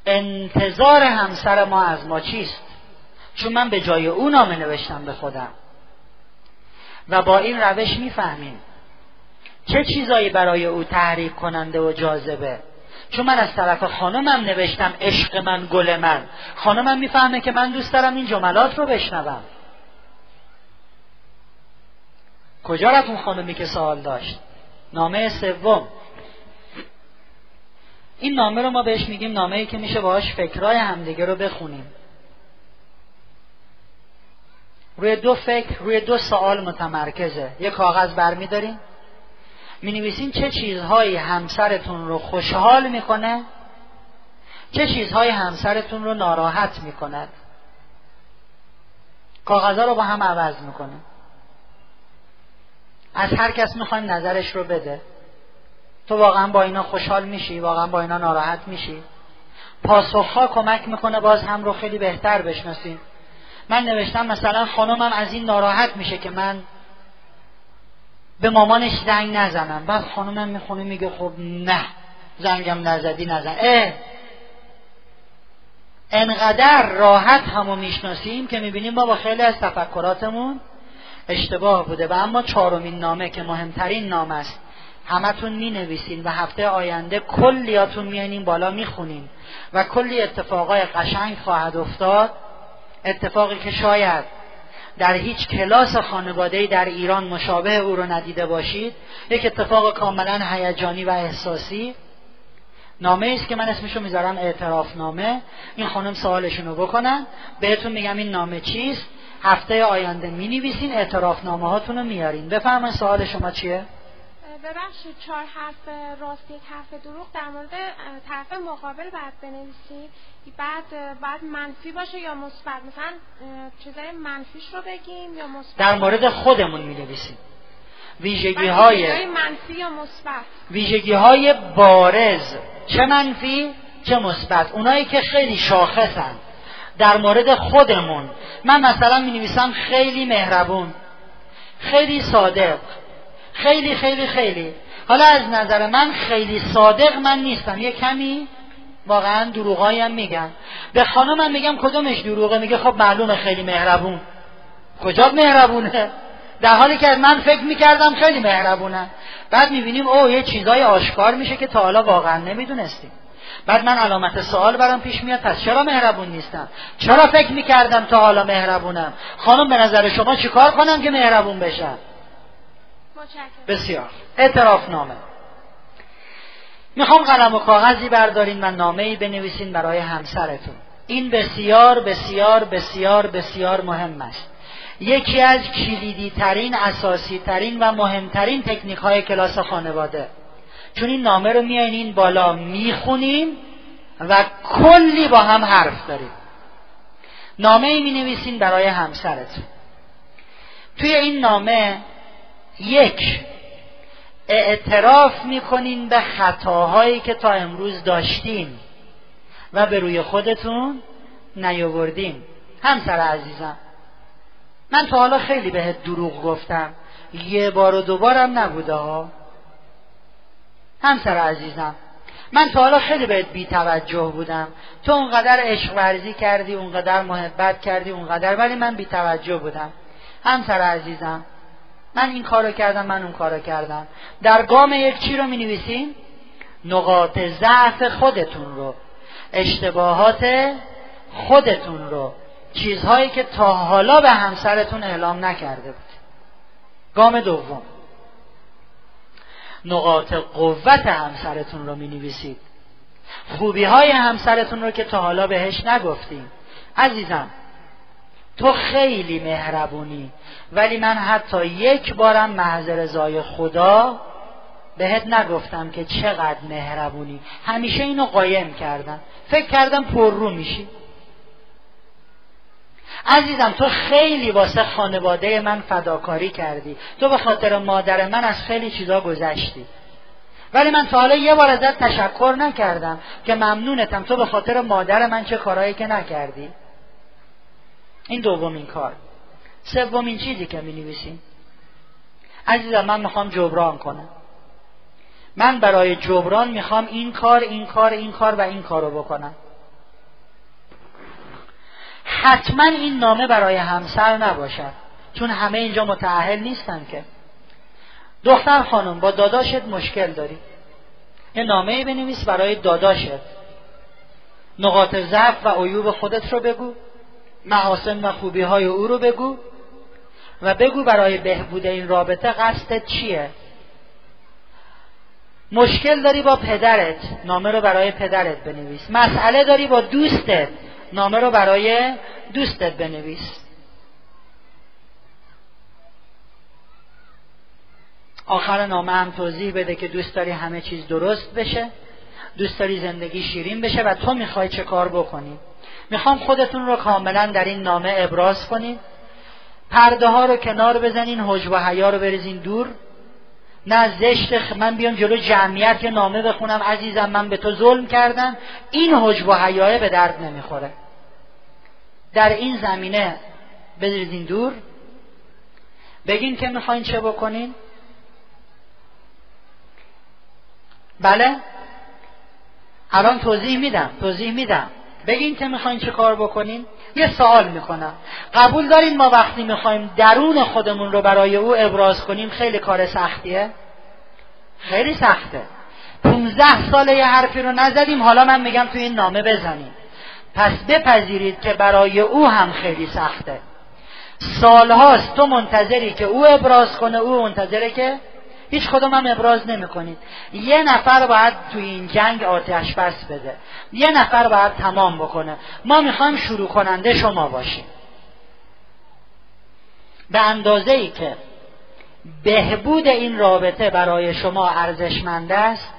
انتظار همسر ما از ما چیست؟ چون من به جای او نامه نوشتم به خودم. و با این روش می‌فهمیم چه چیزایی برای او تحریک کننده و جاذبه. چون من از طرف خانمم نوشتم عشق من گل من. خانمم می‌فهمه که من دوست دارم این جملات رو بشنوم. کجا رفت اون خانمی که سوال داشت؟ نامه سوم. این نامه رو ما بهش میگیم نامه ای که میشه باهاش فکرای همدیگه رو بخونیم. روی دو فکر روی دو سوال متمرکزه. یه کاغذ برمیداریم. می نویسین چه چیزهایی همسرتون رو خوشحال می‌کنه چه چیزهایی همسرتون رو ناراحت می‌کند کاغذها رو با هم عوض می‌کنه. از هر کس می‌خوایم نظرش رو بده. تو واقعا با اینا خوشحال میشی واقعا با اینا ناراحت میشی. پاسخها کمک می‌کنه باز هم رو خیلی بهتر بشناسیم من نوشتم مثلا خانمم از این ناراحت میشه که من به مامانش زنگ نزنم. بعد خانمم می‌خونه میگه خب نه زنگم نزدی نزن. اه! انقدر راحت همو می‌شناسیم که می‌بینیم ما با خیلی از تفکراتمون اشتباه بوده. و اما چهارمین نامه که مهمترین نام است. همتون می نویسین و هفته آینده کلیاتون میانین بالا می‌خونین و کلی اتفاقای قشنگ خواهد افتاد اتفاقی که شاید در هیچ کلاس خانواده در ایران مشابه او رو ندیده باشید یک اتفاق کاملا هیجانی و احساسی. نامه است که من اسمشو می‌ذارم اعتراف نامه این خانم سوالشونو بکنن. بهتون میگم این نامه چیست. هفته آینده می نویسین اعتراف نامه هاتون رو میارین. بفرمایید سوال شما چیه؟ ببخشید چهار حرف راست یک حرف دروغ در مورد طرف مقابل بعد بنویسی بعد بعد منفی باشه یا مثبت؟ مثلا چیزای منفیش رو بگیم یا مثبت؟ در مورد خودمون می نویسیم ویژگی های منفی یا مثبت؟ ویژگی های بارز چه منفی چه مثبت. اونایی که خیلی شاخصن. در مورد خودمون. من مثلا می نویسم خیلی مهربون خیلی صادق. خیلی خیلی خیلی. حالا از نظر من خیلی صادق من نیستم. یه کمی واقعا دروغایی هم میگن به خانمم میگم کدومش دروغه؟ میگه خب معلومه خیلی مهربون. کجا مهربونه؟ در حالی که من فکر می‌کردم خیلی مهربونه. بعد می‌بینیم او یه چیزای آشکار میشه که تا حالا واقعا نمی‌دونستیم. بعد من علامت سوال برام پیش میاد پس چرا مهربون نیستم؟ چرا فکر می‌کردم تا حالا مهربونم؟ خانم به نظر شما چیکار کنم که مهربون بشم؟ بسیار. اعتراف نامه. می‌خوام قلم و کاغذی بردارین و نامه ای بنویسین برای همسرتون. این بسیار بسیار بسیار بسیار مهم است. یکی از کلیدی ترین اساسی ترین و مهمترین تکنیک های کلاس خانواده. چون این نامه رو میاین این بالا می‌خونیم و کلی با هم حرف داریم نامه ای می نویسین برای همسرتون. توی این نامه یک اعتراف می‌کنین به خطاهایی که تا امروز داشتین و به روی خودتون نیاوردین. همسر عزیزم من تا حالا خیلی بهت دروغ گفتم. یه بار و دوبارم نبوده ها. همسر عزیزم من تا حالا خیلی بهت بی توجه بودم. تو اونقدر عشق ورزی کردی اونقدر محبت کردی اونقدر ولی من بی توجه بودم. همسر عزیزم من این کارو کردم من اون کارو کردم. در گام یک چی رو می نویسیم نقاط ضعف خودتون رو اشتباهات خودتون رو چیزهایی که تا حالا به همسرتون اعلام نکرده بود. گام دوم. نقاط قوت همسرتون رو می نویسید خوبی های همسرتون رو که تا حالا بهش نگفتیم. عزیزم تو خیلی مهربونی. ولی من حتی یک بارم محض رضای خدا بهت نگفتم که چقدر مهربونی. همیشه اینو قایم کردم. فکر کردم پررو میشی. عزیزم تو خیلی واسه خانواده من فداکاری کردی. تو به خاطر مادر من از خیلی چیزا گذشتی. ولی من تا حالا یه بار ازت تشکر نکردم که ممنونتم. تو به خاطر مادر من چه کارهایی که نکردی. این دومین کار. سومین چیزی که می نویسیم عزیزم من می‌خوام جبران کنم. من برای جبران می‌خوام این کار این کار این کار و این کار رو بکنم. حتما این نامه برای همسر نباشد. چون همه اینجا متعهل نیستن که. دختر خانم با داداشت مشکل داری. یه نامه بنویس برای داداشت. نقاط ضعف و عیوب خودت رو بگو. محاسن و خوبی های او رو بگو و بگو برای بهبود این رابطه قصدت چیه؟ مشکل داری با پدرت نامه رو برای پدرت بنویس. مسئله داری با دوستت نامه رو برای دوستت بنویس. آخر نامه هم توضیح بده که دوست داری همه چیز درست بشه دوست داری زندگی شیرین بشه و تو می‌خوای چه کار بکنی؟ می‌خوام خودتون رو کاملا در این نامه ابراز کنید پرده ها رو کنار بزنین حجب و حیا رو بریزین دور. نه زشت من بیام جلو جمعیت که نامه بخونم. عزیزم من به تو ظلم کردم. این حجب و حیاه به درد نمی‌خوره. در این زمینه بریزین دور. بگین که می‌خواین چه بکنین. بله؟ الان توضیح میدم توضیح میدم. بگین که می‌خواین چه کار بکنین؟ یه سوال می‌کنم. قبول دارین ما وقتی می‌خوایم درون خودمون رو برای او ابراز کنیم خیلی کار سختیه؟ خیلی سخته. پونزده ساله یه حرفی رو نزدیم حالا من میگم تو این نامه بزنیم. پس بپذیرید که برای او هم خیلی سخته. سالهاست تو منتظری که او ابراز کنه او منتظره که هیچ کدوم هم ابراز نمی کنید یه نفر باید تو این جنگ آتش بس بده. یه نفر باید تمام بکنه. ما می‌خوایم شروع کننده شما باشیم. به اندازه ای که بهبود این رابطه برای شما ارزشمند است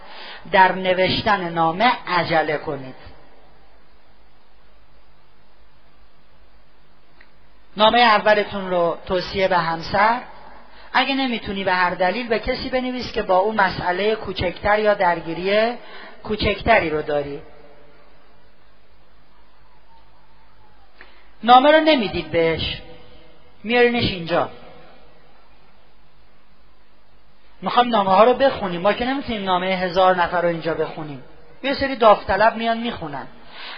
در نوشتن نامه عجله کنید. نامه اولتون رو توصیه به همسر. اگه نمی‌تونی به هر دلیل به کسی بنویس که با او مسئله کوچکتر یا درگیری کوچکتری رو داری. نامه رو نمی‌دید بهش. میارینش اینجا. می‌خوایم نامه ها رو بخونیم. ما که نمی‌تونیم نامه هزار نفر رو اینجا بخونیم. یه سری داوطلب میان می‌خونن.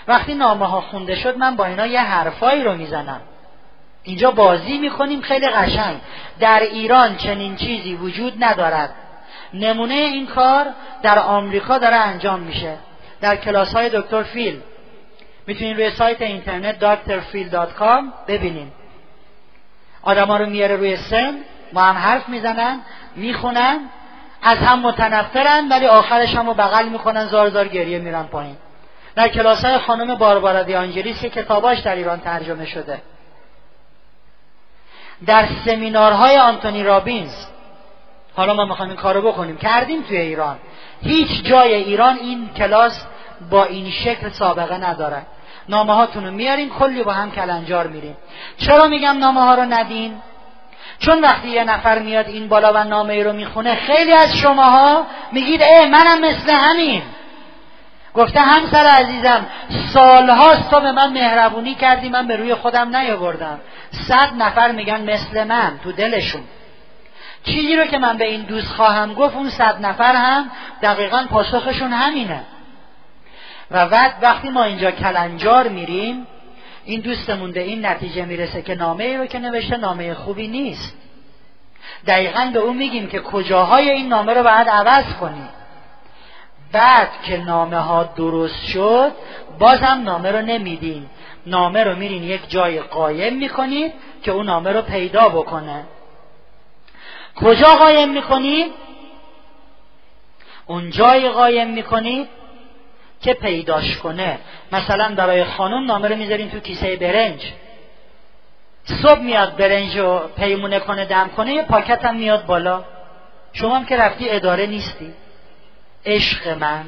وقتی نامه ها خونده شد من با اینا یه حرفایی رو می‌زنم. اینجا بازی می‌کنیم خیلی قشنگ. در ایران چنین چیزی وجود ندارد. نمونه این کار در آمریکا داره انجام میشه. در کلاس های دکتر فیل. می‌تونین روی سایت اینترنت drfil.com ببینین آدما رو میاره روی سن با هم حرف می‌زنن می‌خونن از هم متنفرن ولی آخرش هم رو بغل می‌کنن زار زار گریه میرن پایین. در کلاس های خانم باربارا دیانجلیس که کتاباش در ایران ترجمه شده. در سمینارهای آنتونی رابینز. حالا ما می‌خوایم این کارو بکنیم. کردیم توی ایران. هیچ جای ایران این کلاس با این شکل سابقه نداره. نامه هاتون رو میارین کلی با هم کلنجار میریم. چرا میگم نامه ها رو ندین؟ چون وقتی یه نفر میاد این بالا و نامه ای رو می‌خونه خیلی از شماها میگید اه منم مثل همین. گفته همسر عزیزم سالهاست تو به من مهربونی کردی من به روی خودم نیاوردم. صد نفر میگن مثل من تو دلشون. چیزی رو که من به این دوست خواهم گفت اون صد نفر هم دقیقا پاسخشون همینه. و بعد وقتی ما اینجا کلنجار میریم این دوستمون به این نتیجه می‌رسه که نامه ای رو که نوشته نامه خوبی نیست. دقیقا به اون میگیم که کجاهای این نامه رو باید عوض کنی بعد که نامه ها درست شد بازم نامه رو نمیدین نامه رو میرین یک جای قایم می‌کنید که اون نامه رو پیدا بکنه. کجا قایم می‌کنید اون جای قایم می‌کنید که پیداش کنه. مثلا برای خانم نامه رو می‌ذارین تو کیسه برنج. صبح میاد برنج رو پیمونه کنه دم کنه یه پاکت هم میاد بالا. شما هم که رفتی اداره نیستی. عشق من.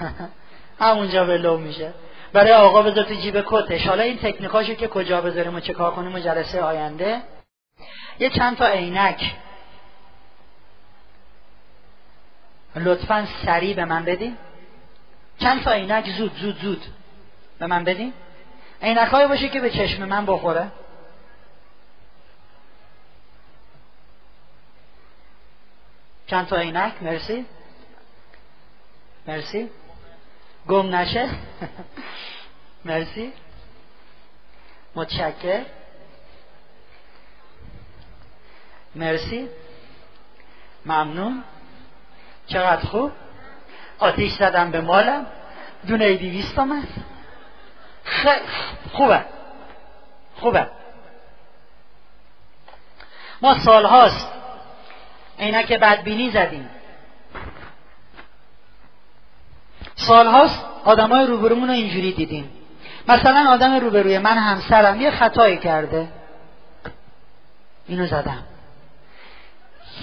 همونجا ولو میشه. برای آقا بذار تو جیب کتش. حالا این تکنیکاشو که کجا بذاریم و چه کار کنیم و جلسه آینده. یه چند تا عینک. لطفا سریع به من بدین. چند تا عینک زود زود زود به من بدین. عینک های باشه که به چشم من بخوره. چند تا عینک؟ مرسی. مرسی. گم نشه. مرسی. متشکر مرسی. ممنون. چقدر خوب. آتیش زدم به مالم. دونه دیویست آمد خوبه. خوبه. ما سالهاست. عینک بدبینی زدیم. سالهاست آدمای روبرومون رو اینجوری دیدیم. مثلا آدم روبروی من همسرم یه خطایی کرده. اینو زدم.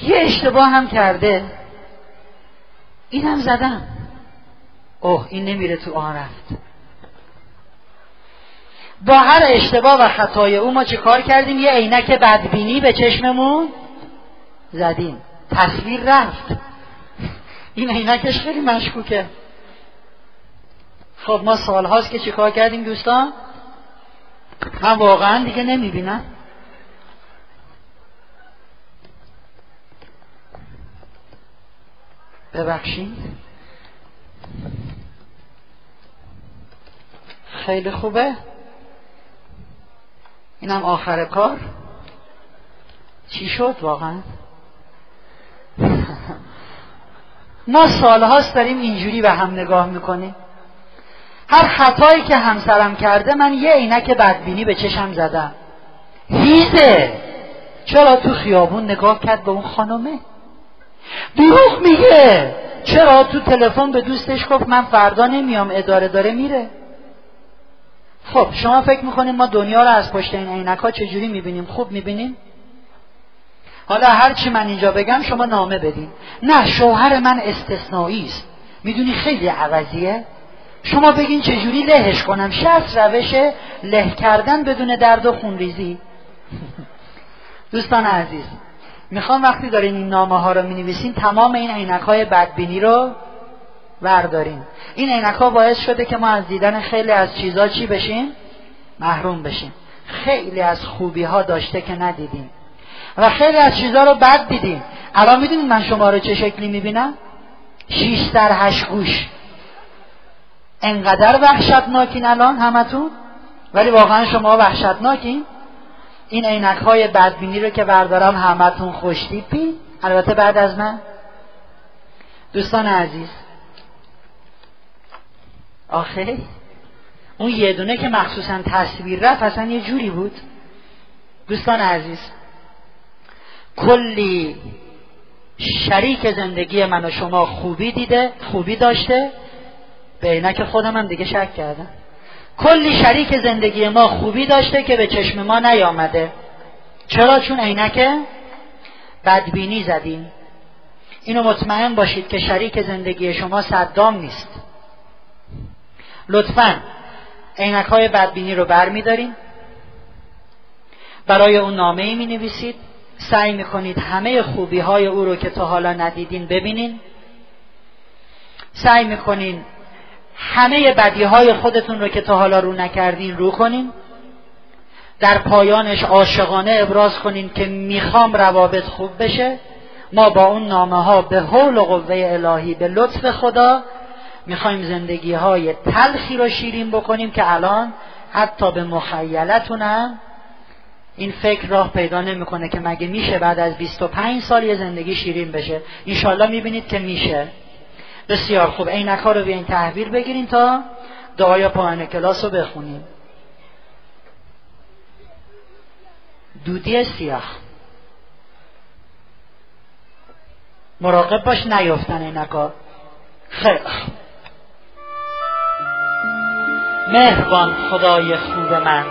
یه اشتباه هم کرده. اینم زدم. اوه این نمیره تو آن رفت. با هر اشتباه و خطای او ما چه کار کردیم؟ یه عینک بدبینی به چشممون زدیم. تصویر رفت. این عینکش خیلی مشکوکه. خب ما سالهاست که چیکار کردیم دوستان؟ من واقعا دیگه نمی‌بینم. ببخشید. خیلی خوبه. اینم آخر کار. چی شد واقعا؟ ما سالهاست داریم اینجوری به هم نگاه می‌کنیم. هر خطایی که همسرم کرده من یه عینک بدبینی به چشم زدم. هیزه! چرا تو خیابون نگاه کرد به اون خانمه؟ دروغ میگه! چرا تو تلفن به دوستش گفت من فردا نمیام اداره داره میره؟ خب شما فکر می‌کنید ما دنیا رو از پشت این عینک ها چجوری می‌بینیم؟ خوب می‌بینیم؟ حالا هر چی من اینجا بگم شما نامه بدین. نه شوهر من استثنایی است. می‌دونی خیلی عوضیه؟ شما بگین چجوری لهش کنم؟ شرط روش له کردن بدون درد و خونریزی. دوستان عزیز می‌خوام وقتی دارین این نامه ها رو می نویسین تمام این عینک های بدبینی رو ورداریم این عینک ها باعث شده که ما از دیدن خیلی از چیزها چی بشیم؟ محروم بشیم. خیلی از خوبی ها داشته که ندیدیم. و خیلی از چیزها رو بد دیدیم. الان می‌دونید من شما رو چه شکلی می‌بینم؟ شیش سر هشت گوش. انقدر وحشتناکین الان همتون؟ ولی واقعا شما وحشتناکین. این عینک های بدبینی رو که بردارم همتون خوشتیپی البته بعد از من. دوستان عزیز. آخه اون یه دونه که مخصوصا تصویر رفت اصلا یه جوری بود. دوستان عزیز کلی شریک زندگی من و شما خوبی دیده خوبی داشته. به عینک خودم هم دیگه شک کردم. کلی شریک زندگی ما خوبی داشته که به چشم ما نیامده. چرا؟ چون عینک بدبینی زدیم. اینو مطمئن باشید که شریک زندگی شما صدام نیست. لطفا عینک های بدبینی رو بر میداریم برای اون نامه ای می نویسید سعی می کنید همه خوبی های او رو که تا حالا ندیدین ببینین. سعی می کنین همه بدی های خودتون رو که تا حالا رو نکردین رو کنین. در پایانش عاشقانه ابراز کنین که می‌خوام روابط خوب بشه. ما با اون نامه ها به حول و قوه الهی به لطف خدا می‌خوایم زندگی های تلخی رو شیرین بکنیم که الان حتی به مخیلتونم این فکر راه پیدا نمی‌کنه که مگه میشه بعد از 25 سال یه زندگی شیرین بشه. انشالله می‌بینید که میشه. بسیار خوب. عینک ها رو بیاین تحویل بگیرین تا دعای پایان کلاس رو بخونیم. دودی سیاه. مراقب باش نیفتن عینکا خیلی مهربان خدای خوب من.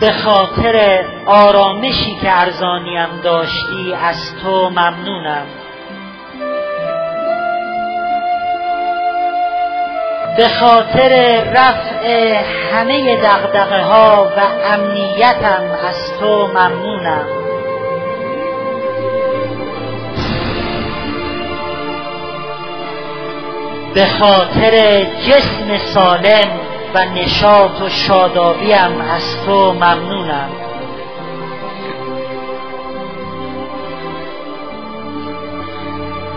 به خاطر آرامشی که ارزانیم داشتی از تو ممنونم. به خاطر رفع همه دغدغه ها و امنیتم از تو ممنونم. به خاطر جسم سالم و نشاط و شادابیم از تو ممنونم.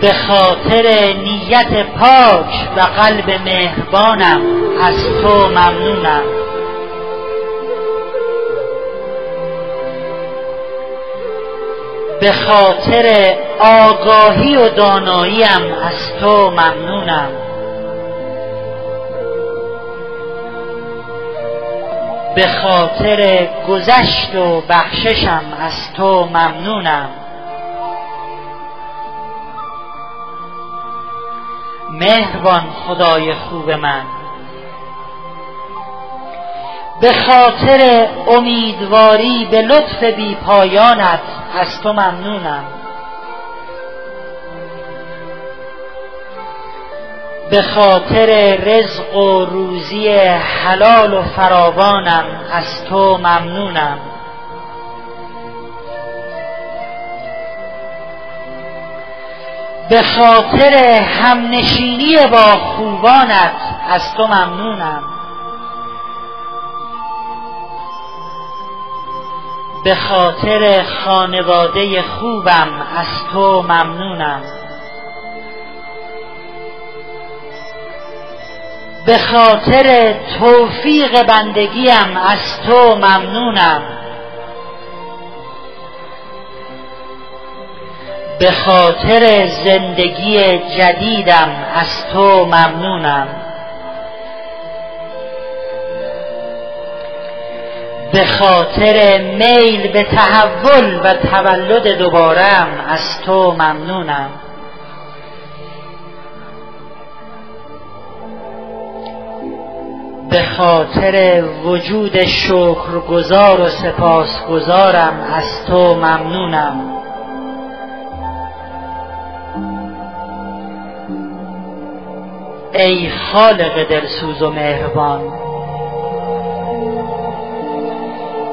به خاطر نیت پاک و قلب مهربانم. از تو ممنونم. به خاطر آگاهی و داناییم از تو ممنونم. به خاطر گذشت و بخششم از تو ممنونم. مهربان خدای خوب من. به خاطر امیدواری به لطف بی پایانت از تو ممنونم. به خاطر رزق و روزی حلال و فراوانم از تو ممنونم. به خاطر همنشینی با خوبانت از تو ممنونم. به خاطر خانواده خوبم از تو ممنونم. به خاطر توفیق بندگیم از تو ممنونم. به خاطر زندگی جدیدم از تو ممنونم. به خاطر میل به تحول و تولد دوبارم از تو ممنونم. به خاطر وجود شکرگزار و سپاسگزارم از تو ممنونم. ای خالق دلسوز و مهربان.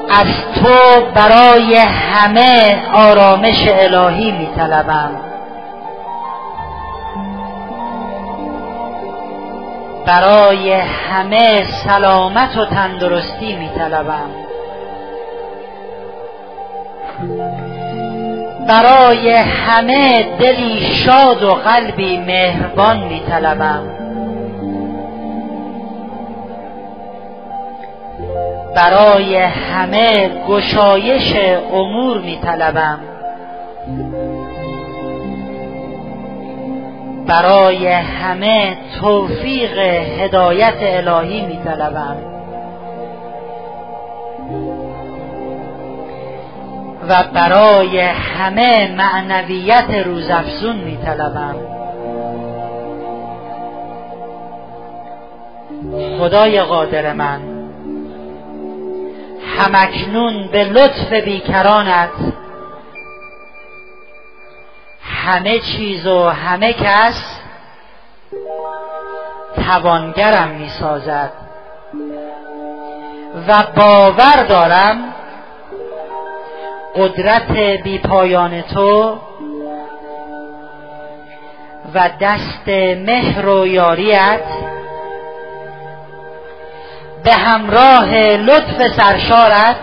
از تو برای همه آرامش الهی میطلبم. برای همه سلامت و تندرستی میطلبم. برای همه دلی شاد و قلبی مهربان میطلبم. برای همه گشایش امور می طلبم برای همه توفیق هدایت الهی می طلبم و برای همه معنویت روزافزون می طلبم خدای قادر من. همکنون به لطف بیکرانت همه چیز و همه کس توانگرم می سازد و باور دارم قدرت بی پایان تو و دست مهر و یاریت به همراه لطف سرشارت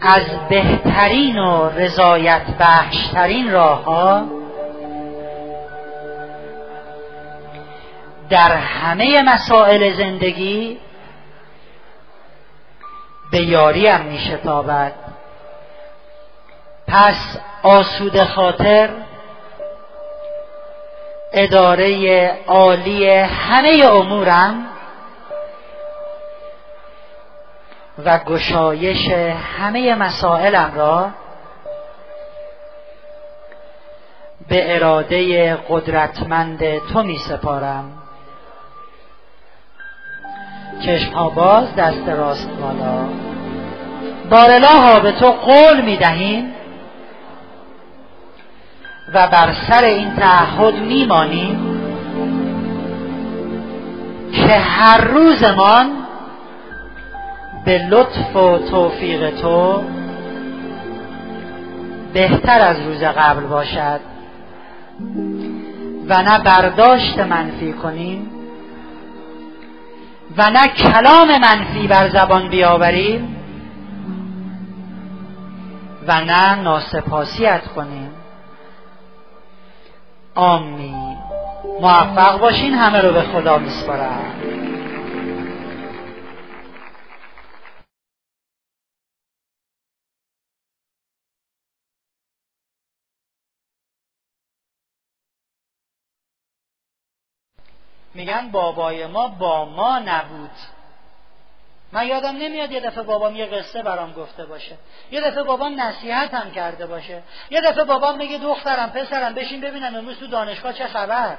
از بهترین و رضایت بخشترین راه ها در همه مسائل زندگی به یاریم می شتابد پس آسود خاطر اداره عالی همه امورم و گشایش همه مسائلم را به اراده قدرتمند تو می سپارم. چشم ها باز دست راست بالا. بارلاها به تو قول می دهیم. و بر سر این تعهد میمانیم که هر روزمان به لطف و توفیق تو بهتر از روز قبل باشد و نه برداشت منفی کنیم و نه کلام منفی بر زبان بیاوریم و نه ناسپاسیت کنیم. آمین. موفق باشین همه رو به خدا میسپارم. میگن بابای ما با ما نبود. من یادم نمیاد یه دفعه بابام یه قصه برام گفته باشه. یه دفعه بابام هم کرده باشه. یه دفعه بابام میگه دخترم پسرم بشین ببینم امروز تو دانشگاه چه خبر.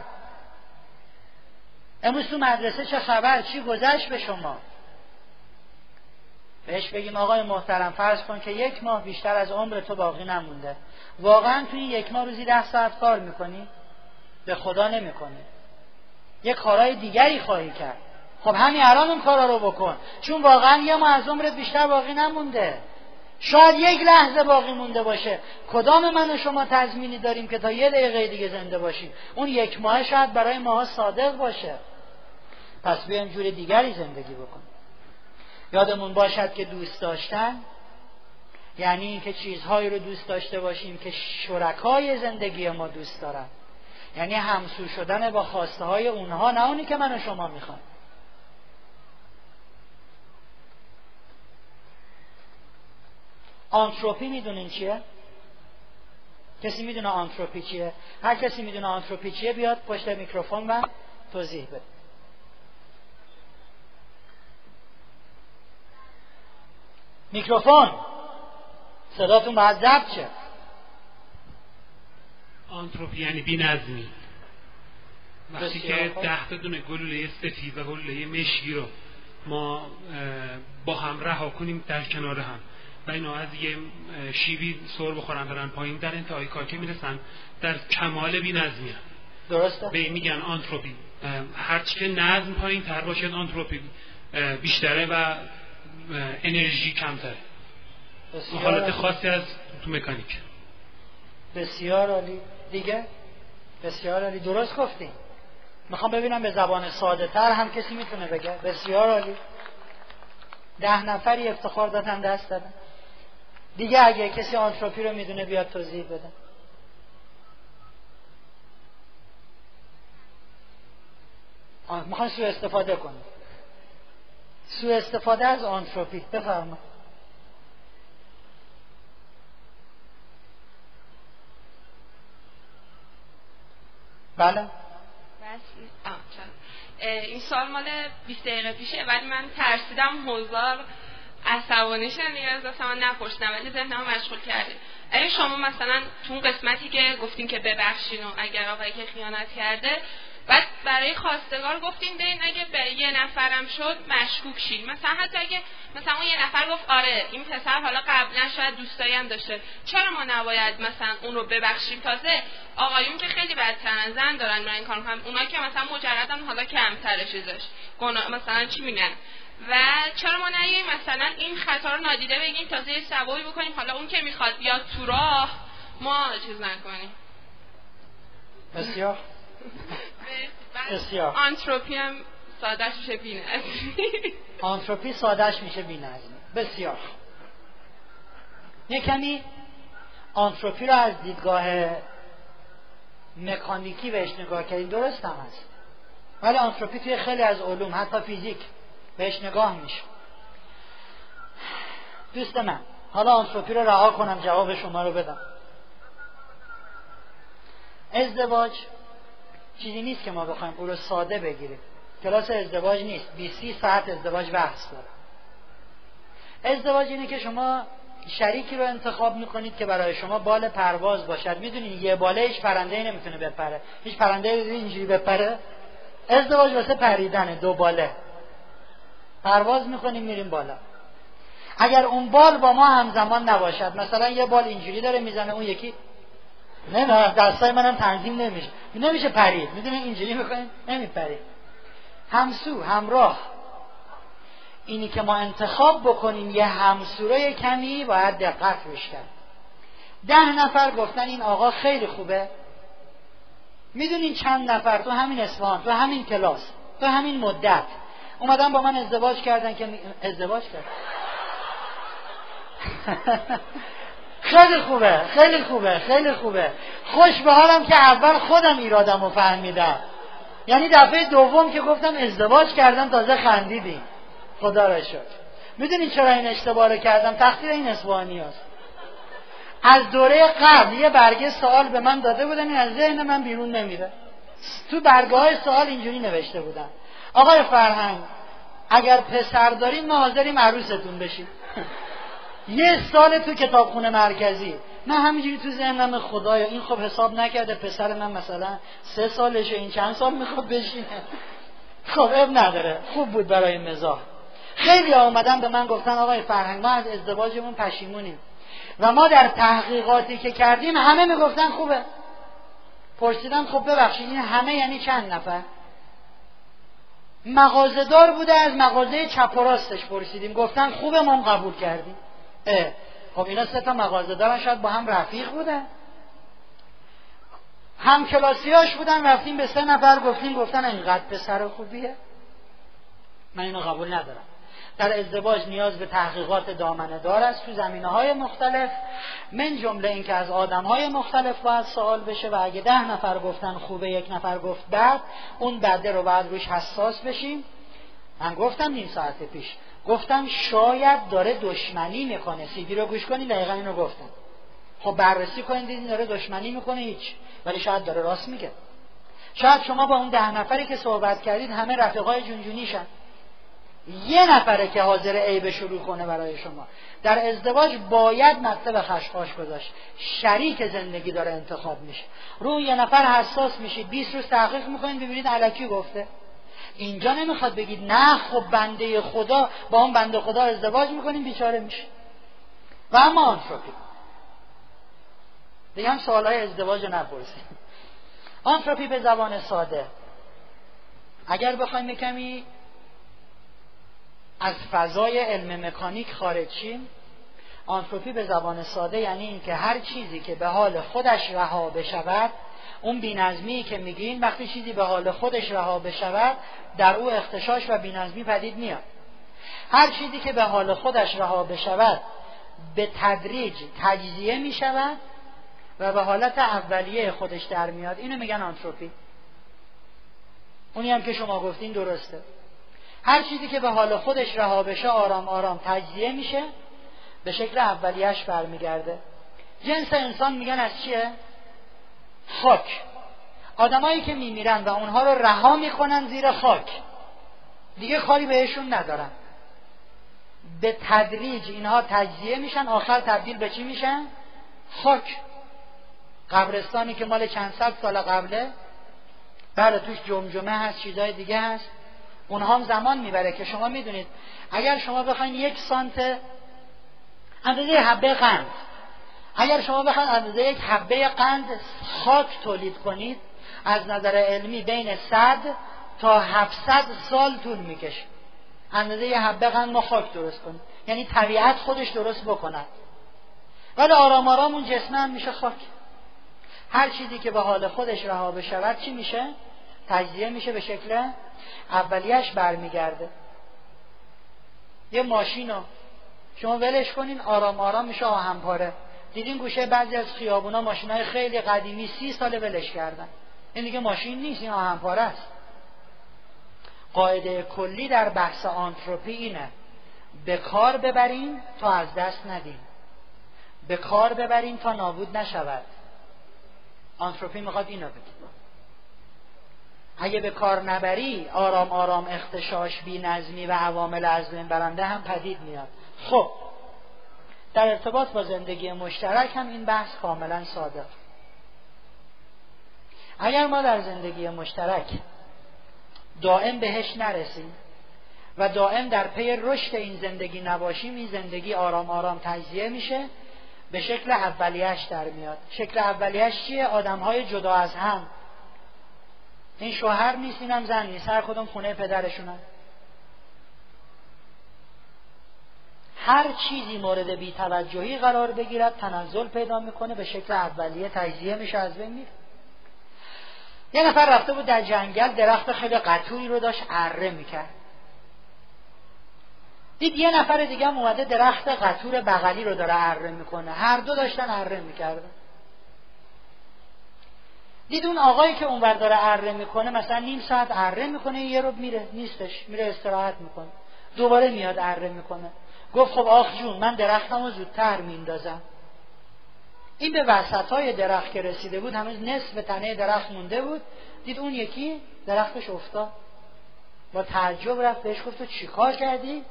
امروز تو مدرسه چه خبر؟ چی گذشت به شما؟ بهش بگیم آقای محترم فرض کن که یک ماه بیشتر از عمر تو باقی نمونده. واقعا تو این یک ماه روزی ده ساعت کار می‌کنی؟ به خدا نمی‌کنی. یه کارهای دیگری خواهی کرد. خب همین الان اون کارا رو بکن. چون واقعا یه ما از عمرت بیشتر باقی نمونده. شاید یک لحظه باقی مونده باشه. کدام من و شما تضمینی داریم که تا یه دقیقه دیگه زنده باشیم؟ اون یک ماه شاید برای ماها صادق باشه. پس بیایم جور دیگری زندگی بکنیم. یادمون باشد که دوست داشتن یعنی اینکه چیزهایی رو دوست داشته باشیم که شرکای زندگی ما دوست دارن. یعنی همسو شدن با خواسته های اونها نه اونی که من و شما می‌خوام آنتروپی می‌دونین چیه؟ کسی می‌دونه آنتروپی چیه؟ هر کسی می‌دونه آنتروپی چیه بیاد پشت میکروفون و توضیح بده. میکروفون صداتون باید ضبط شه آنتروپی یعنی بی نظمی. وقتی که ده تا دونه گلوله سفید و گلوله مشکی رو ما با هم رها کنیم در کنار هم. و اینا از یه شیبی سر بخورن برن پایین. در انتهای کار که می‌رسن در کمال بی نظمی هم. درسته؟ به این میگن آنتروپی. هرچی که نظم پایین تر باشد آنتروپی بیشتره و انرژی کمتره. حالت خاصی از تو مکانیک. بسیار عالی. دیگه؟ بسیار عالی. درست گفتیم می‌خوام ببینم به زبان ساده تر هم کسی می‌تونه بگه. بسیار عالی. ده نفری افتخار دادن دست دادن. دیگه اگه کسی آنتروپی رو می‌دونه بیاد توضیح بده. می‌خوان سو استفاده کنیم سو استفاده از آنتروپی. بفرمایید. بله. این سال مال 20 دقیقه پیشه ولی من ترسیدم هزار عصبانی شدن دیگه از من نپرسیدم ولی ذهنم مشغول کرده. اگه شما مثلا تو اون قسمتی که گفتین که ببخشین و اگر آقایی که خیانت کرده بعد برای خواستگار گفتیم برین اگه به یه نفرم شد مشکوک شید مثلا حتی اگه مثلا اون یه نفر گفت آره این پسر حالا قبلا شاید دوستایی هم داشته. چرا ما نباید مثلا اون رو ببخشیم؟ تازه آقایون که خیلی بدترن زن دارن من این کار اونا که مثلا مجردن حالا کمتر چیزش مثلا چی میگن؟ و چرا ما نگیم مثلا این خطا رو نادیده بگیم تازه یه سوایی بکنیم حالا اون که می‌خواد بیاد تو راه ما چیز نکنیم. بسیار. بسیار. آنتروپی هم سادش میشه بی آنتروپی سادش میشه بی بسیار. یه کمی آنتروپی رو از دیدگاه مکانیکی بهش نگاه کردیم. درست هم هست. ولی آنتروپی توی خیلی از علوم حتی فیزیک بهش نگاه میشه دوست من حالا آنتروپی رو رها کنم جواب شما رو بدم. ازدواج چیزی نیست که ما بخوایم او رو ساده بگیریم. کلاس ازدواج نیست. 20 ساعت ازدواج بحث داره ازدواج اینه که شما شریکی رو انتخاب می‌کنید که برای شما بال پرواز باشد. می‌دونید یه باله هیچ پرنده نمی‌تونه بپره. هیچ پرنده اینجوری بپره. ازدواج واسه پریدنه دو باله. پرواز می‌کنیم میریم بالا. اگر اون بال با ما همزمان نباشد مثلا یه بال اینجوری داره می‌زنه اون یکی نه نه دستای منم تنظیم نمیشه. نمیشه پرید. می‌دونی اینجوری می‌کنیم؟ نمیپرید همسو همراه. اینی که ما انتخاب بکنیم یه همسوره کمی باید دقت روش کرد ده نفر گفتن این آقا خیلی خوبه. می‌دونین چند نفر؟ تو همین اسفان تو همین کلاس تو همین مدت. اومدن با من ازدواج کردن که ازدواج کرد. خیلی خوبه خیلی خوبه خیلی خوبه. خوش به حالم که اول خودم ایرادم رو فهمیدم. یعنی دفعه دوم که گفتم ازدواج کردم تازه خندیدیم. خدا را شد می‌دونی چرا این اشتباه رو کردم؟ تقصیر این اسوانی هست. از دوره قبل یه برگه سوال به من داده بودن این از ذهن من بیرون نمیره. تو برگه های سوال اینجوری نوشته بودن. آقای فرهنگ اگر پسر داریم ما حاضریم عروستون بشیم. یه سال تو کتابخونه مرکزی. من همینجوری تو ذهنم خدایا این خب حساب نکرده پسر من مثلا سه سالشه این چند سال می‌خواد بشینه. خب اب نداره. خوب بود برای مزاح. خیلی آمدن به من گفتن آقای فرهنگ ما از ازدواجمون پشیمونیم. و ما در تحقیقاتی که کردیم همه می‌گفتن خوبه. پرسیدم خب ببخشید این همه یعنی چند نفر؟ مغازدار بوده از مغازه چپ و راستش پرسیدیم. گفتن خوبه ما قبول کردیم اه. خب اینا سه تا مغازه شاید با هم رفیق بودن. هم کلاسیاش بودن رفتیم به سه نفر گفتیم گفتن اینقدر پسر خوبیه. من اینو قبول ندارم. در ازدواج نیاز به تحقیقات دامنه دار است تو زمینه های مختلف من جمله اینکه از آدم های مختلف باید سوال بشه و اگه ده نفر گفتن خوبه یک نفر گفت بد اون بده رو باید روش حساس بشیم. من گفتم نیم ساعت پیش گفتم شاید داره دشمنی می‌کنه. سیدی رو گوش کنید دقیقا اینو گفتم. خب بررسی کنید دیدین داره دشمنی می‌کنه هیچ ولی شاید داره راست میگه. شاید شما با اون ده نفری که صحبت کردید همه رفیقای جونجونیشن. یه نفره که حاضر عیب شروع کنه برای شما. در ازدواج باید مطلب خشخاش گذاشت. شریک زندگی داره انتخاب میشه. روی یه نفر حساس میشید 20 روز تحقیق می‌کنید ببینید علکی گفته. اینجا نمی‌خواد بگید نه خب بنده خدا با اون بنده خدا ازدواج می‌کنیم بیچاره میشه. و اما آنتروپی. دیگه هم سوالای ازدواج نپرسیم. آنتروپی به زبان ساده. اگر بخوایم کمی از فضای علم مکانیک خارج شیم. آنتروپی به زبان ساده یعنی اینکه هر چیزی که به حال خودش رها بشود اون بینظمی که میگین وقتی چیزی به حال خودش رها بشود در او اختشاش و بینظمی پدید میاد. هر چیزی که به حال خودش رها بشود به تدریج تجزیه می‌شود و به حالت اولیه خودش در میاد. اینو میگن آنتروپی. اونی هم که شما گفتین درسته. هر چیزی که به حال خودش رها بشه آرام آرام تجزیه میشه به شکل اولیش برمیگرده. جنس انسان میگن از چیه؟ خاک. آدمایی که میمیرن و اونها رو رها می‌کنن زیر خاک. دیگه کاری بهشون ندارن. به تدریج اینها تجزیه میشن آخر تبدیل به چی میشن؟ خاک. قبرستانی که مال چند صد سال قبله بله توش جمجمه هست چیزای دیگه هست. اونها هم زمان می‌بره که شما می‌دونید. اگر شما بخواین یک سانت اندازه حبه قند اگر شما بخواید اندازه یک حبه قند خاک تولید کنید از نظر علمی بین 100 تا 700 سال طول می‌کشه. اندازه یه حبه قند ما خاک درست کنیم. یعنی طبیعت خودش درست بکند ولی آرام آرام اون جسمه هم میشه خاک. هر چیزی که به حال خودش رها بشود چی میشه؟ تجزیه میشه به شکل اولیش برمیگرده. یه ماشین رو شما ولش کنین آرام آرام میشه آهن پاره دیدین گوشه بعضی از خیابونا ماشین های خیلی قدیمی سی سال ولش کردن. این دیگه ماشین نیست این آهن پاره است. قاعده کلی در بحث آنتروپی اینه. به کار ببرین تا از دست ندین. به کار ببرین تا نابود نشود. آنتروپی می‌خواد اینو بگید اگه به کار نبری آرام آرام اختشاش بی نظمی و عوامل از بین برنده هم پدید میاد. خب در ارتباط با زندگی مشترک هم این بحث کاملا صادق. اگر ما در زندگی مشترک دائم بهش نرسیم و دائم در پی رشد این زندگی نباشیم این زندگی آرام آرام تجزیه میشه به شکل اولیش در میاد. شکل اولیش چیه؟ آدم های جدا از هم. این شوهر نیست اینم زن نیست. هر کدوم خونه پدرشونن. هر چیزی مورد بیتوجهی قرار بگیرد تنزل پیدا می‌کنه به شکل اولیه تجزیه میشه از بین میره. یه نفر رفته بود در جنگل درخت خیلی قطوری رو داشت اره می‌کرد. دید یه نفر دیگه هم اومده درخت قطور بغلی رو داره اره می‌کنه. هر دو داشتن اره می‌کردن. دید اون آقایی که اونور داره اره می‌کنه مثلا نیم ساعت اره می‌کنه یه رو میره نیستش میره استراحت می‌کنه. دوباره میاد اره می‌کنه. گفت خب آخ جون من درختم رو زودتر میندازم. این به وسط های درخت که رسیده بود هنوز نصف تنه درخت مونده بود. دید اون یکی درختش افتاد. با تعجب رفت بهش گفت تو چیکار کردی؟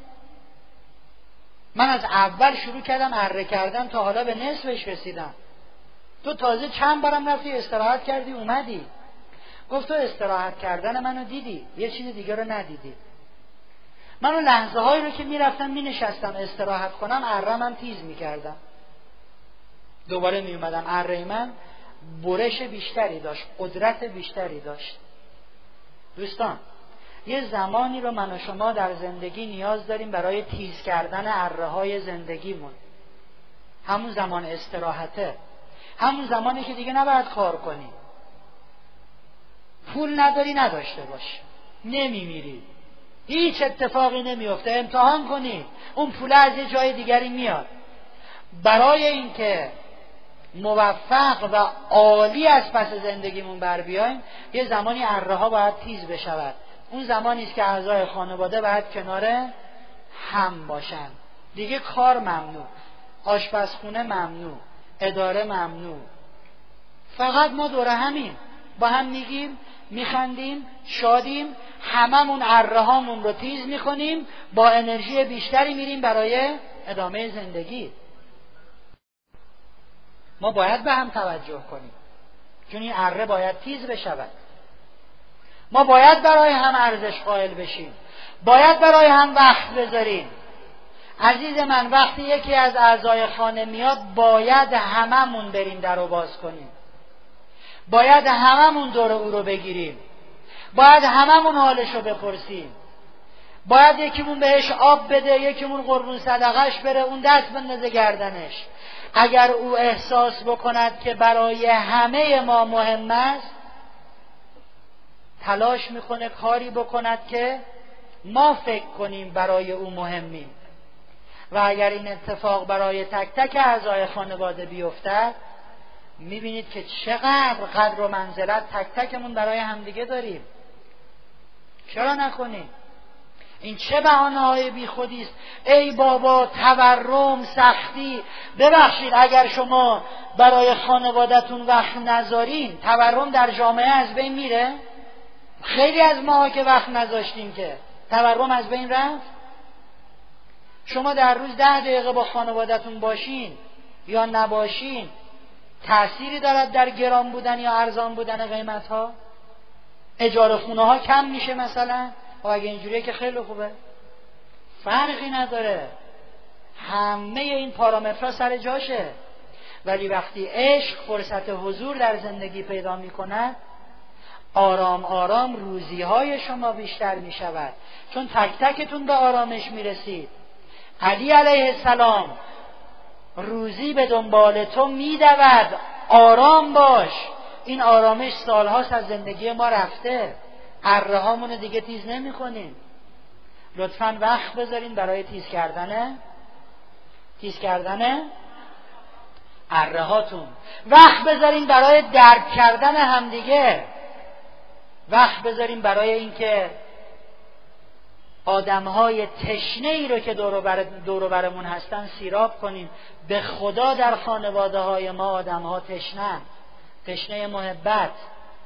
من از اول شروع کردم اره کردم تا حالا به نصفش رسیدم. تو تازه چند بارم رفتی استراحت کردی اومدی. گفت تو استراحت کردن منو دیدی یه چیز دیگه رو ندیدی. من اون لحظه هایی رو که می‌رفتم مینشستم استراحت کنم ارمم تیز می‌کردم. دوباره میومدم اره من برش بیشتری داشت قدرت بیشتری داشت. دوستان یه زمانی رو من و شما در زندگی نیاز داریم برای تیز کردن اره های زندگیمون. همون زمان استراحته. همون زمانی که دیگه نباید کار کنی. پول نداری نداشته باش. نمیمیری. هیچ اتفاقی نمیفته امتحان کنی. اون پول از یه جای دیگری میاد. برای اینکه موفق و عالی از پس زندگیمون بر بیایم یه زمانی اره ها باید تیز بشود. اون زمانی است که اعضای خانواده باید کنار هم باشن. دیگه کار ممنوع. آشپزخونه ممنوع. اداره ممنوع. فقط ما دوره همین با هم میگیم میخندیم شادیم هممون هامون رو تیز می‌کنیم با انرژی بیشتری میریم برای ادامه زندگی. ما باید به هم توجه کنیم. چون این اره باید تیز بشود. ما باید برای هم ارزش قائل بشیم. باید برای هم وقت بذاریم. عزیز من وقتی یکی از اعضای خانه میاد باید هممون بریم در رو باز کنیم. باید هممون دور او رو بگیریم. باید هممون حالش رو بپرسیم. باید یکیمون بهش آب بده یکیمون قربون صدقش بره اون دست بندازه گردنش. اگر او احساس بکند که برای همه ما مهم است تلاش می‌کنه کاری بکند که ما فکر کنیم برای او مهمیم. و اگر این اتفاق برای تک تک اعضای خانواده بیفتد می‌بینید که چقدر قدر و منزلت تک تکمون برای همدیگه داریم. چرا نکنیم؟ این چه بحانه های بی خودی است؟ ای بابا تورم سختی. ببخشید اگر شما برای خانوادتون وقت نذارین تورم در جامعه از بین میره؟ خیلی از ماها که وقت نذاشتیم که تورم از بین رفت. شما در روز ده دقیقه با خانوادتون باشین یا نباشین تأثیری دارد در گران بودن یا ارزان بودن قیمت ها اجاره خونه ها کم میشه مثلا؟ و خب اگه اینجوریه که خیلی خوبه. فرقی نداره. همه این پارامترها سر جاشه. ولی وقتی عشق فرصت حضور در زندگی پیدا می کند آرام آرام روزی های شما بیشتر می شود چون تک تکتون به آرامش می رسید علی علیه السلام روزی به دنبال تو می دود آرام باش. این آرامش سالهاست از زندگی ما رفته. هامون دیگه تیز نمی کنیم لطفا وقت بذارین برای تیز کردن. تیز کردن اره هاتون. وقت بذارین برای درک کردن همدیگه. وقت بذارین برای اینکه آدم های تشنه ای رو که دور برمون هستن سیراب کنیم. به خدا در خانواده های ما آدم ها تشنه. تشنه محبت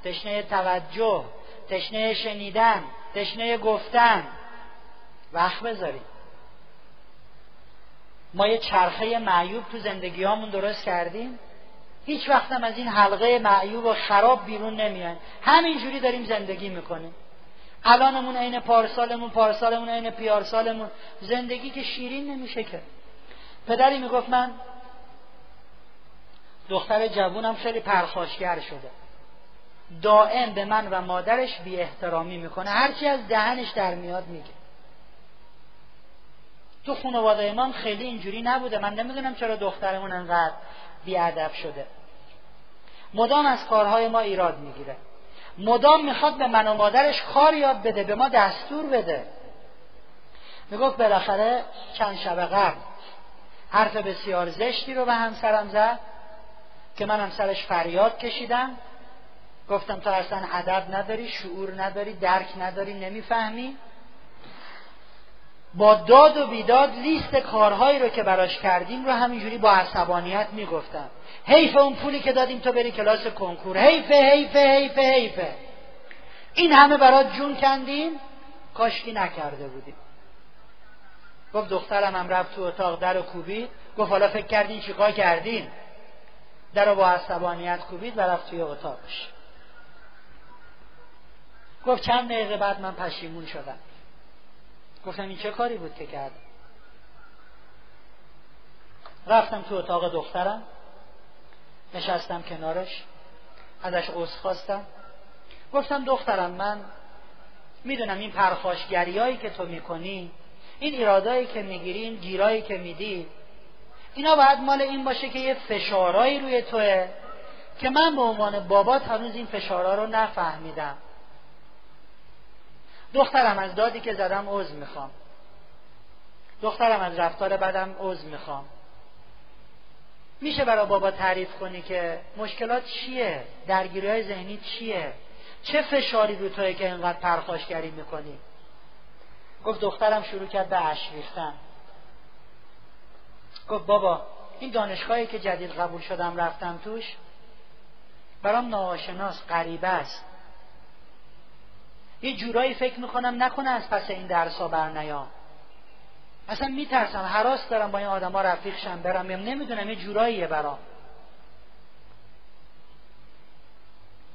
تشنه توجه تشنه شنیدن تشنه گفتن. وقت بذاریم ما یه چرخه معیوب تو زندگی هامون درست کردیم. هیچ وقتم از این حلقه معیوب و خراب بیرون نمیان همینجوری داریم زندگی می‌کنیم. الانمون عین پارسالمون پارسالمون عین پیارسالمون. زندگی که شیرین نمیشه که. پدری می‌گفت من دختر جوونم خیلی پرخاشگر شده. دائم به من و مادرش بی احترامی می‌کنه. هرچی از دهنش در میاد میگه. تو خانواده من خیلی اینجوری نبوده. من نمی‌دونم چرا دخترمون انقدر بیادب شده. مدام از کارهای ما ایراد می‌گیره. مدام می‌خواد به من و مادرش کار یاد بده به ما دستور بده. می‌گفت بالاخره چند شب قبل حرف بسیار زشتی رو به همسرم زد که من همسرش فریاد کشیدم. گفتم تو اصلا ادب نداری شعور نداری درک نداری نمی‌فهمی. با داد و بیداد لیست کارهایی رو که براش کردیم رو همینجوری با عصبانیت می‌گفتم. حیف اون پولی که دادیم تو بری کلاس کنکور. حیف حیف حیف حیف این همه برات جون کندیم. کاشکی نکرده بودیم. گفت دخترم هم رفت تو اتاق در و کوبید. گفت حالا فکر کردین چیکار کردین؟ در رو با عصبانیت کوبید و رفت توی اتاقش. گفت چند دقیقه بعد من پشیمون شدم. گفتم این چه کاری بود که کرد؟ رفتم تو اتاق دخترم. نشستم کنارش ازش عذر خواستم. گفتم دخترم من می‌دونم این پرخاشگریایی که تو می‌کنی این ایرادایی که می‌گیری این گیرایی که میدی اینا باید مال این باشه که یه فشارایی روی توه که من به عنوان بابات هنوز این فشارا رو نفهمیدم. دخترم از دادی که زدم عذر می‌خوام. دخترم از رفتار بدم عذر می‌خوام. میشه برای بابا تعریف کنی که مشکلات چیه؟ درگیری های ذهنی چیه؟ چه فشاری رو توی که اینقدر پرخاشگری می‌کنی؟ گفت دخترم شروع کرد به اشک ریختن. گفت بابا این دانشگاهی که جدید قبول شدم رفتم توش برام ناآشناس غریبه است. یه جورایی فکر می‌کنم نکنه از پس این درس بر نیام اصلا میترسم حراس دارم با این آدما رفیق شم برم. نمی‌دونم یه جوراییه برام.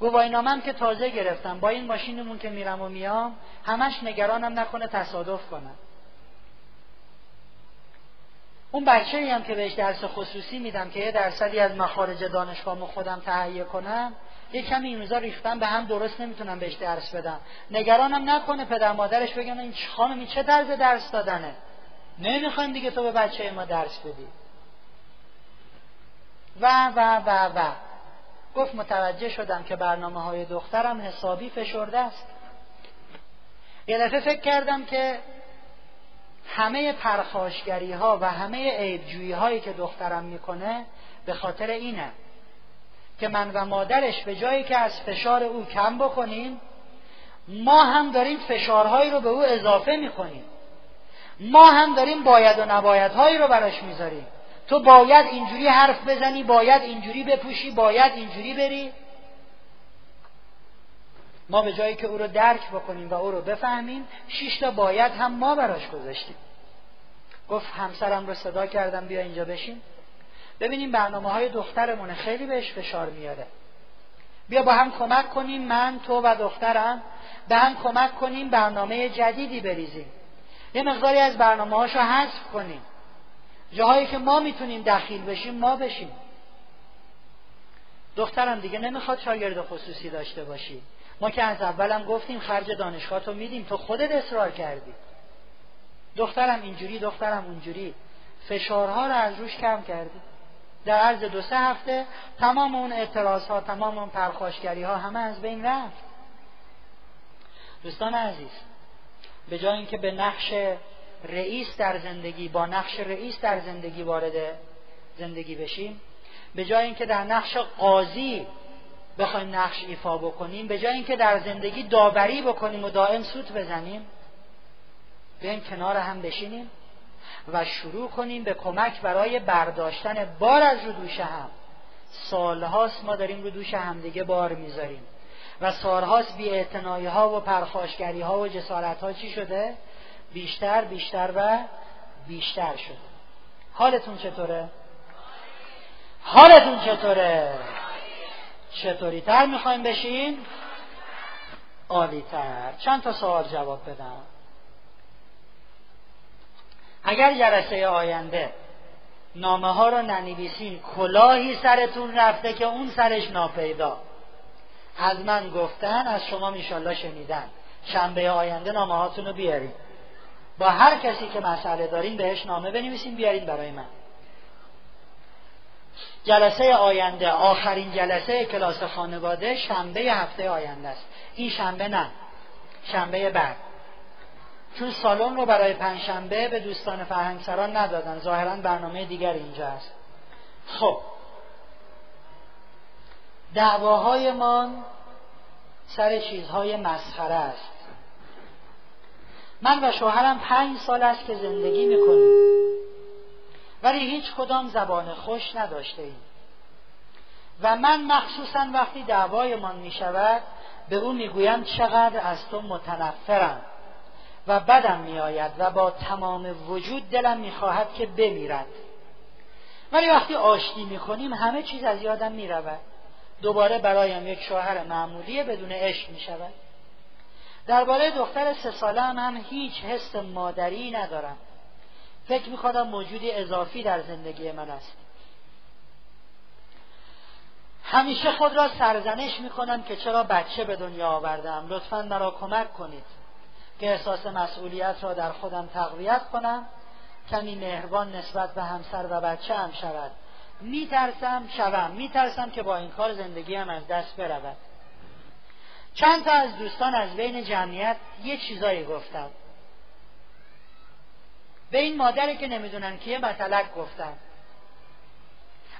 گواهینامم که تازه گرفتم. با این ماشینمون که میرم و میام همش نگرانم نکنه تصادف کنم. اون بچه هم که بهش درس خصوصی میدم که یه درصدی از مخارج دانشگاه خودم تهیه کنم یه کمی این روزا ریختن به هم درست نمی‌تونم بهش درس بدم. نگرانم نکنه پدر مادرش بگن این خانمی چه طرز درس دادنه؟ نمی‌خوایم دیگه تو به بچه ما درس بدی. و و و و. گفت متوجه شدم که برنامه های دخترم حسابی فشرده است. یه دفعه فکر کردم که همه پرخاشگری ها و همه عیبجویی هایی که دخترم می‌کنه به خاطر اینه که من و مادرش به جایی که از فشار او کم بکنیم ما هم داریم فشارهایی رو به او اضافه می‌کنیم. ما هم داریم باید و نبایدهایی رو براش می‌ذاریم. تو باید اینجوری حرف بزنی باید اینجوری بپوشی باید اینجوری بری. ما به جایی که او رو درک بکنیم و او رو بفهمیم شش تا باید هم ما براش گذاشتیم. گفت همسرم رو صدا کردم بیا اینجا بشین. ببینیم برنامه های دخترمونه خیلی بهش فشار میاره. بیا با هم کمک کنیم من تو و دخترم به هم کمک کنیم برنامه جدیدی بریزیم. یه مقداری از برنامه هاشو حذف کنیم. جاهایی که ما می‌تونیم دخیل بشیم ما بشیم. دخترم دیگه نمی‌خواد شاگرد خصوصی داشته باشی. ما که از اولم گفتیم خرج دانشگاه تو میدیم تو خودت اصرار کردی. دخترم اینجوری دخترم اونجوری. فشارها رو از روش کم کردی. در عرض دو سه هفته تمام اون اعتراض ها تمام اون پرخاشگری ها همه از بین رفت. دوستان عزیز به جای اینکه به نقش رئیس در زندگی با نقش رئیس در زندگی وارد زندگی بشیم به جای اینکه در نقش قاضی بخوایم نقش ایفا بکنیم به جای اینکه در زندگی داوری بکنیم و دائم سوت بزنیم بیایم کنار هم بشینیم و شروع کنیم به کمک برای برداشتن بار از رو دوش هم. سالهاست ما داریم رو دوش همدیگه بار می‌ذاریم. و سالهاست بی ها و پرخاشگری ها و جسارت ها چی شده؟ بیشتر بیشتر و بیشتر شده حالتون چطوره؟ حالتون چطوره؟ چطوری تر می‌خوایم بشین؟ عالی تر چند تا سوال جواب بدم اگر جلسه آینده نامه ها رو ننویسین کلاهی سرتون رفته که اون سرش ناپیدا از من گفتن از شما میشالله شنیدن. شنبه آینده نامه رو بیارین. با هر کسی که مسئله دارین بهش نامه بنویسین بیارین برای من. جلسه آینده آخرین جلسه کلاس خانواده شنبه هفته آینده است. این شنبه نه شنبه بعد. چون سالن رو برای پنجشنبه به دوستان فرهنگسران ندادن ظاهرا برنامه دیگر اینجا است. خب دعواهایمان سر چیزهای مسخره است. من و شوهرم پنج سال است که زندگی می‌کنیم. ولی هیچ کدام زبان خوش نداشته ایم. و من مخصوصا وقتی دعوایمان می شود به او می‌گویم چقدر از تو متنفرم و بدم میآید و با تمام وجود دلم می‌خواهد که بمیرد. ولی وقتی آشتی می‌کنیم همه چیز از یادم می‌رود. دوباره برایم یک شوهر معمولی بدون عشق می‌شود درباره دختر سه ساله هم هیچ حس مادری ندارم. فکر می‌کنم موجودی اضافی در زندگی من است. همیشه خود را سرزنش می‌کنم که چرا بچه به دنیا آوردم. لطفا مرا کمک کنید که احساس مسئولیت را در خودم تقویت کنم. کمی مهربان نسبت به همسر و بچه هم شود. میترسم شوم. میترسم که با این کار زندگیم از دست برود. چند تا از دوستان از بین جمعیت یه چیزایی گفتن. به این مادری که نمی‌دونن کیه مطلق گفتن.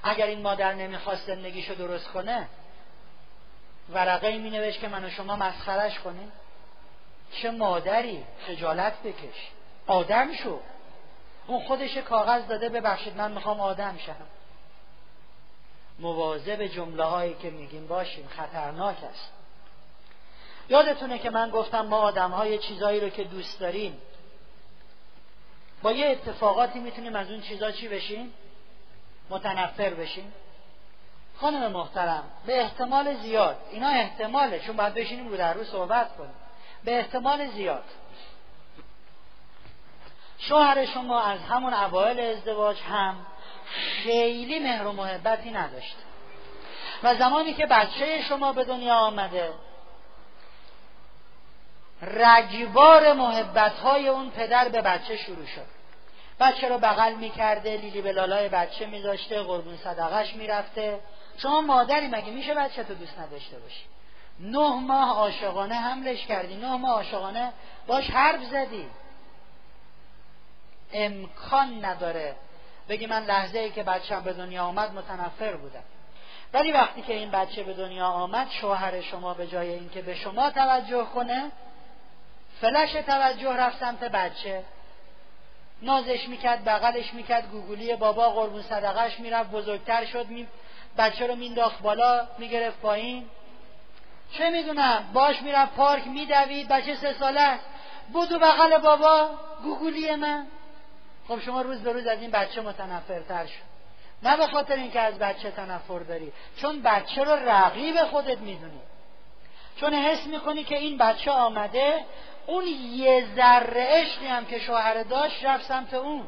اگر این مادر نمی‌خواست زندگیشو درست کنه ورقه می نوشت که من و شما مسخرش کنیم. چه مادری خجالت بکش. آدم شو. اون خودش کاغذ داده ببخشید من می‌خوام آدم شم. مواظب جمله هایی که میگیم باشیم خطرناک است. یادتونه که من گفتم ما آدم های چیزایی رو که دوست داریم با یه اتفاقاتی می‌تونیم از اون چیزا چی بشیم؟ متنفر بشیم. خانم محترم به احتمال زیاد اینا احتماله چون باید بشینیم رو در رو صحبت کنیم. به احتمال زیاد. شوهر شما از همون اوایل ازدواج هم خیلی مهر و محبتی نداشت. و زمانی که بچه شما به دنیا آمده رگبار محبت های اون پدر به بچه شروع شد. بچه رو بغل می‌کرده لیلی به لالای بچه میذاشته قربون صدقش می‌رفته. شما مادری مگه میشه بچه تو دوست نداشته باشی؟ نه ماه عاشقانه حملش کردی نه ماه عاشقانه باش حرف زدی. امکان نداره بگی من لحظه ای که بچم به دنیا آمد متنفر بودم. ولی وقتی که این بچه به دنیا آمد شوهر شما به جای اینکه به شما توجه کنه فلش توجه رفت سمت بچه. نازش می‌کرد بغلش می‌کرد گوگولی بابا قربون صدقش می‌رفت بزرگتر شد می... بچه رو مینداخت بالا می‌گرفت پایین. چه می‌دونم باش می‌رفت پارک میدوید بچه سه ساله است. بودو بغل بابا گوگولی من. خب شما روز به روز از این بچه متنفرتر شد نه به خاطر اینکه از بچه تنفر داری چون بچه رو رقیب خودت می‌دونی. چون حس می‌کنی که این بچه آمده اون یه ذره عشقی هم که شوهر داشت رفت سمت اون.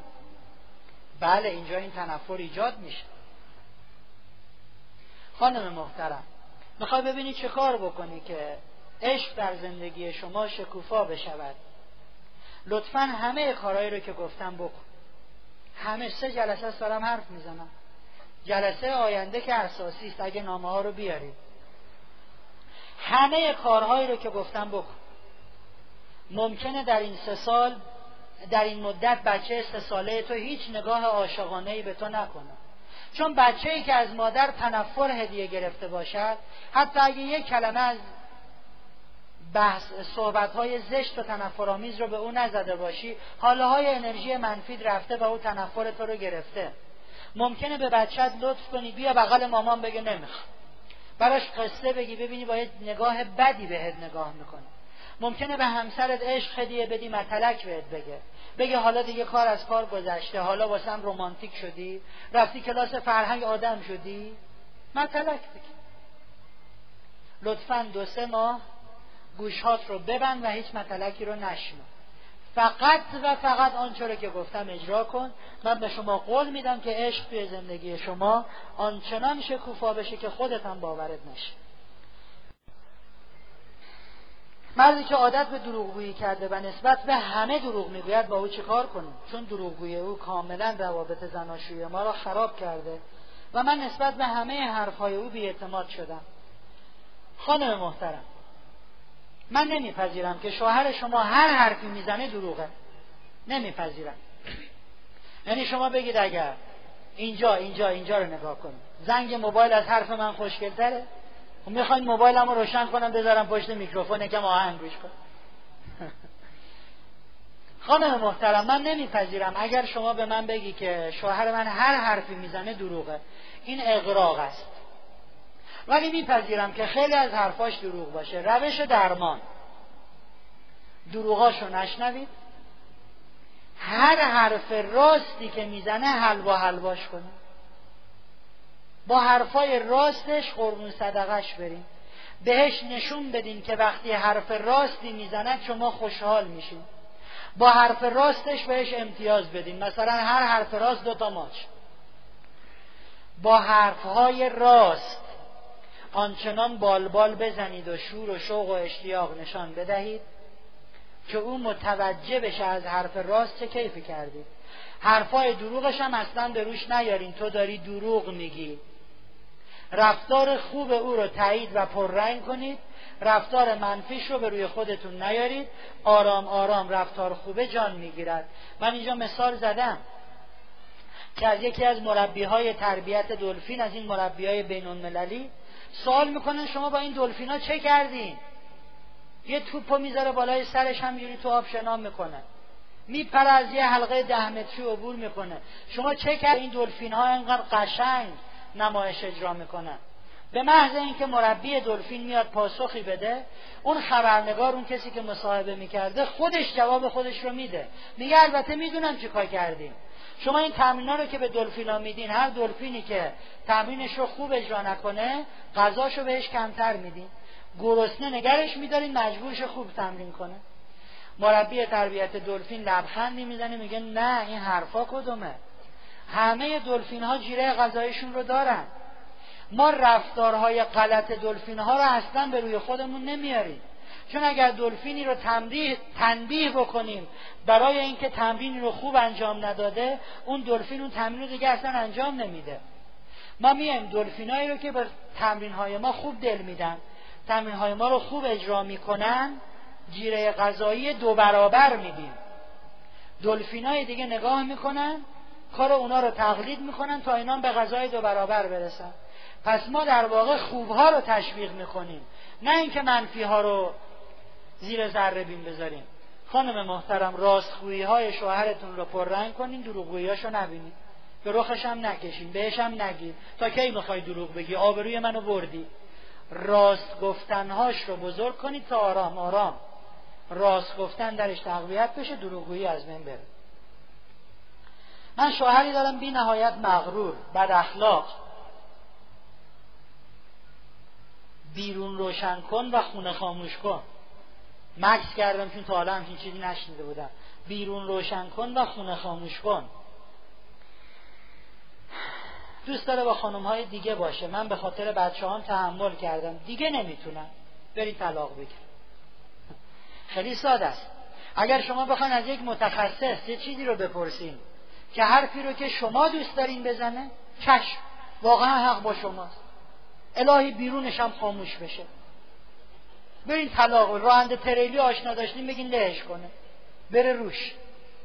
بله اینجا این تنفر ایجاد میشه. خانم محترم می‌خوای ببینی چه کار بکنی که عشق در زندگی شما شکوفا بشود؟ لطفا همه کارهایی رو که گفتم بکن. همه سه جلسه است دارم حرف می‌زنم. جلسه آینده که اساسی است اگه نامه ها رو بیارید. همه کارهایی رو که گفتم بکن. ممکنه در این سه سال در این مدت بچه سه ساله تو هیچ نگاه عاشقانه ای به تو نکنه. چون بچه ای که از مادر تنفر هدیه گرفته باشد حتی اگه یک کلمه از بحث صحبت های زشت و تنفرآمیز رو به او نزده باشی. حاله های انرژی منفی رفته و او تنفر تو رو گرفته. ممکنه به بچت لطف کنی بیا بغل مامان بگه نمی‌خوام. براش قصه بگی ببینی با نگاه بدی بهت نگاه می‌کنه. ممکنه به همسرت عشق هدیه بدی متلک بهت بگه. بگه حالا دیگه کار از کار گذشته حالا واسم رومانتیک شدی. رفتی کلاس فرهنگ آدم شدی. متلک بگی لطفا دو سه ماه گوشهات رو ببند و هیچ متلکی رو نشنو. فقط و فقط آنچه رو که گفتم اجرا کن. من به شما قول میدم که عشق توی زندگی شما آنچنان شکوفا بشه که خودت هم باورت نشه مردی که عادت به دروغگویی کرده و نسبت به همه دروغ می‌گوید با او چه کار کنیم؟ چون دروغگویی او کاملا روابط زناشویی ما را خراب کرده و من نسبت به همه حرفهای او بیاعتماد شدم. خانم محترم من نمیپذیرم که شوهر شما هر حرفی می‌زنه دروغه. نمیپذیرم. یعنی شما بگید اگر اینجا اینجا اینجا رو نگاه کنید. زنگ موبایل از حرف من خوشگلتره؟ خب می‌خواین موبایلم رو روشن کنم بذارم پشت میکروفون یکم آهنگ گوش کن خانم محترم من نمیپذیرم. اگر شما به من بگی که شوهر من هر حرفی می‌زنه دروغه. این اقراق است. ولی میپذیرم که خیلی از حرفاش دروغ باشه. روش درمان. دروغاشو نشنوید. هر حرف راستی که می‌زنه حلوا حلواش کنه با حرفای راستش قربون صدقش بریم بهش نشون بدین که وقتی حرف راستی می‌زند شما خوشحال میشین. با حرف راستش بهش امتیاز بدین. مثلا هر حرف راست دوتا ماچ. با حرفهای راست آنچنان بالبال بزنید و شور و شوق و اشتیاق نشان بدهید که او متوجه بشه از حرف راست چه کیفی کردید حرفای دروغش هم اصلا به روش نیارین. تو داری دروغ میگی. رفتار خوب او رو تایید و پررنگ کنید. رفتار منفیش رو به روی خودتون نیارید. آرام آرام رفتار خوبه جان می‌گیرد. من اینجا مثال زدم که از یکی از مربی های تربیت دلفین از این مربی های بین سوال می‌کنن شما با این دلفین ها چه کردین؟ یه توپو می‌ذاره بالای سرش همینجوری تو آب شنا می‌کنه. میپره از یه حلقه ده متری عبور می‌کنه. شما چه کرد این دلفین ها اینقدر قشنگ نمایش اجرا می‌کنن. به محض اینکه مربی دلفین میاد پاسخی بده اون خبرنگار اون کسی که مصاحبه می‌کرده خودش جواب خودش رو میده. میگه البته می‌دونم چی کار کردیم شما این تمرین رو که به دلفینا میدین هر دلفینی که تمرینش رو خوب اجرا نکنه غذاشو بهش کمتر میدین. گرسنه نگرش میدارین مجبورش خوب تمرین کنه. مربی تربیت دلفین لبخندی می‌زنه میگه نه این حرفا کدومه. همه دلفین ها جیره غذایشون رو دارن. ما رفتارهای غلط دلفین ها رو اصلا به روی خودمون نمیاریم. چون اگر دلفینی رو تنبیه, تنبیه بکنیم برای اینکه تمرینی رو خوب انجام نداده اون دلفین اون تمرین رو دیگه اصلا انجام نمیده. ما میایم دلفینایی رو که به تمرین های ما خوب دل میدن. تمرین های ما رو خوب اجرا می‌کنن جیره غذایی دو برابر میدیم دلفینای دیگه نگاه می‌کنن کار اونا رو تقلید می‌کنن تا اینا به غذای دو برابر برسن. پس ما در واقع خوبها رو تشویق می‌کنیم. نه اینکه منفی ها رو زیر ذره بین بذاریم خانم محترم راستگویی های شوهرتون رو پررنگ کنین دروغگویی هاشو نبینید به رخش هم نکشین بهش هم نگید تا کی می‌خوای دروغ بگی؟ آبروی منو بردی. راست گفتنهاش رو بزرگ کنید تا آرام. آرام. راست گفتن درش تقویت بشه دروغگویی از من بره. من شوهری دارم بی نهایت مغرور بد اخلاق. بیرون روشن کن و خونه خاموش کن. مکس کردم چون تا حالا همچین چیزی نشنیده بودم. بیرون روشن کن و خونه خاموش کن. دوست داره با خانم های دیگه باشه. من به خاطر بچه هم تحمل کردم. دیگه نمی‌تونم. برید طلاق بگیر خیلی ساده است. اگر شما بخواین از یک متخصص یه چیزی رو بپرسین که حرفی رو که شما دوست دارین بزنه چشم. واقعا حق با شماست. الهی بیرونش هم خاموش بشه. برین طلاق راننده تریلی آشنا داشتین بگین لهش کنه. بره روش.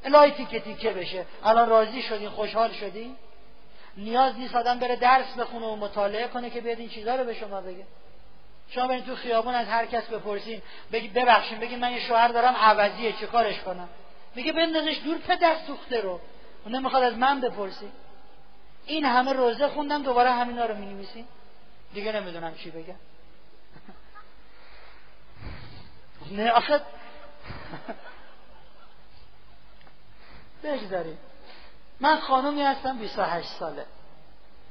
الهی تیکه تیکه بشه. الان راضی شدین؟ خوشحال شدین؟ نیاز نیست آدم بره درس بخونه و مطالعه کنه که بیاد این چیزها رو به شما بگه. شما برین تو خیابون از هر کس بپرسین. بگی ببخشین بگی من یه شوهر دارم عوضیه چه کارش کنم؟ میگه بندازش دور دست سوخته رو. اون نمی‌خواد از من بپرسی این همه روزه خوندم دوباره همینا رو می‌نویسین دیگه نمی‌دونم چی بگم. نه آخه بگذاریم. من خانومی هستم 28 ساله.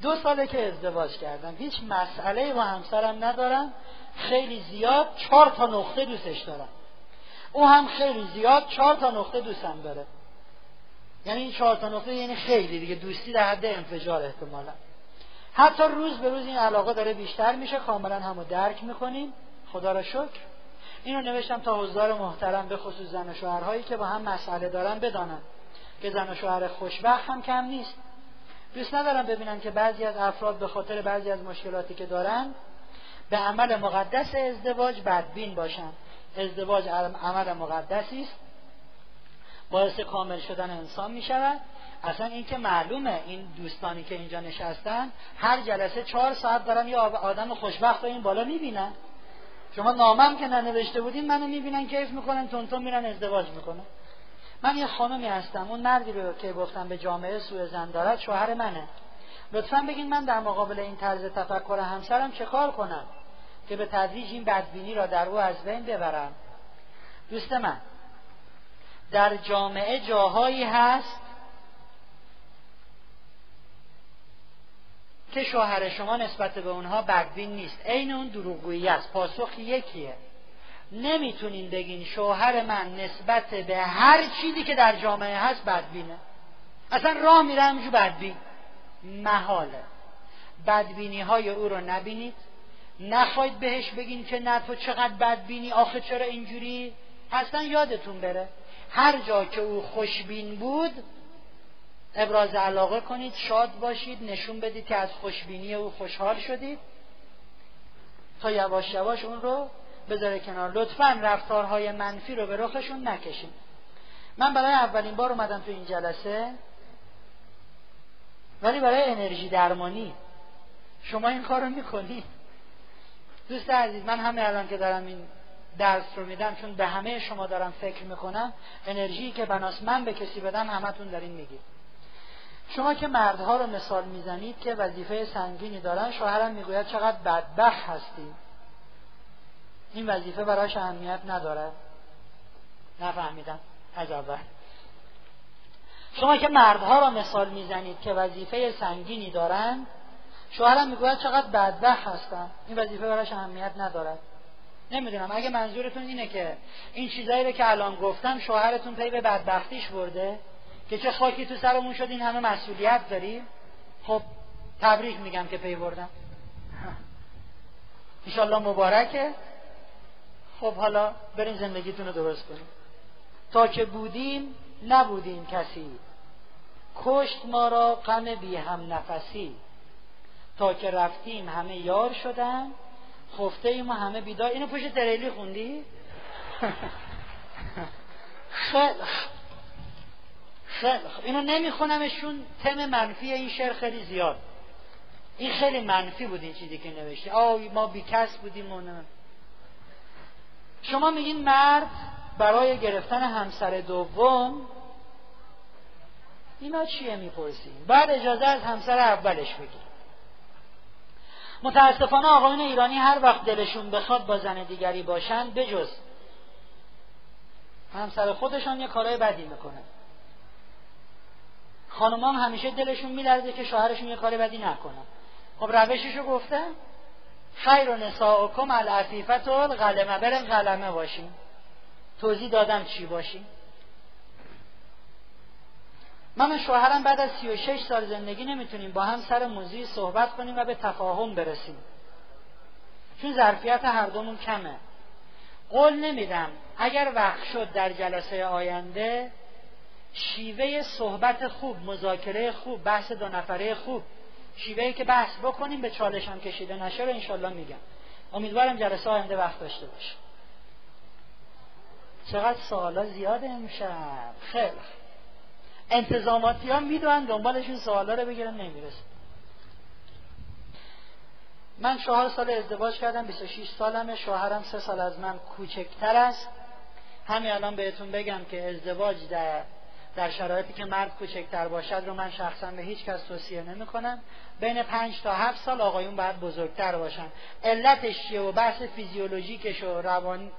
دو ساله که ازدواج کردم. هیچ مسئله با همسرم ندارم. خیلی زیاد چهار تا نقطه دوستش دارم. او هم خیلی زیاد چهار تا نقطه دوستم داره. یعنی این چهار تا نقطه یعنی خیلی دیگه. دوستی در حد انفجار احتمالا. حتی روز به روز این علاقه داره بیشتر میشه. کاملا همو درک می‌کنیم. خدا را شکر. اینو نوشتم تا حضار محترم به خصوص زن و شوهرهایی که با هم مسئله دارن بدانن. که زن و شوهر خوشبخت هم کم نیست. دوست ندارم ببینم که بعضی از افراد به خاطر بعضی از مشکلاتی که دارن به عمل مقدس ازدواج بدبین باشن. ازدواج عمل مقدسی است. باعث کامل شدن انسان می شود اصلا این که معلومه این دوستانی که اینجا نشستن هر جلسه چهار ساعت دارن یه آدم خوشبخت این بالا می‌بینن. شما نامم که ننوشته بودین منو می‌بینن کیف می‌کنن تونتون میرن ازدواج می‌کنن. من یه خانمی هستم اون مردی رو که گفتم به جامعه سوء زن دارد شوهر منه. لطفا بگین من در مقابل این طرز تفکر همسرم چه کار کنم که به تدریج این بدبینی را در او از بین ببرم؟ دوست من در جامعه جاهایی هست که شوهر شما نسبت به اونها بدبین نیست. عین اون دروغگویی است. پاسخ یکیه. نمی‌تونین بگین شوهر من نسبت به هر چیزی که در جامعه هست بدبینه. اصلا راه میره همجور بدبین. محاله. بدبینی های او رو نبینید. نخواید بهش بگین که نه تو چقدر بدبینی آخه چرا اینجوری؟ اصلا یادتون بره. هر جا که او خوشبین بود ابراز علاقه کنید شاد باشید نشون بدید که از خوشبینی او خوشحال شدید. تا یواش یواش اون رو بذاره کنار. لطفا رفتارهای منفی رو به رخشون نکشید من برای اولین بار اومدم تو این جلسه. ولی برای انرژی درمانی. شما این کار رو می‌کنید دوست عزیز من همه الان که دارم این درس رو میدم چون به همه شما دارم فکر می‌کنم انرژی که بناس من به کسی بدم همتون دارین میگید. شما که مردها رو مثال می‌زنید که وظیفه سنگینی دارن شوهرم می‌گوید چقدر بدبخت هستی. این وظیفه براش اهمیت نداره نفهمیدم. از اول شما که مردها را مثال می‌زنید که وظیفه سنگینی دارند شوهرم می‌گوید چقدر بدبخت هستم. این وظیفه براش اهمیت ندارد. نمی‌دونم. اگه منظورتون اینه که این چیزایی رو که الان گفتم شوهرتون پی به بدبختیش برده که چه خاکی تو سرمون شد این همه مسئولیت داریم؟ خب تبریک میگم که پی بردم. انشالله مبارکه. خب حالا برین زندگیتون رو درست کنیم. تا که بودیم نبودیم کسی. کشت ما را غم بی هم نفسی. تا که رفتیم همه یار شدن. خفته و همه بیدار. اینو پشت تریلی خوندی؟ خیلی خیلی اینو نمیخونمشون تم منفی این شعر خیلی زیاد. این خیلی منفی بود این چیزی که نوشته. آه ما بیکس بودیم و شما میگین مرد برای گرفتن همسر دوم اینا چیه می‌پرسیم؟ بعد اجازه از همسر اولش بگیر متاسفانه آقایون ایرانی هر وقت دلشون بخواد با زن دیگری باشن بجز همسر خودشان یه کارهای بدی می‌کنه خانومان همیشه دلشون میلرزه که شوهرشون یه کار بدی نکنه خب روششو گفته خیر و نساءکم العفیفت الغلمه برن غلمه باشیم. توضیح دادم چی باشیم. من و شوهرم بعد از 36 سال زندگی نمی‌تونیم با هم سر موضوعی صحبت کنیم و به تفاهم برسیم. چون ظرفیت هر دومون کمه. قول نمیدم. اگر وقت شد در جلسه آینده شیوه صحبت خوب مذاکره خوب بحث دو نفره خوب. شیوهی که بحث بکنیم به چالش هم کشیده نشه رو انشالله میگم. امیدوارم جلسه آینده وقت داشته باشه. چقدر سوالا زیاده امشب. خیلی. انتظاماتی ها می‌دونن دنبالشون سوالا رو بگیرن نمی‌رسه من چهار سال ازدواج کردم 26 سالمه. شوهرم سه سال از من کوچکتر است. همین الان بهتون بگم که ازدواج در در شرایطی که مرد کوچکتر باشد رو من شخصا به هیچ کس توصیه نمی کنم بین پنج تا هفت سال آقایون باید بزرگتر باشن. علتش چیه و بحث فیزیولوژیکش و روان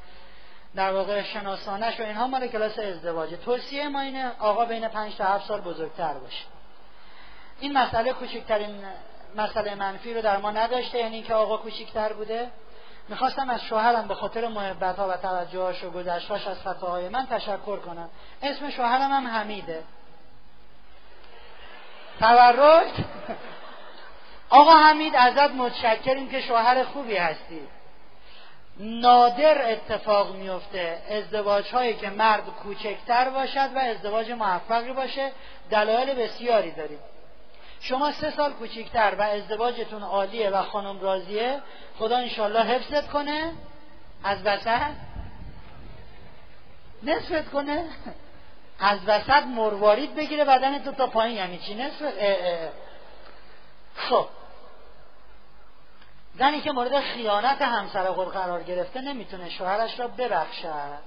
در واقع شناسانش و اینها مال کلاس ازدواجه. توصیه ما اینه آقا بین پنج تا هفت سال بزرگتر باشه. این مسئله کوچکترین مسئله منفی رو در ما نداشته یعنی که آقا کوچکتر بوده. می‌خواستم از شوهرم به خاطر محبت ها و توجهاش و گذشتاش از خطاهای من تشکر کنم. اسم شوهرم هم حمیده. تورک؟ آقا حمید ازت متشکریم که شوهر خوبی هستی. نادر اتفاق میفته ازدواج هایی که مرد کوچکتر باشد و ازدواج موفقی باشه. دلایل بسیاری داریم. شما سه سال کوچکتر و ازدواجتون عالیه و خانم راضیه خدا انشالله حفظت کنه. از وسط. نصفت کنه. از وسط مروارید بگیره بدن تو تا پایین یعنی چی؟ نصف خب. زنی که مورد خیانت همسر خود قرار گرفته نمی‌تونه شوهرش را ببخشد.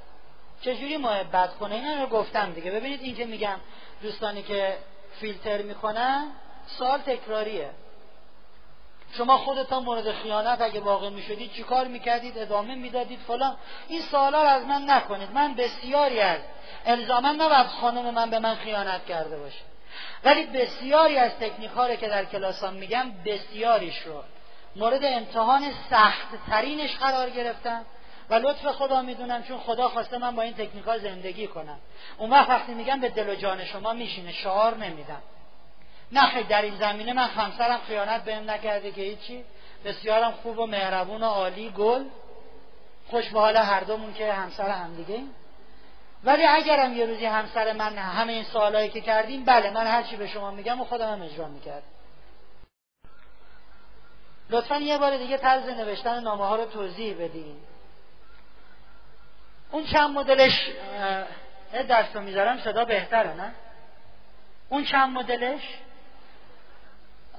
چجوری محبت کنه؟ اینا رو گفتم دیگه. ببینید این میگم دوستانی که فیلتر می‌کنن سوال تکراریه. شما خودتان مورد خیانت اگه واقع می‌شدید چیکار می‌کردید؟ ادامه می‌دادید فلان. این سوالا رو از من نکنید. من بسیاری از الزاما نباید خانم من به من خیانت کرده باشه. ولی بسیاری از تکنیک ها که در کلاسان میگم بسیاریش رو مورد امتحان سخت ترینش قرار گرفتم و لطف خدا می‌دونم چون خدا خواسته من با این تکنیک ها زندگی کنم. اون وقت وقتی میگم به دل و جان شما میشینه شعار نمیدم. نه در این زمینه من همسرم خیانت بهم نکرده که هیچی. بسیارم خوب و مهربون و عالی گل. خوش به حال هر دومون که همسر هم دیگه ولی اگرم یه روزی همسر من همه این سوالایی که کردیم بله من هرچی به شما میگم و خودم هم اجرا می‌کرد لطفا یه بار دیگه طرز نوشتن نامه ها رو توضیح بدین. اون چند مدلش دست رو می‌ذارم صدا بهتره نه؟ اون چند مدلش؟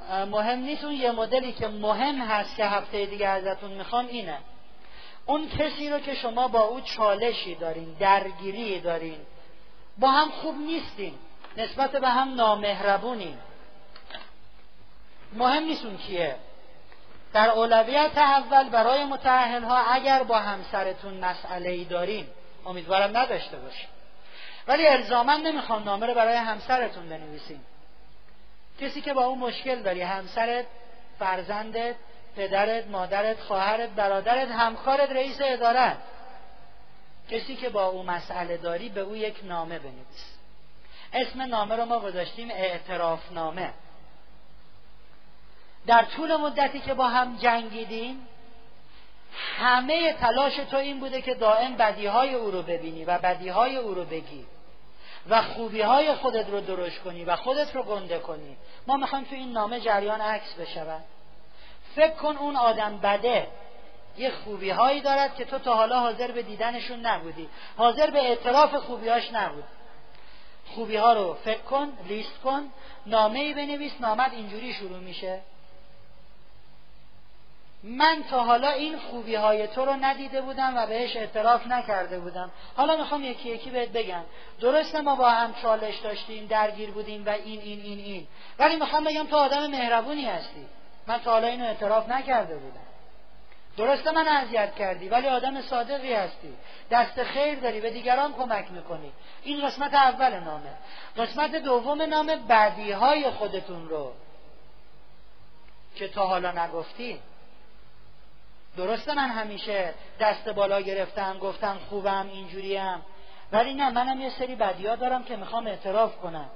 مهم نیست. اون یه مدلی که مهم هست که هفته دیگه ازتون می‌خوام اینه. اون کسی رو که شما با او چالشی دارین درگیری دارین با هم خوب نیستین نسبت به هم نامهربونین. مهم نیست اون کیه. در اولویت اول برای متعهل ها اگر با همسرتون مسئله ای دارین امیدوارم نداشته باشین. ولی الزاما نمی‌خوام نامه رو برای همسرتون بنویسین. کسی که با اون مشکل داری همسرت فرزندت پدرت مادرت خواهرت برادرت همکارت رئیس ادارت. کسی که با او مسئله داری به او یک نامه بنویس. اسم نامه رو ما گذاشتیم اعتراف نامه در طول مدتی که با هم جنگیدیم همه تلاش تو این بوده که دائم بدیهای او رو ببینی و بدیهای او رو بگی. و خوبی های خودت رو درست کنی و خودت رو گنده کنی. ما می‌خوایم تو این نامه جریان عکس بشود. فکر کن اون آدم بده. یه خوبی هایی دارد که تو تا حالا حاضر به دیدنشون نبودی. حاضر به اعتراف خوبیهاش نبود. خوبی ها رو فکر کن لیست کن. نامه ای بنویس. نامت اینجوری شروع میشه. من تا حالا این خوبی های تو رو ندیده بودم و بهش اعتراف نکرده بودم. حالا می‌خوام یکی یکی بهت بگم. درسته ما با هم چالش داشتیم درگیر بودیم و این این این این. ولی می‌خوام بگم تو آدم مهربونی هستی. من تا حالا اینو اعتراف نکرده بودم. درسته من اذیت کردی ولی آدم صادقی هستی. دست خیر داری به دیگران کمک می‌کنی. این قسمت اول نامه. قسمت دوم نامه بعدی های خودتون رو که تا حالا نگفتی. درسته من همیشه دست بالا گرفتم گفتم خوبم اینجوریم. ولی نه منم یه سری بدیا دارم که می‌خوام اعتراف کنم.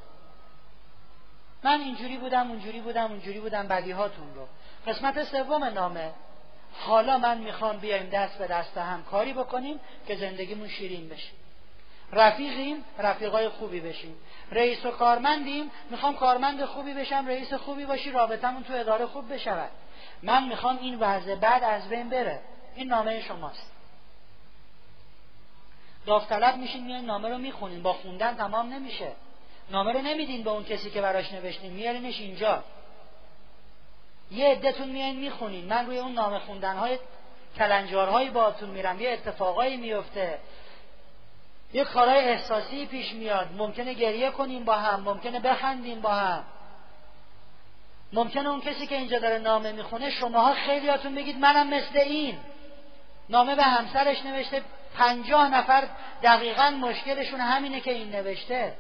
من اینجوری بودم اونجوری بودم اونجوری بودم بدیهاتون رو. قسمت سوم نامه. حالا من می‌خوام بیایم دست به دست هم کاری بکنیم که زندگیمون شیرین بشه. رفیقیم رفیقای خوبی بشیم. رئیس و کارمندیم می‌خوام کارمند خوبی بشم رئیس خوبی باشی رابطمون تو اداره خوب بشود. من می‌خوام این وضع بعد از بین بره. این نامه شماست. داوطلب میشین میان نامه رو می‌خونین. با خوندن تمام نمیشه. نامه رو نمیدین به اون کسی که براش نوشتین. میارینش اینجا. یه عدتون میایین می‌خونین. من روی اون نامه خوندن های کلنجارهایی باتون میرم. یه اتفاقایی میفته. یه کارهای احساسی پیش میاد. ممکنه گریه کنیم با هم. ممکنه بخندیم با هم. ممکنه اون کسی که اینجا داره نامه می‌خونه شماها خیلیاتون بگید منم مثل این. نامه به همسرش نوشته پنجاه نفر دقیقا مشکلشون همینه که این نوشته.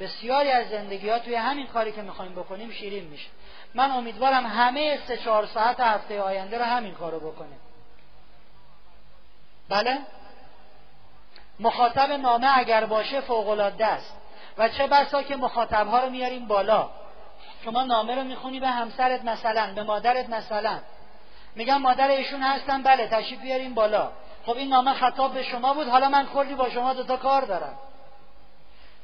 بسیاری از زندگی ها توی همین کاری که می‌خوایم بکنیم شیرین میشه. من امیدوارم همه سه چهار ساعت هفته آینده رو همین کارو بکنیم. بله؟ مخاطب نامه اگر باشه فوق است. و چه بسا که مخاطبها رو میاریم بالا. شما نامه رو می‌خونی به همسرت مثلا به مادرت مثلا. میگم مادر ایشون هستن بله تشریف بیاریم بالا. خب این نامه خطاب به شما بود حالا من کلی با شما دوتا کار دارم.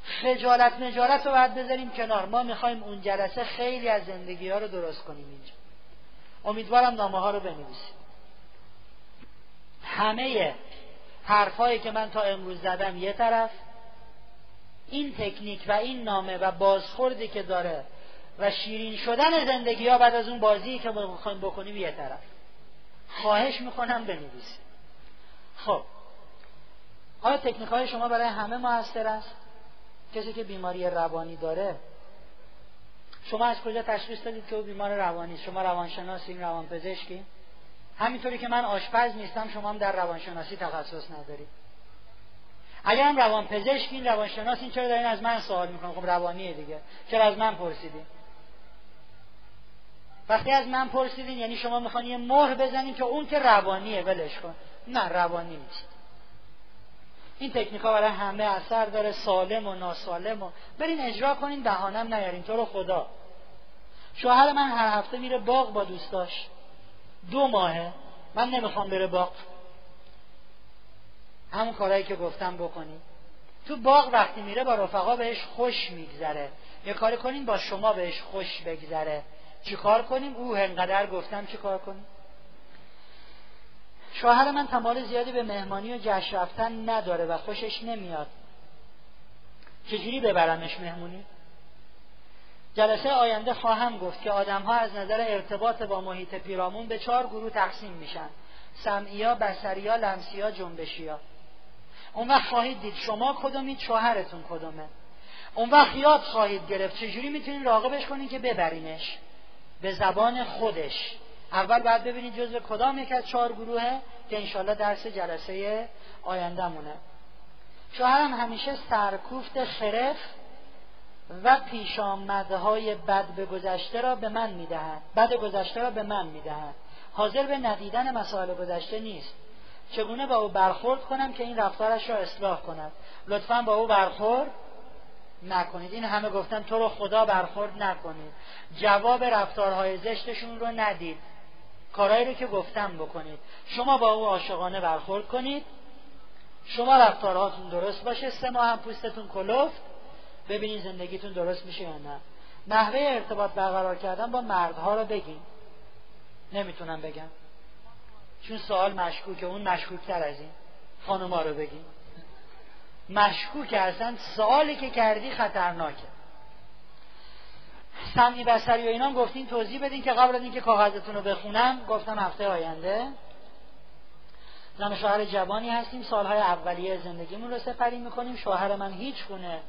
خجالت نجارت رو باید بذاریم کنار. ما می‌خوایم اون جلسه خیلی از زندگی ها رو درست کنیم اینجا. امیدوارم نامه ها رو بنویسیم. همه حرفهایی که من تا امروز زدم یه طرف. این تکنیک و این نامه و بازخوردی که داره و شیرین شدن زندگی ها بعد از اون بازی که ما می‌خوایم بکنیم یه طرف. خواهش می‌کنم بنویسیم خب. آیا تکنیک های شما برای همه موثر است؟ کسی که بیماری روانی داره. شما از کجا تشخیص دادید که او بیمار روانی شما روانشناسین روانپزشکی؟ همینطوری که من آشپز نیستم شما هم در روانشناسی تخصص ندارید. اگر هم روانپزشکین روانشناسین چرا دارین از من سوال می‌کنم خب روانیه دیگه. چرا از من پرسیدین؟ وقتی از من پرسیدین یعنی شما می‌خوان یه مهر بزنین که اون که روانیه ولش کن. نه روانی نیست. این تکنیک ها برای همه اثر داره سالم و ناسالم و برین اجرا کنین دهانم نیارین. تو رو خدا. شوهر من هر هفته میره باغ با دوستاش. دو ماهه. من نمی‌خوام بره باغ. همون کارهایی که گفتم بکنید تو باغ وقتی میره با رفقا بهش خوش میگذره. یه کاری کنین با شما بهش خوش بگذره. چیکار کنیم؟ او انقدر گفتم چیکار کنیم؟ شوهر من تمال زیادی به مهمانی و جشن رفتن نداره و خوشش نمیاد. چجوری ببرمش مهمونی؟ جلسه آینده خواهم گفت که آدم ها از نظر ارتباط با محیط پیرامون به چهار گروه تقسیم میشن. سمعیا، بسریا، لمسیا، جنبشیا. اون وقت خواهید دید شما کدومید شوهرتون کدومه. اون وقت یاد خواهید گرفت چجوری می‌تونید راقبش کنید که ببرینش؟ به زبان خودش. اول باید ببینید جزء کدام یک از چهار گروهه که انشالله درس جلسه آیندهمونه. شوهرم همیشه سرکوفت خرف و پیش های بد به گذشته را به من می‌دهد. بد گذشته را به من می‌دهد. حاضر به ندیدن مسائل گذشته نیست. چگونه با او برخورد کنم که این رفتارش را اصلاح کند؟ لطفا با او برخورد. نکنید. این همه گفتن تو رو خدا برخورد نکنید. جواب رفتارهای زشتشون رو ندید. کارهایی رو که گفتم بکنید. شما با او عاشقانه برخورد کنید. شما رفتارهاتون درست باشه. سه ماه هم پوستتون کلفت. ببینید زندگیتون درست میشه یا نه. نحوه ارتباط برقرار کردن با مردها رو بگین. نمی‌تونم بگم. چون سوال مشکوکه. اون مشکوکتر از این. خانوما رو بگین. مشکوک اصلا سوالی که کردی خطرناکه. سمی بسری و اینام گفتین توضیح بدین که قبل از اینکه کاغذتون رو بخونم گفتم هفته آینده. زن شوهر جوانی هستیم. سالهای اولیه زندگیمون رو سپری می‌کنیم. شوهر من هیچ گونه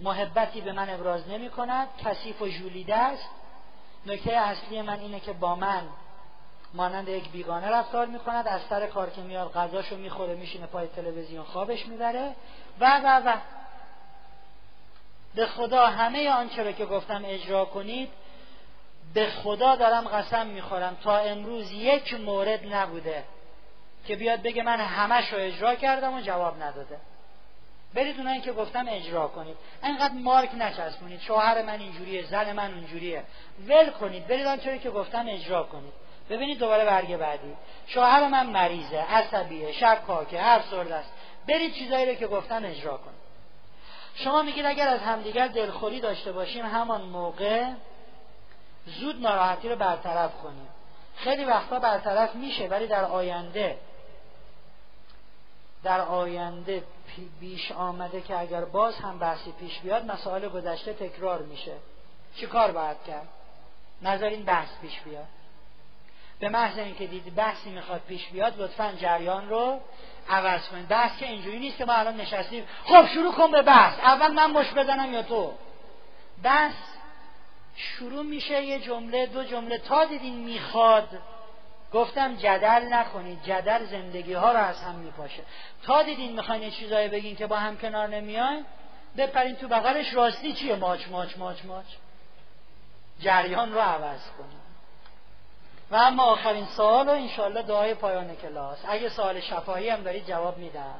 محبتی به من ابراز نمی کند کثیف و ژولیده است. نکته اصلی من اینه که با من مانند یک بیگانه رفتار می‌کند. از سر کار که میاد غذاشو می‌خوره میشینه پای تلویزیون خوابش می‌بره. و و و. به خدا همه آنچه رو که گفتم اجرا کنید به خدا دارم قسم می‌خورم. تا امروز یک مورد نبوده که بیاد بگه من همش رو اجرا کردم و جواب نداده. برید اونایی که گفتم اجرا کنید. انقدر مارک نچسبونید. شوهر من اینجوریه زن من اونجوریه. ول کنید. برید آنچه که گفتم اجرا کنید. ببینید دوباره برگ بعدی. شوهر من مریضه عصبیه شکاکه هر سرد است. برید چیزایی رو که گفتم اجرا کنید شما میگید اگر از همدیگر دلخوری داشته باشیم همان موقع زود ناراحتی رو برطرف کنیم. خیلی وقتا برطرف میشه ولی در آینده در آینده بیش آمده که اگر باز هم بحثی پیش بیاد مسائل گذشته تکرار میشه. چی کار باید کرد؟ نظر بحث پیش بیاد. به محض اینکه دید بحثی می‌خواد پیش بیاد لطفا جریان رو عوض کنید بحث که اینجوری نیست که ما الان نشستیم. خب شروع کن به بحث. اول من مش بزنم یا تو؟ بحث شروع میشه یه جمله دو جمله. تا دیدین می‌خواد گفتم جدل نکنید. جدل زندگی ها رو از هم میپاشه. تا دیدین می‌خواین یه چیزایی بگین که با هم کنار نمیاین بپرین تو بغلش راستی چیه؟ ماچ ماچ ماچ ماچ. جریان رو عوض کنید. و اما آخرین سوال و انشالله دعای پایان کلاس. اگه سوال شفاهی هم دارید جواب میدن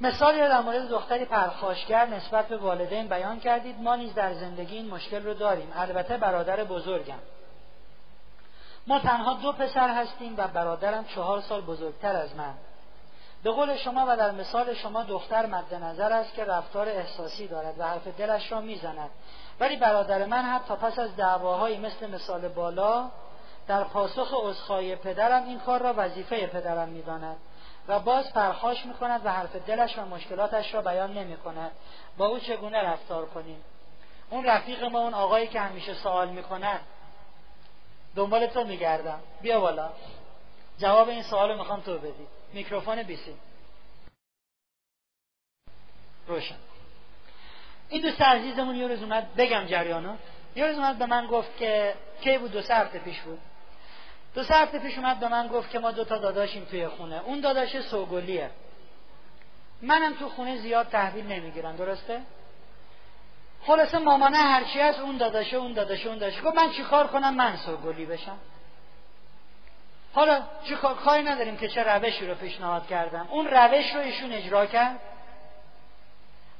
مثالی در مورد دختری پرخاشگر نسبت به والدین بیان کردید. ما نیز در زندگی این مشکل رو داریم. البته برادر بزرگم. ما تنها دو پسر هستیم و برادرم چهار سال بزرگتر از من. به قول شما و در مثال شما دختر مد نظر است که رفتار احساسی دارد و حرف دلش را می‌زند. ولی برادر من حتی پس از دعواهایی مثل مثال بالا در پاسخ عذرخواهی پدرم این کار را وظیفه پدرم می‌داند و باز پرخاش می‌کند و حرف دلش و مشکلاتش را بیان نمی کند با او چگونه رفتار کنیم؟ اون رفیق ما اون آقایی که همیشه سوال می‌کند دنبال تو میگردم. بیا بالا. جواب این سوال می‌خوام تو بدی. میکروفون بیسی روشن. این دوست عزیزمون یه روز اومد بگم جریانا یه روز اومد به من گفت که کی بود؟ دو هفته پیش بود. دو هفته پیش اومد به من گفت که ما دو تا داداشیم توی خونه. اون داداش سوگلیه. منم تو خونه زیاد تحویل نمی‌گیرم درسته؟ خلاصه مامانه هرچی از اون داداشه اون داداشه اون داداشه. گفت من چیکار کنم؟ من سوگلی بشم. حالا چی کاری نداریم که چه روشی رو پیشنهاد کردم. اون روش رو ایشون اجرا کرد.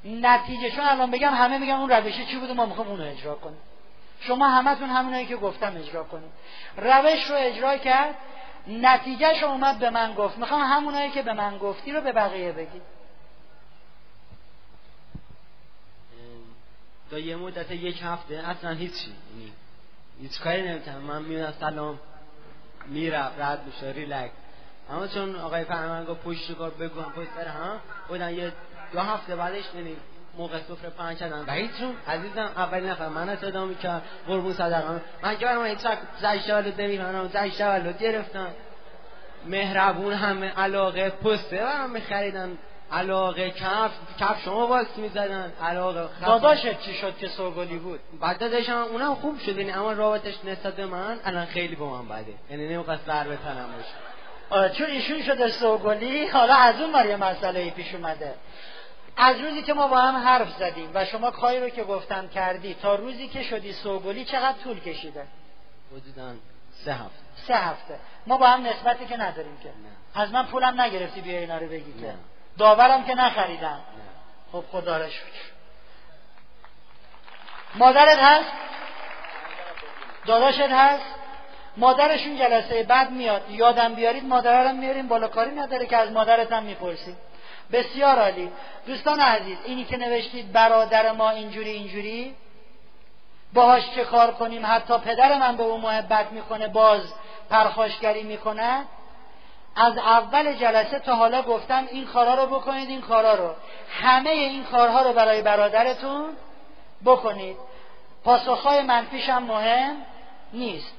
نتیجه چون الان بگم همه میگن اون روشه چی بوده؟ ما می‌خوام اون رو اجرا کنیم. شما همتون همونایی که گفتم اجرا کنیم. روش رو اجرا کرد. نتیجهش اومد به من گفت. می‌خوام همونایی که به من گفتی رو به بقیه بگی. تا یه مدت یک هفته اصلا هیچی. یعنی هیچ کاری نمی‌تونم من میونم سلام می‌رفت رد میشه ریلکس. اما چون آقای فرمان گفت پشت کار بگو پشت سر هم بودن یه دو هفته بعدش یعنی موقع سفره پنج کردن وحید جون عزیزم اول نفر من صدا می‌کرد قربون صدقه. من که برام هیچ وقت نمی‌فهمم زای تولد گرفتم. مهربون همه علاقه پسته برام میخریدن. علاقه کف کف شما واسه می‌زدن. علاقه داداشت چی شد که سوگلی بود؟ بعد داداشم اونم خوب شد. یعنی اما رابطش نسبت به من الان خیلی با من بده. یعنی نمی‌خواست سر به تنم باشه چون ایشون شده سوگلی حالا از اون یه مسئله پیش اومده. از روزی که ما با هم حرف زدیم و شما کاری رو که گفتم کردی تا روزی که شدی سوگلی چقدر طول کشیده؟ حدودا سه هفته. سه هفته. ما با هم نسبتی که نداریم که. نه. از من پولم نگرفتی بیا اینا رو بگی که. داورم که نخریدم. خب خدا را شکر. مادرت هست؟ داداشت هست؟ مادرشون جلسه بعد میاد. یادم بیارید مادر رو میاریم بالا کاری نداره که از مادرت هم می‌پرسیم. بسیار عالی. دوستان عزیز اینی که نوشتید برادر ما اینجوری اینجوری باهاش چه کار کنیم؟ حتی پدر من به اون محبت می‌کنه باز پرخاشگری می‌کنه. از اول جلسه تا حالا گفتم این کارها رو بکنید این کارها رو. همه این کارها رو برای برادرتون بکنید. پاسخهای منفیش هم مهم نیست.